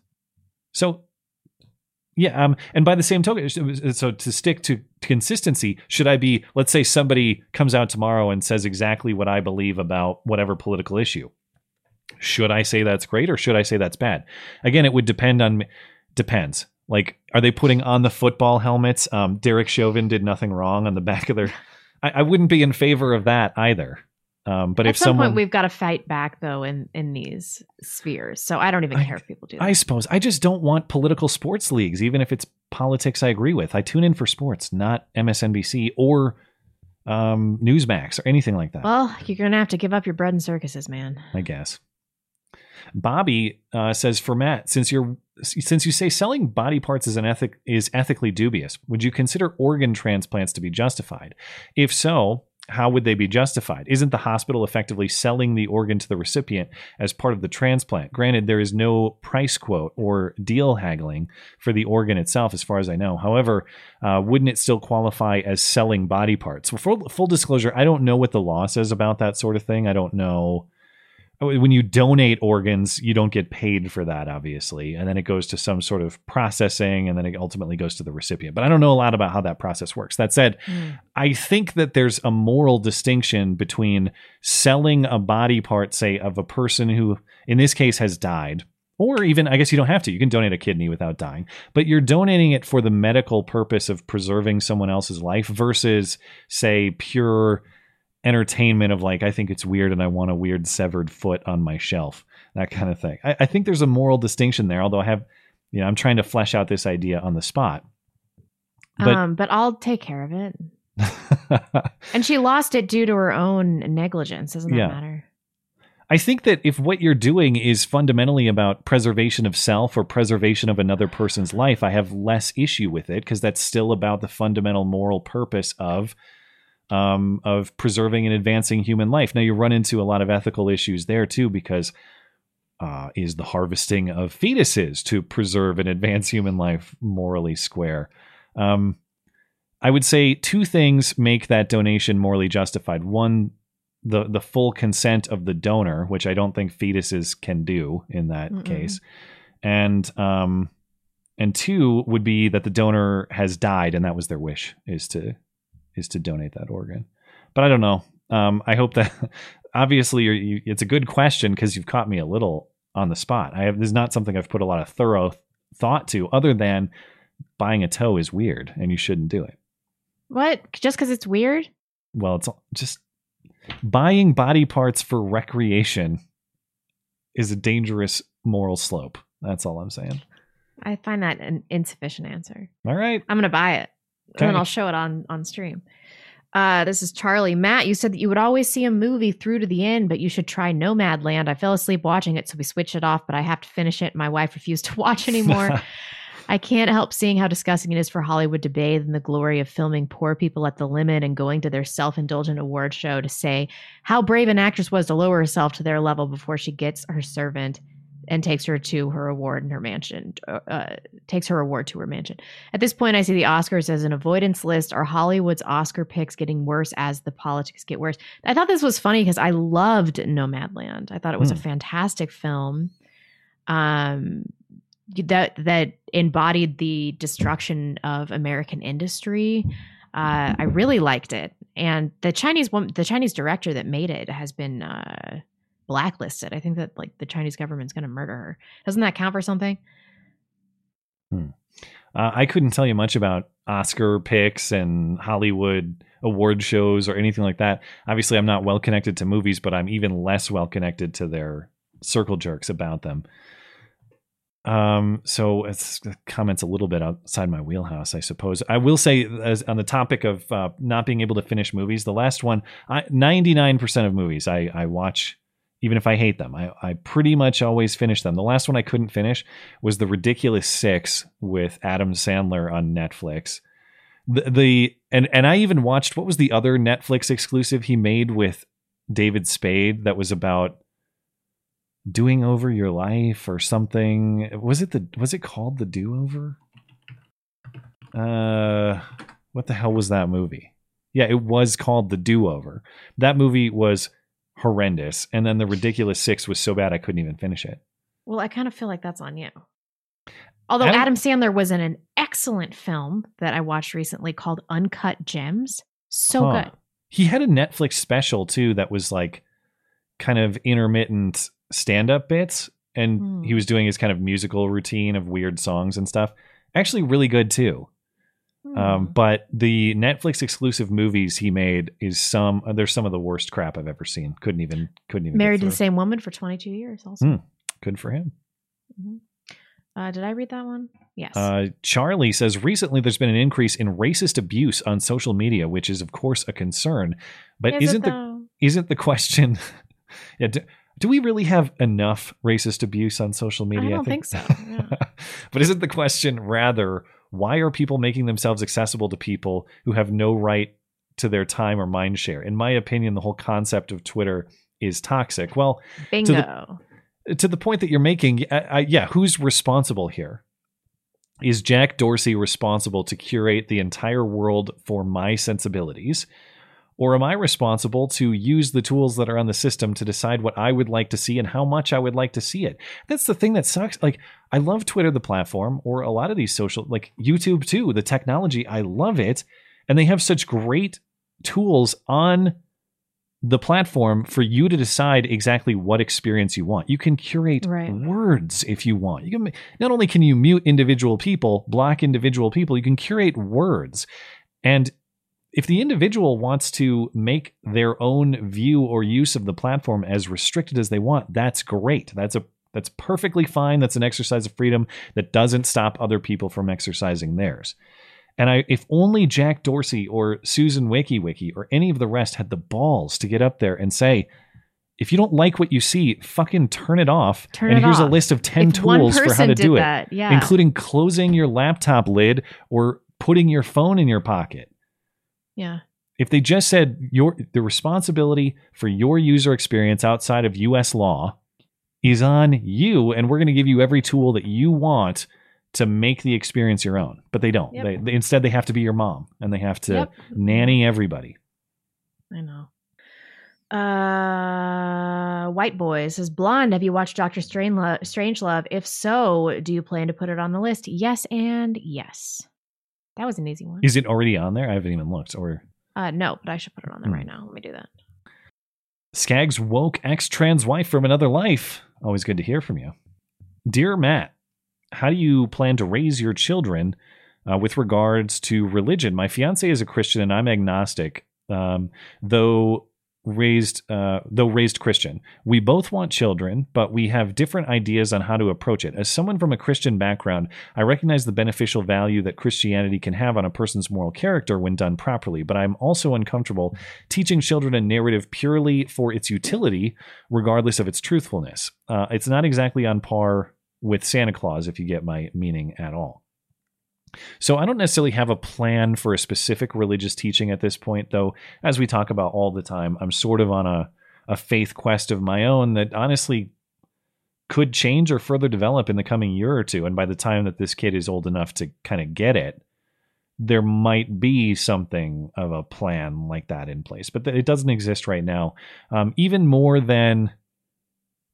So, yeah. Um, and by the same token, so to stick to consistency, should I be, let's say somebody comes out tomorrow and says exactly what I believe about whatever political issue. Should I say that's great or should I say that's bad? Again, it would depend on, depends. Like, are they putting on the football helmets? Um, Derek Chauvin did nothing wrong on the back of their. I, I wouldn't be in favor of that either. Um, but At if some someone, point, we've got to fight back though in in these spheres. So I don't even care if people do that. I suppose I just don't want political sports leagues, even if it's politics I agree with. I tune in for sports, not MSNBC or um, Newsmax or anything like that. well, you're gonna have to give up your bread and circuses, man. I guess. Bobby uh, says for Matt, since you're since you say selling body parts is an ethic is ethically dubious, would you consider organ transplants to be justified? If so, how would they be justified? Isn't the hospital effectively selling the organ to the recipient as part of the transplant? Granted, there is no price quote or deal haggling for the organ itself, as far as I know. However, uh, wouldn't it still qualify as selling body parts? Well, full, full disclosure, I don't know what the law says about that sort of thing. I don't know Oh, when you donate organs, you don't get paid for that, obviously. And then it goes to some sort of processing and then it ultimately goes to the recipient. But I don't know a lot about how that process works. That said, mm. I think that there's a moral distinction between selling a body part, say, of a person who, in this case, has died. Or even, I guess you don't have to. You can donate a kidney without dying, but you're donating it for the medical purpose of preserving someone else's life versus, say, pure entertainment of like I think it's weird and I want a weird severed foot on my shelf, that kind of thing. I, I think there's a moral distinction there, although I have, you know, I'm trying to flesh out this idea on the spot. But um, but I'll take care of it. and she lost it due to her own negligence. Doesn't that Yeah. matter? I think that if what you're doing is fundamentally about preservation of self or preservation of another person's life, I have less issue with it because that's still about the fundamental moral purpose of um, of preserving and advancing human life. Now you run into a lot of ethical issues there too because uh, is the harvesting of fetuses to preserve and advance human life morally square? Um, I would say two things make that donation morally justified. One, the the full consent of the donor, which I don't think fetuses can do in that Mm-mm. case, and um, and two would be that the donor has died and that was their wish is to is to donate that organ. But I don't know. Um, I hope that obviously you're, you, it's a good question because you've caught me a little on the spot. I have this is not something I've put a lot of thorough thought to, other than buying a toe is weird and you shouldn't do it. What? Just because it's weird? Well, it's just buying body parts for recreation is a dangerous moral slope. That's all I'm saying. I find that an insufficient answer. All right. I'm gonna buy it. Okay. And then I'll show it on on stream. Uh, this is Charlie. Matt, you said that you would always see a movie through to the end, but you should try Nomadland. I fell asleep watching it, so we switched it off, but I have to finish it. My wife refused to watch anymore. I can't help seeing how disgusting it is for Hollywood to bathe in the glory of filming poor people at the limit and going to their self indulgent award show to say how brave an actress was to lower herself to their level before she gets her servant and takes her to her award in her mansion, uh, uh, takes her award to her mansion. At this point, I see the Oscars as an avoidance list. Are Hollywood's Oscar picks getting worse as the politics get worse? I thought this was funny because I loved Nomadland. I thought it was a Hmm. fantastic film. Um, that that embodied the destruction of American industry. Uh, I really liked it, and the Chinese woman, the Chinese director that made it, has been uh, blacklisted. I think that like the Chinese government's going to murder her. Doesn't that count for something? Uh, I couldn't tell you much about Oscar picks and Hollywood award shows or anything like that. Obviously, I'm not well connected to movies, but I'm even less well connected to their circle jerks about them. Um, so it's comments a little bit outside my wheelhouse, I suppose. I will say, as on the topic of uh, not being able to finish movies, the last one, I, 99% of movies I, I watch, even if I hate them, I, I pretty much always finish them. The last one I couldn't finish was The Ridiculous Six with Adam Sandler on Netflix. The, the and and I even watched what was the other Netflix exclusive he made with David Spade that was about doing over your life or something. Was it the was it called The Do Over? Uh what the hell was that movie? Yeah, it was called The Do Over. That movie was horrendous and then The Ridiculous 6 was so bad I couldn't even finish it. Well, I kind of feel like that's on you. Although Adam- Adam, Sandler was in an excellent film that I watched recently called Uncut Gems. So Huh. good. He had a Netflix special too that was like kind of intermittent stand up bits. And Hmm. he was doing his kind of musical routine of weird songs and stuff. Actually, really good too. Um, but the Netflix exclusive movies he made is some. Uh, there's some of the worst crap I've ever seen. Couldn't even. Couldn't even. Married to the same woman for 22 years. Also, Hmm, good for him. Mhm. uh, did I read that one? Yes. Uh, Charlie says recently there's been an increase in racist abuse on social media, which is of course a concern. But Is isn't the though? isn't the question? yeah, do, do we really have enough racist abuse on social media? I don't think so, but isn't the question rather why are people making themselves accessible to people who have no right to their time or mind share? In my opinion, the whole concept of Twitter is toxic. Well, to the- Bingo. to the point that you're making, I, I, yeah, who's responsible here? Is Jack Dorsey responsible to curate the entire world for my sensibilities? Or am I responsible to use the tools that are on the system to decide what I would like to see and how much I would like to see it? That's the thing that sucks. Like, I love Twitter, the platform, or a lot of these social, like YouTube too, the technology. I love it. And they have such great tools on the platform for you to decide exactly what experience you want. You can curate words if you want. You can not only can you mute individual people, block individual people, you can curate words. And if the individual wants to make their own view or use of the platform as restricted as they want, that's great. That's a that's perfectly fine. That's an exercise of freedom that doesn't stop other people from exercising theirs. And I, if only Jack Dorsey or Susan Wiki Wiki or any of the rest had the balls to get up there and say, if you don't like what you see, fucking turn it off. Turn and it here's a list of 10 If tools for how to do it, yeah. including closing your laptop lid or putting your phone in your pocket. Yeah. If they just said your the responsibility for your user experience outside of US law is on you and we're going to give you every tool that you want to make the experience your own. But they don't. Yep. They, they instead they have to be your mom and they have to Yep. nanny everybody. I know. Uh, White Boy says, Blonde, have you watched Doctor Strangelove? Strangelove? If so, do you plan to put it on the list? Yes, and yes. That was an easy one. Is it already on there? I haven't even looked. Or Uh, no, but I should put it on there Hmm. right now. Let me do that. Skaggs woke ex trans wife from another life. Always good to hear from you. Dear Matt, how do you plan to raise your children uh, with regards to religion. My fiance is a Christian and I'm agnostic, um, though raised uh, though raised Christian. We both want children, but we have different ideas on how to approach it. As someone from a Christian background, I recognize the beneficial value that Christianity can have on a person's moral character when done properly, but I'm also uncomfortable teaching children a narrative purely for its utility, regardless of its truthfulness. Uh, it's not exactly on par with Santa Claus, if you get my meaning at all. So I don't necessarily have a plan for a specific religious teaching at this point, though. As we talk about all the time, I'm sort of on a a faith quest of my own that honestly could change or further develop in the coming year or two. And by the time that this kid is old enough to kind of get it, there might be something of a plan like that in place. But it doesn't exist right now. Um, even more than,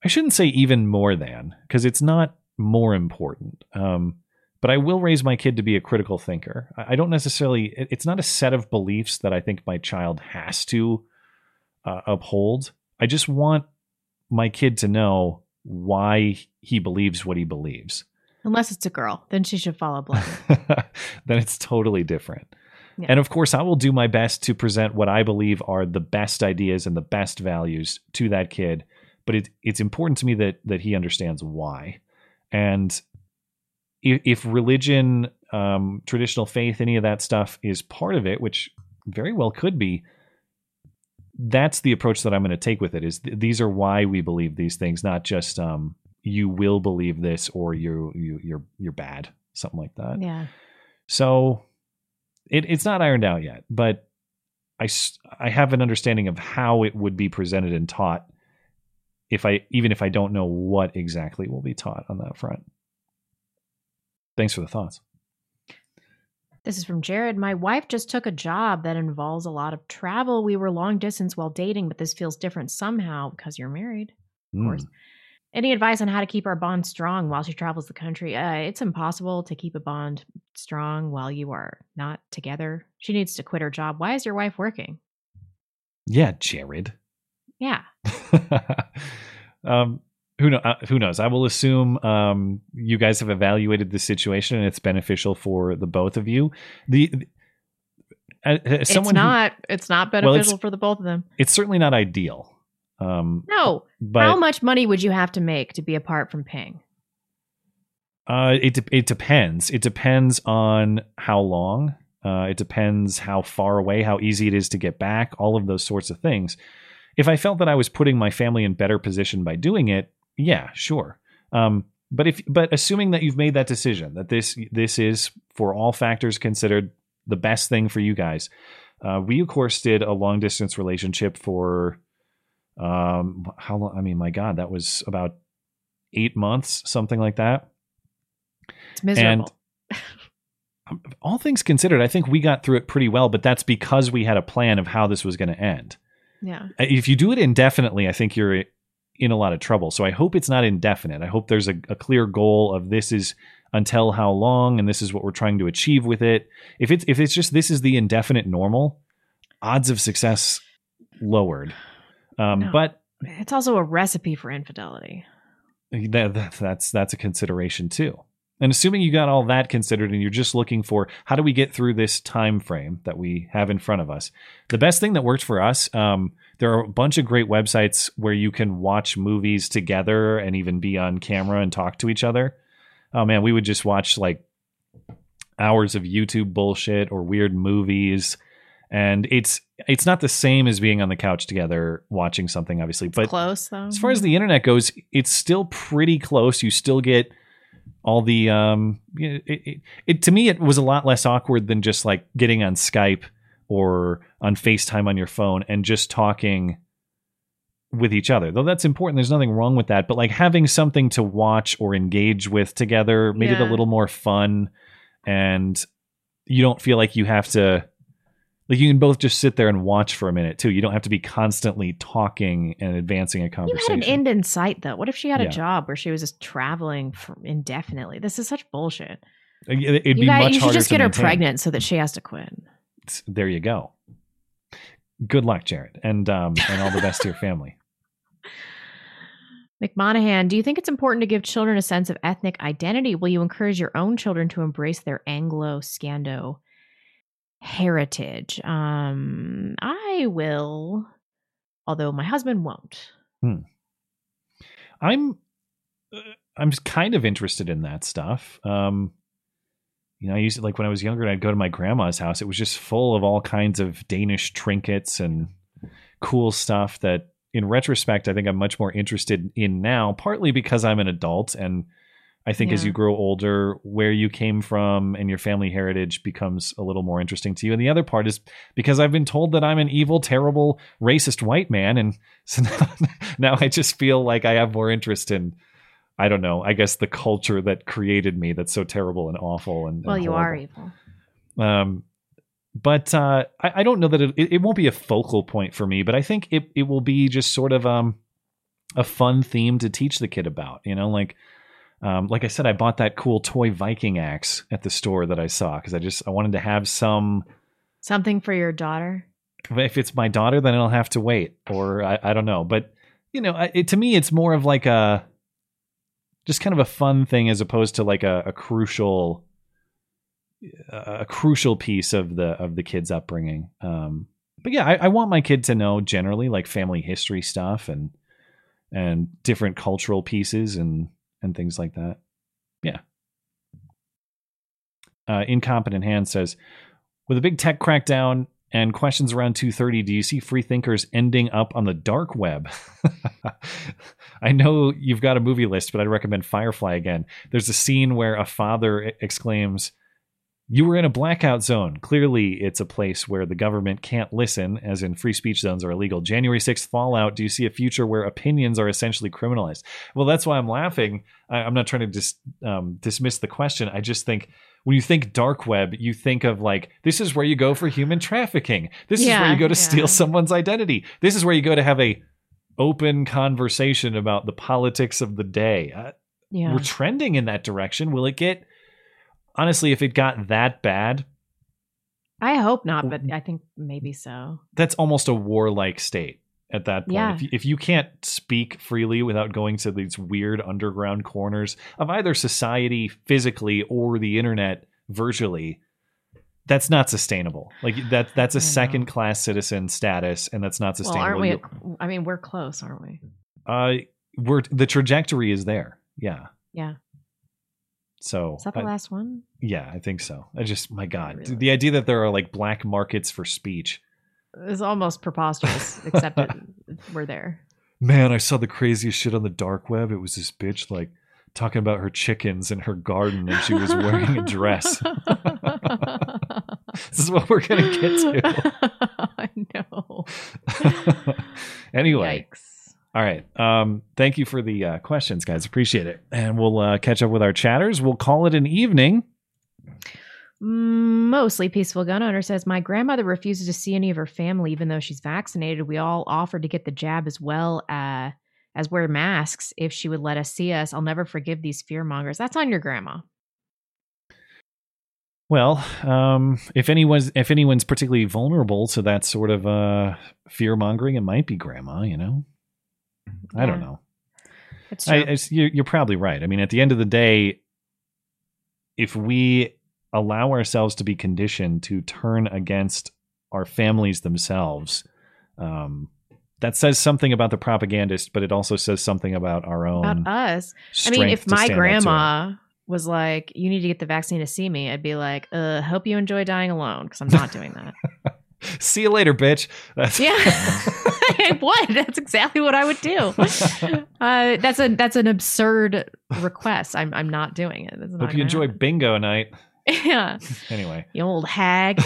I shouldn't say even more than, because it's not more important. Um, but I will raise my kid to be a critical thinker. I don't necessarily, it's not a set of beliefs that I think my child has to uh, uphold. I just want my kid to know why he believes what he believes. Unless it's a girl, then she should follow blind. then it's totally different. Yeah. And of course, I will do my best to present what I believe are the best ideas and the best values to that kid. But it, it's important to me that that he understands why. And if, if religion, um, traditional faith, any of that stuff is part of it, which very well could be, that's the approach that I'm going to take with it. Is th- these are why we believe these things, not just um, you will believe this or you you you're you're bad, something like that. yeah. So it, it's not ironed out yet, but I I have an understanding of how it would be presented and taught if I even if I don't know what exactly will be taught on that front. Thanks for the thoughts. This is from Jared. My wife just took a job that involves a lot of travel. We were long distance while dating, but this feels different somehow because you're married. Of course. Any advice on how to keep our bond strong while she travels the country? Uh, it's impossible to keep a bond strong while you are not together. She needs to quit her job. Why is your wife working? Yeah, Jared. Yeah. um, who know? Uh, who knows? I will assume um, you guys have evaluated the situation and it's beneficial for the both of you. The, the as, as It's someone who- not. it's not Well, beneficial it's- for the both of them. it's certainly not ideal. Um, No. but How much money would you have to make to be apart from Ping? Uh, it de- it depends. It depends on how long. Uh, it depends how far away, how easy it is to get back. All of those sorts of things. If I felt that I was putting my family in better position by doing it, yeah, sure. Um, but if but assuming that you've made that decision, that this this is for all factors considered the best thing for you guys. Uh, we of course did a long distance relationship for um how long? I mean, my God, that was about eight months, something like that. It's miserable. And all things considered, I think we got through it pretty well, but that's because we had a plan of how this was going to end. yeah. If you do it indefinitely, I think you're in a lot of trouble. So I hope it's not indefinite. I hope there's a, a clear goal of this is until how long and this is what we're trying to achieve with it. If it's if it's just this is the indefinite normal, odds of success lowered. Um, No. But It's also a recipe for infidelity. that, that that's that's a consideration too. And assuming you got all that considered and you're just looking for how do we get through this time frame that we have in front of us, the best thing that worked for us, um, there are a bunch of great websites where you can watch movies together and even be on camera and talk to each other. Oh man, we would just watch like hours of YouTube bullshit or weird movies. And it's it's not the same as being on the couch together watching something, obviously. but Close though. as far as the internet goes, it's still pretty close. You still get all the um it, it, it to me it was a lot less awkward than just like getting on Skype or on FaceTime on your phone and just talking with each other. Though that's important, there's nothing wrong with that, but like having something to watch or engage with together made it a little more fun and you don't feel like you have to like you can both just sit there and watch for a minute too. You don't have to be constantly talking and advancing a conversation. You had an end in sight though. What if she had Yeah. a job where she was just traveling for indefinitely? This is such bullshit. It'd you be much you should just get her maintain. pregnant so that she has to quit. There you go. Good luck, Jared, and um, and all the best to your family. McMonahan, do you think it's important to give children a sense of ethnic identity? Will you encourage your own children to embrace their Anglo Scando heritage? Um, I will, although my husband won't. Hmm. I'm uh, I'm just kind of interested in that stuff. Um, you know, I used to, like when I was younger I'd go to my grandma's house, it was just full of all kinds of Danish trinkets and cool stuff that in retrospect I think I'm much more interested in now, partly because I'm an adult and I think as you grow older, where you came from and your family heritage becomes a little more interesting to you. And the other part is because I've been told that I'm an evil, terrible, racist white man. And so now, now I just feel like I have more interest in, I don't know, I guess the culture that created me that's so terrible and awful. And, Well, and you are evil. Um, but uh, I, I don't know that it, it, it won't be a focal point for me, but I think it, it will be just sort of um, a fun theme to teach the kid about. You know, like um, like I said, I bought that cool toy Viking axe at the store that I saw because I just I wanted to have some. Something for your daughter. If it's my daughter, then it'll have to wait, or I, I don't know. But you know, it, to me, it's more of like a just kind of a fun thing as opposed to like a, a crucial a crucial piece of the of the kid's upbringing. Um, but yeah, I, I want my kid to know generally like family history stuff and and different cultural pieces and and things like that. Yeah. Uh, Incompetent Hand says, with a big tech crackdown and questions around 230, do you see free thinkers ending up on the dark web? I know you've got a movie list, but I'd recommend Firefly again. There's a scene where a father exclaims, you were in a blackout zone. Clearly, it's a place where the government can't listen, as in free speech zones are illegal. January 6th Fallout, do you see a future where opinions are essentially criminalized? Well, that's why I'm laughing. I, I'm not trying to dis, um, dismiss the question. I just think when you think dark web, you think of like, this is where you go for human trafficking. This is where you go to yeah. steal someone's identity. This is where you go to have a open conversation about the politics of the day. Uh, Yeah. We're trending in that direction. Will it get honestly, if it got that bad, I hope not, but I think maybe so. that's almost a warlike state at that point. Yeah. If, you, if you can't speak freely without going to these weird underground corners of either society physically or the internet virtually, that's not sustainable. Like that that's a second class citizen status and that's not Well, sustainable. aren't we? I mean, we're close, aren't we? uh we're the trajectory is there. Yeah. Yeah. So Is that the I- last one? Yeah, I think so. I just my god, the idea that there are like black markets for speech. is almost preposterous, except it, we're there. Man, I saw the craziest shit on the dark web. It was this bitch like talking about her chickens in her garden and she was wearing a dress. this is what we're going to get to. I know. anyway. All right. Um, thank you for the uh, questions, guys. Appreciate it. And we'll uh, catch up with our chatters. We'll call it an evening. Mostly peaceful gun owner says my grandmother refuses to see any of her family even though she's vaccinated. We all offered to get the jab as well uh, as wear masks if she would let us see us. I'll never forgive these fear mongers. That's on your grandma. Well, um, if anyone's if anyone's particularly vulnerable to that sort of uh, fear mongering, it might be grandma. You know, I don't know. It's true. I- you're, you're probably right. I mean, at the end of the day, if we allow ourselves to be conditioned to turn against our families themselves, um, that says something about the propagandist, but it also says something about our own. About us. I mean, if my stand up to it. grandma was like, "You need to get the vaccine to see me," I'd be like, "Uh, hope you enjoy dying alone," because I'm not doing that. See you later, bitch. That's- Yeah, I would. That's exactly what I would do. Uh, that's a that's an absurd request. I'm I'm not doing it. Not Hope you enjoy bingo night. Yeah. Anyway, You old hag.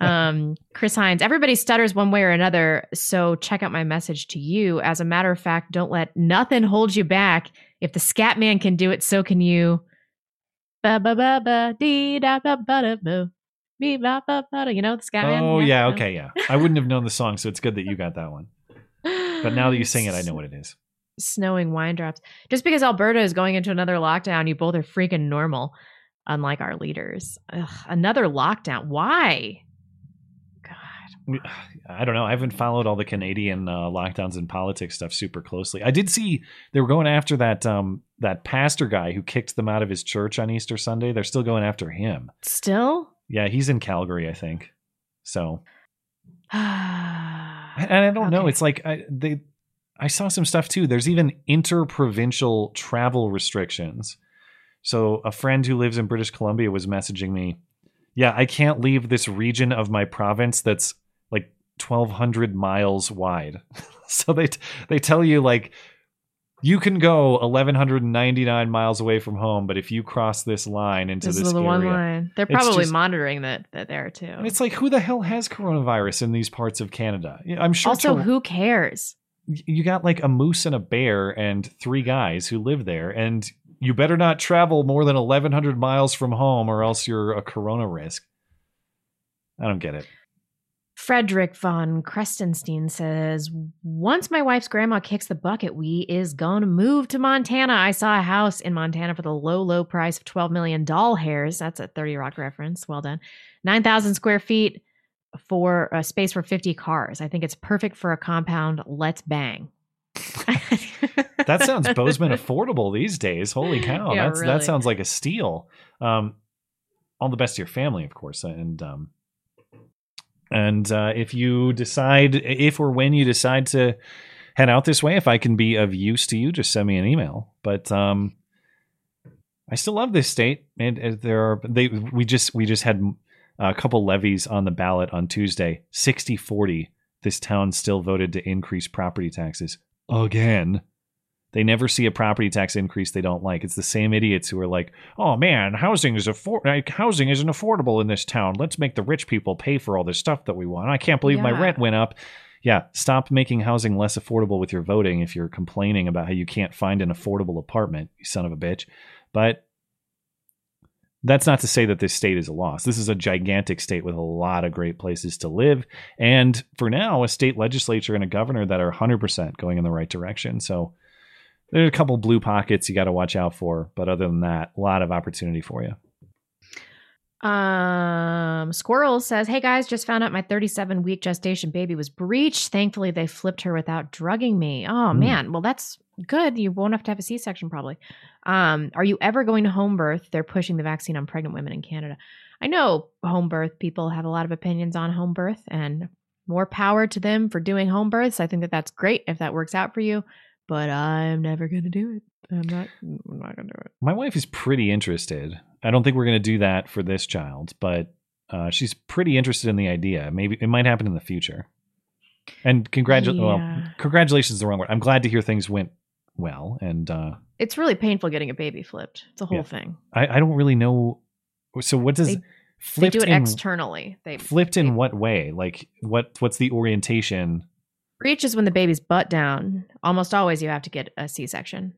um, Chris Hines, everybody stutters one way or another. So check out my message to you. As a matter of fact, don't let nothing hold you back. If the scat man can do it, so can you. Ba ba ba ba dee da ba ba da boo. Bee ba ba ba. You know the man? oh yeah, no? okay, yeah. I wouldn't have known the song, so it's good that you got that one. But now that you sing it, I know what it is. snowing wine drops. Just because Alberta is going into another lockdown, you both are freaking normal, unlike our leaders. Ugh, another lockdown. Why? God, I don't know. I haven't followed all the Canadian uh, lockdowns and politics stuff super closely. I did see they were going after that um, that pastor guy who kicked them out of his church on Easter Sunday. They're still going after him. Still? Yeah, he's in Calgary, I think. So, and I don't know. It's like I, they. I saw some stuff too. There's even interprovincial travel restrictions. So a friend who lives in British Columbia was messaging me. Yeah, I can't leave this region of my province that's like 1200 miles wide. so they they tell you like you can go 1199 miles away from home, but if you cross this line into This this, is the area, one line. They're probably just- monitoring that that there too. and it's like who the hell has coronavirus in these parts of Canada? I'm sure also, who cares? you got like a moose and a bear and three guys who live there and you better not travel more than 1100 miles from home or else you're a corona risk i don't get it Frederick von Krestenstein says, Once my wife's grandma kicks the bucket, we is gonna move to Montana. I saw a house in Montana for the low, low price of 12 million doll hairs. That's a 30 Rock reference. Well done. 9,000 square feet for a space for 50 cars. I think it's perfect for a compound. Let's bang. that sounds bozeman affordable these days holy cow Yeah, that's really. that sounds like a steal um all the best to your family of course and um and uh if you decide if or when you decide to head out this way if i can be of use to you just send me an email. But um i still love this state. And uh, there are they we just we just had a couple levies on the ballot on tuesday. 60 40 this town still voted to increase property taxes again they never see a property tax increase they don't like. It's the same idiots who are like, "Oh man, housing is affor- like, housing isn't affordable in this town. Let's make the rich people pay for all this stuff that we want. I can't believe my rent went up." Yeah, stop making housing less affordable with your voting if you're complaining about how you can't find an affordable apartment, you son of a bitch. But that's not to say that this state is a loss. This is a gigantic state with a lot of great places to live. And for now, a state legislature and a governor that are 100% going in the right direction. So there's a couple blue pockets you got to watch out for. But other than that, a lot of opportunity for you. Um, Squirrel says, "Hey guys, just found out my 37 week gestation baby was breached. Thankfully, they flipped her without drugging me. Oh Hmm. man, well that's good. You won't have to have a C section probably. Um, are you ever going to home birth? They're pushing the vaccine on pregnant women in Canada. I know home birth people have a lot of opinions on home birth, and more power to them for doing home births. I think that that's great if that works out for you. But I'm never going to do it. I'm not. I'm not going to do it. My wife is pretty interested. I don't think we're going to do that for this child, but uh, she's pretty interested in the idea. Maybe it might happen in the future. And congratu- well, congratulations is the wrong word. I'm glad to hear things went well. And uh, It's really painful getting a baby flipped. It's a whole Yeah. thing. I, I don't really know. So what does They- They flipped do it in, externally. They flipped in what way? Like what? What's the orientation? Breach is when the baby's butt down. Almost always you have to get a C-section.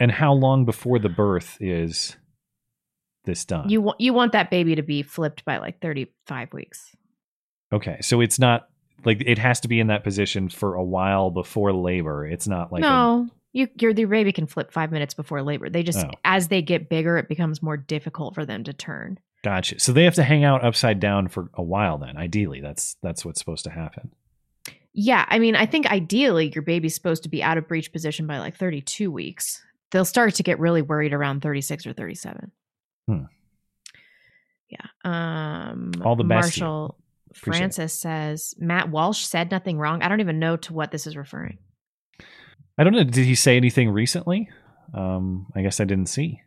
And how long before the birth is this done? You want you want that baby to be flipped by like 35 weeks. Okay, so it's not like it has to be in that position for a while before labor. It's not like a, no, you your the baby can flip 5 minutes before labor. They just Oh. as they get bigger it becomes more difficult for them to turn. gotcha. So they have to hang out upside down for a while. Then ideally, that's that's what's supposed to happen. Yeah, I mean, I think ideally your baby's supposed to be out of breech position by like 32 weeks. They'll start to get really worried around 36 or 37. Hmm. Yeah. Um All the best to. Marshall Appreciate it. Francis says Matt Walsh said nothing wrong. I don't even know to what this is referring. I don't know. Did he say anything recently? Um, I guess I didn't see,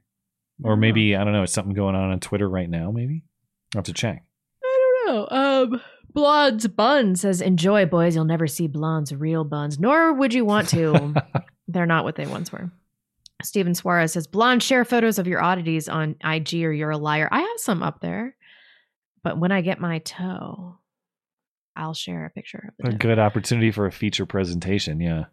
or maybe I don't know. it's something going on on Twitter right now? Maybe I'll have to check. I don't know. Um Blonde's Bun says enjoy boys, you'll never see Blonde's real buns, nor would you want to. They're not what they once were. Steven Suarez says, Blonde, share photos of your oddities on IG or you're a liar. I have some up there. But when I get my toe, I'll share a picture of the A toe. good opportunity for a feature presentation. Yeah.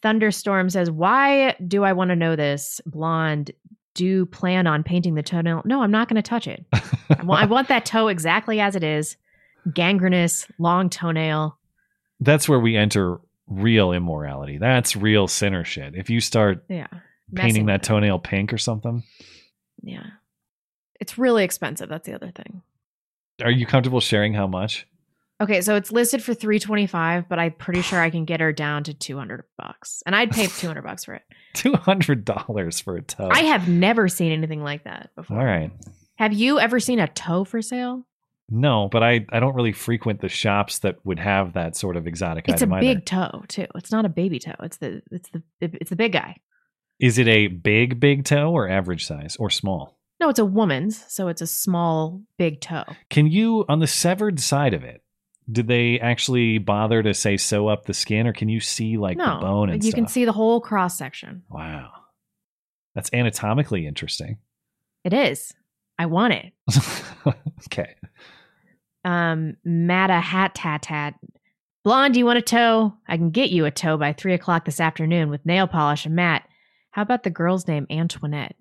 Thunderstorm says, Why do I want to know this? Blonde, do plan on painting the toenail? No, I'm not going to touch it. I, want, I want that toe exactly as it is gangrenous, long toenail. That's where we enter real immorality. That's real sinner shit. If you start Yeah. painting that toenail pink or something, Yeah. It's really expensive. That's the other thing. are you comfortable sharing how much? Okay, so it's listed for 325, but I'm pretty sure I can get her down to 200 bucks. And I'd pay 200 bucks for it. Two hundred dollars for a toe. I have never seen anything like that before. All right. Have you ever seen a toe for sale? No, but I I don't really frequent the shops that would have that sort of exotic It's a item big either. toe too. It's not a baby toe. It's the it's the it's the big guy. Is it a big big toe or average size or small? No, it's a woman's, so it's a small big toe. Can you on the severed side of it? Did they actually bother to say sew up the skin, or can you see like no, the bone and you stuff? can see the whole cross section. Wow, that's anatomically interesting. It is. I want it. okay. Um, Matta Hat Tat Tat. Blonde, you want a toe? I can get you a toe by three o'clock this afternoon with nail polish and matte. How about the girl's name Antoinette?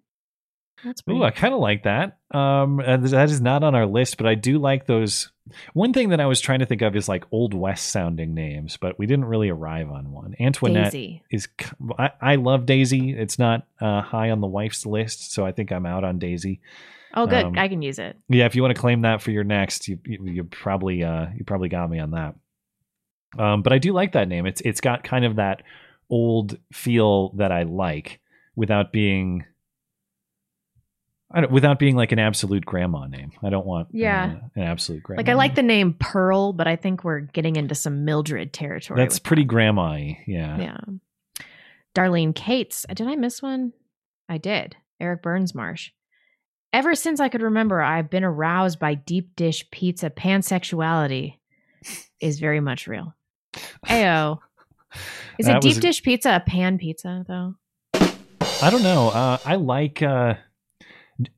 That's pretty. Ooh, I kind of like that. Um, uh, that is not on our list, but I do like those. One thing that I was trying to think of is like old west sounding names, but we didn't really arrive on one. Antoinette Daisy. is. I love Daisy. It's not uh, high on the wife's list, so I think I'm out on Daisy. Oh, good. Um, I can use it. Yeah, if you want to claim that for your next, you you, you probably uh you probably got me on that. Um, but I do like that name. It's it's got kind of that old feel that I like without being I don't, without being like an absolute grandma name. I don't want Yeah. uh, an absolute grandma. Like I like the name Pearl, but I think we're getting into some Mildred territory. That's pretty grandma-y. Yeah. Yeah. Darlene Cates. Did I miss one? I did. Eric Burns Marsh. Ever since I could remember, I've been aroused by deep dish pizza. Pansexuality is very much real. Ayo. Is a deep dish pizza a pan pizza though? I don't know. Uh, I like uh,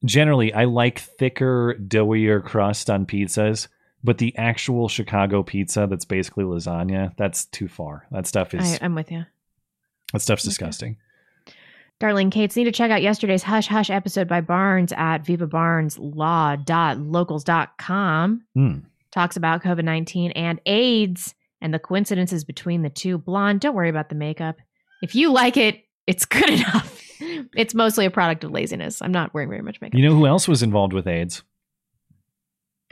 generally I like thicker, doughier crust on pizzas, but the actual Chicago pizza that's basically lasagna, that's too far. That stuff is I, I'm with you. that stuff's disgusting. Darlene Cates, need to check out yesterday's Hush Hush episode by Barnes at vivabarneslaw.locals.com. Hmm. Talks about COVID 19 and AIDS and the coincidences between the two. Blonde, don't worry about the makeup. If you like it, it's good enough. It's mostly a product of laziness. I'm not wearing very much makeup. You know who else was involved with AIDS?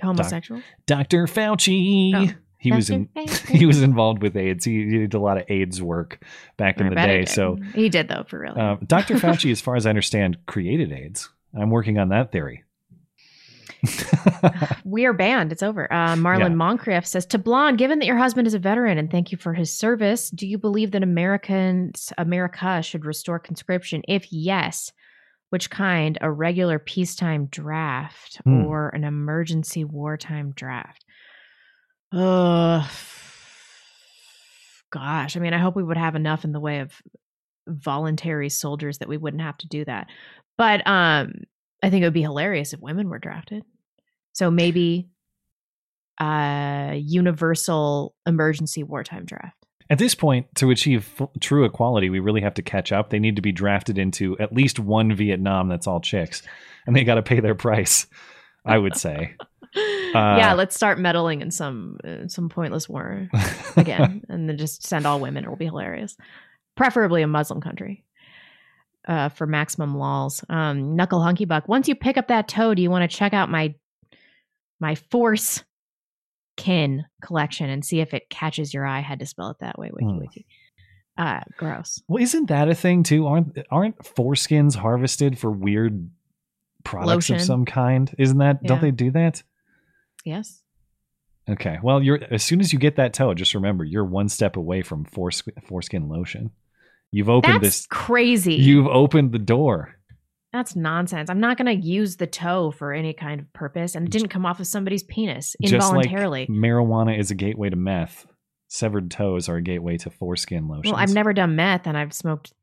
Homosexual? Dr. Fauci. Oh, he was in, he was involved with AIDS. He, he did a lot of AIDS work back in I the day. So he did, though, for real. uh, Dr. Fauci, as far as I understand, created AIDS. I'm working on that theory. We are banned. It's over. Uh, Marlon Yeah. Moncrief says to Blonde, given that your husband is a veteran and thank you for his service, do you believe that Americans America should restore conscription? If yes, which kind? A regular peacetime draft Hmm. or an emergency wartime draft? Uh gosh. I mean, I hope we would have enough in the way of voluntary soldiers that we wouldn't have to do that. But um I think it would be hilarious if women were drafted. So maybe uh universal emergency wartime draft. At this point, to achieve f- true equality, we really have to catch up. They need to be drafted into at least one Vietnam that's all chicks, and they got to pay their price. I would say. Yeah, Uh, let's start meddling in some uh, some pointless war again, and then just send all women. It will be hilarious. Preferably a Muslim country uh, for maximum laws. Um, Knuckle Hunky Buck. Once you pick up that toe, do you want to check out my my Force Kin collection and see if it catches your eye? I Had to spell it that way. Wiki Hmm. wiki. Uh, gross. Well, isn't that a thing too? Aren't aren't foreskins harvested for weird products Lotion. of some kind? Isn't that? Don't they do that? Yes. Okay. Well, you're as soon as you get that toe, just remember you're one step away from foreskin lotion. You've opened That's this. crazy. You've opened the door. That's nonsense. I'm not going to use the toe for any kind of purpose, and it didn't come off of somebody's penis Just involuntarily. like marijuana is a gateway to meth, severed toes are a gateway to foreskin lotion. well, I've never done meth, and I've smoked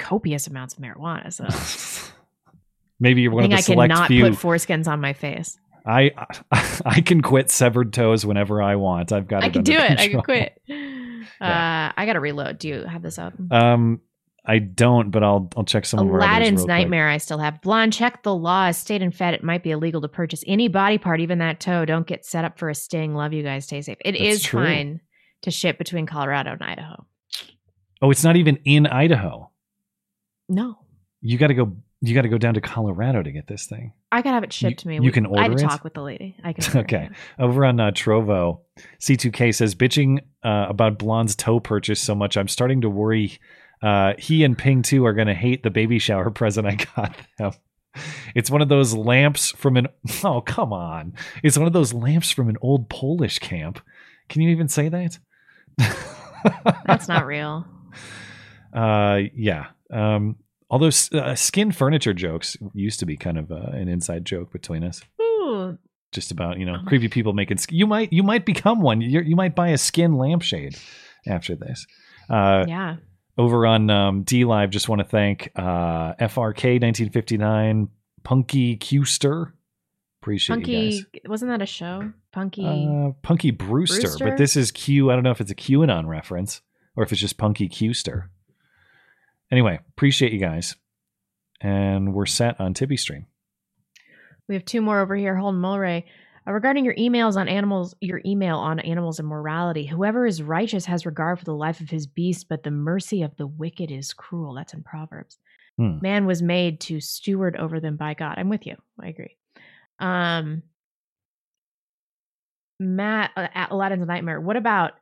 copious amounts of marijuana, so Maybe you're I one of the I select cannot few. put foreskins on my face. I I can quit severed toes whenever I want. I've got. I can do it. I can control. quit. Uh, I got to reload. Do you have this up? Um, I don't, but I'll I'll check some Aladdin's real quick. Nightmare. I still have. Blonde, check the laws. State and fed. It might be illegal to purchase any body part, even that toe. Don't get set up for a sting. Love you guys. Stay safe. It That's is true. fine to ship between Colorado and Idaho. Oh, it's not even in Idaho. No. You got to go You got to go down to Colorado to get this thing. I could have it shipped to me. you We- can I had order to it? talk with the lady. I can. okay. Over on uh, Trovo, C2K says bitching uh, about Blonde's toe purchase so much. I'm starting to worry. Uh, he and Ping 2 are going to hate the baby shower present I got them. It's one of those lamps from an. Oh, come on. It's one of those lamps from an old Polish camp. Can you even say that? That's not real. Uh, yeah. Um, although uh, skin furniture jokes used to be kind of uh, an inside joke between us. Ooh, just about you know creepy people making you might you might become one you you might buy a skin lampshade after this uh yeah. over on um DLive just want to thank uh frk 1959 punky qster appreciate you Punky guys wasn't that a show? Punky. uh punky brewster, Brewster? but this is q i don't know if it's a qanon reference or if it's just punky qster anyway appreciate you guys and we're set on TipeeeStream We have two more over here. Holden Mulray. Uh, regarding your emails on animals, your email on animals and morality, whoever is righteous has regard for the life of his beast, but the mercy of the wicked is cruel. That's in Proverbs. Hmm. Man was made to steward over them by God. I'm with you. I agree. Um, Matt, uh, Aladdin's Nightmare. What about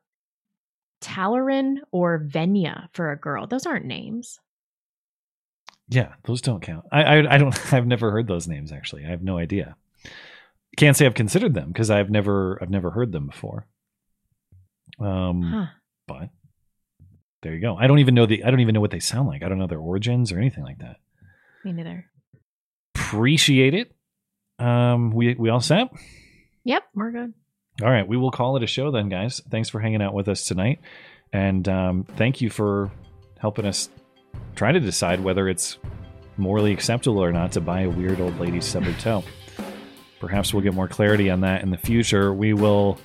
Talarin or Venya for a girl? Those aren't names. Yeah, those don't count. I, I I don't. I've never heard those names actually. I have no idea. Can't say I've considered them because I've never I've never heard them before. Um, Huh. but there you go. I don't even know the I don't even know what they sound like. I don't know their origins or anything like that. Me neither. Appreciate it. Um, we we all set. Yep, we're good. All right, we will call it a show then, guys. Thanks for hanging out with us tonight, and um, thank you for helping us try to decide whether it's morally acceptable or not to buy a weird old lady's severed toe. Perhaps we'll get more clarity on that in the future. We will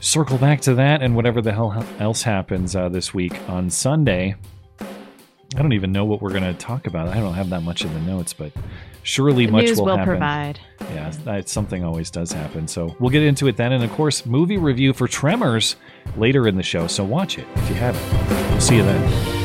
circle back to that and whatever the hell else happens uh, this week on Sunday. I don't even know what we're going to talk about. I don't have that much in the notes, but surely The much news will, will happen. provide. Yeah, that something always does happen. So we'll get into it then, and of course, movie review for Tremors later in the show. So watch it if you haven't. We'll see you then.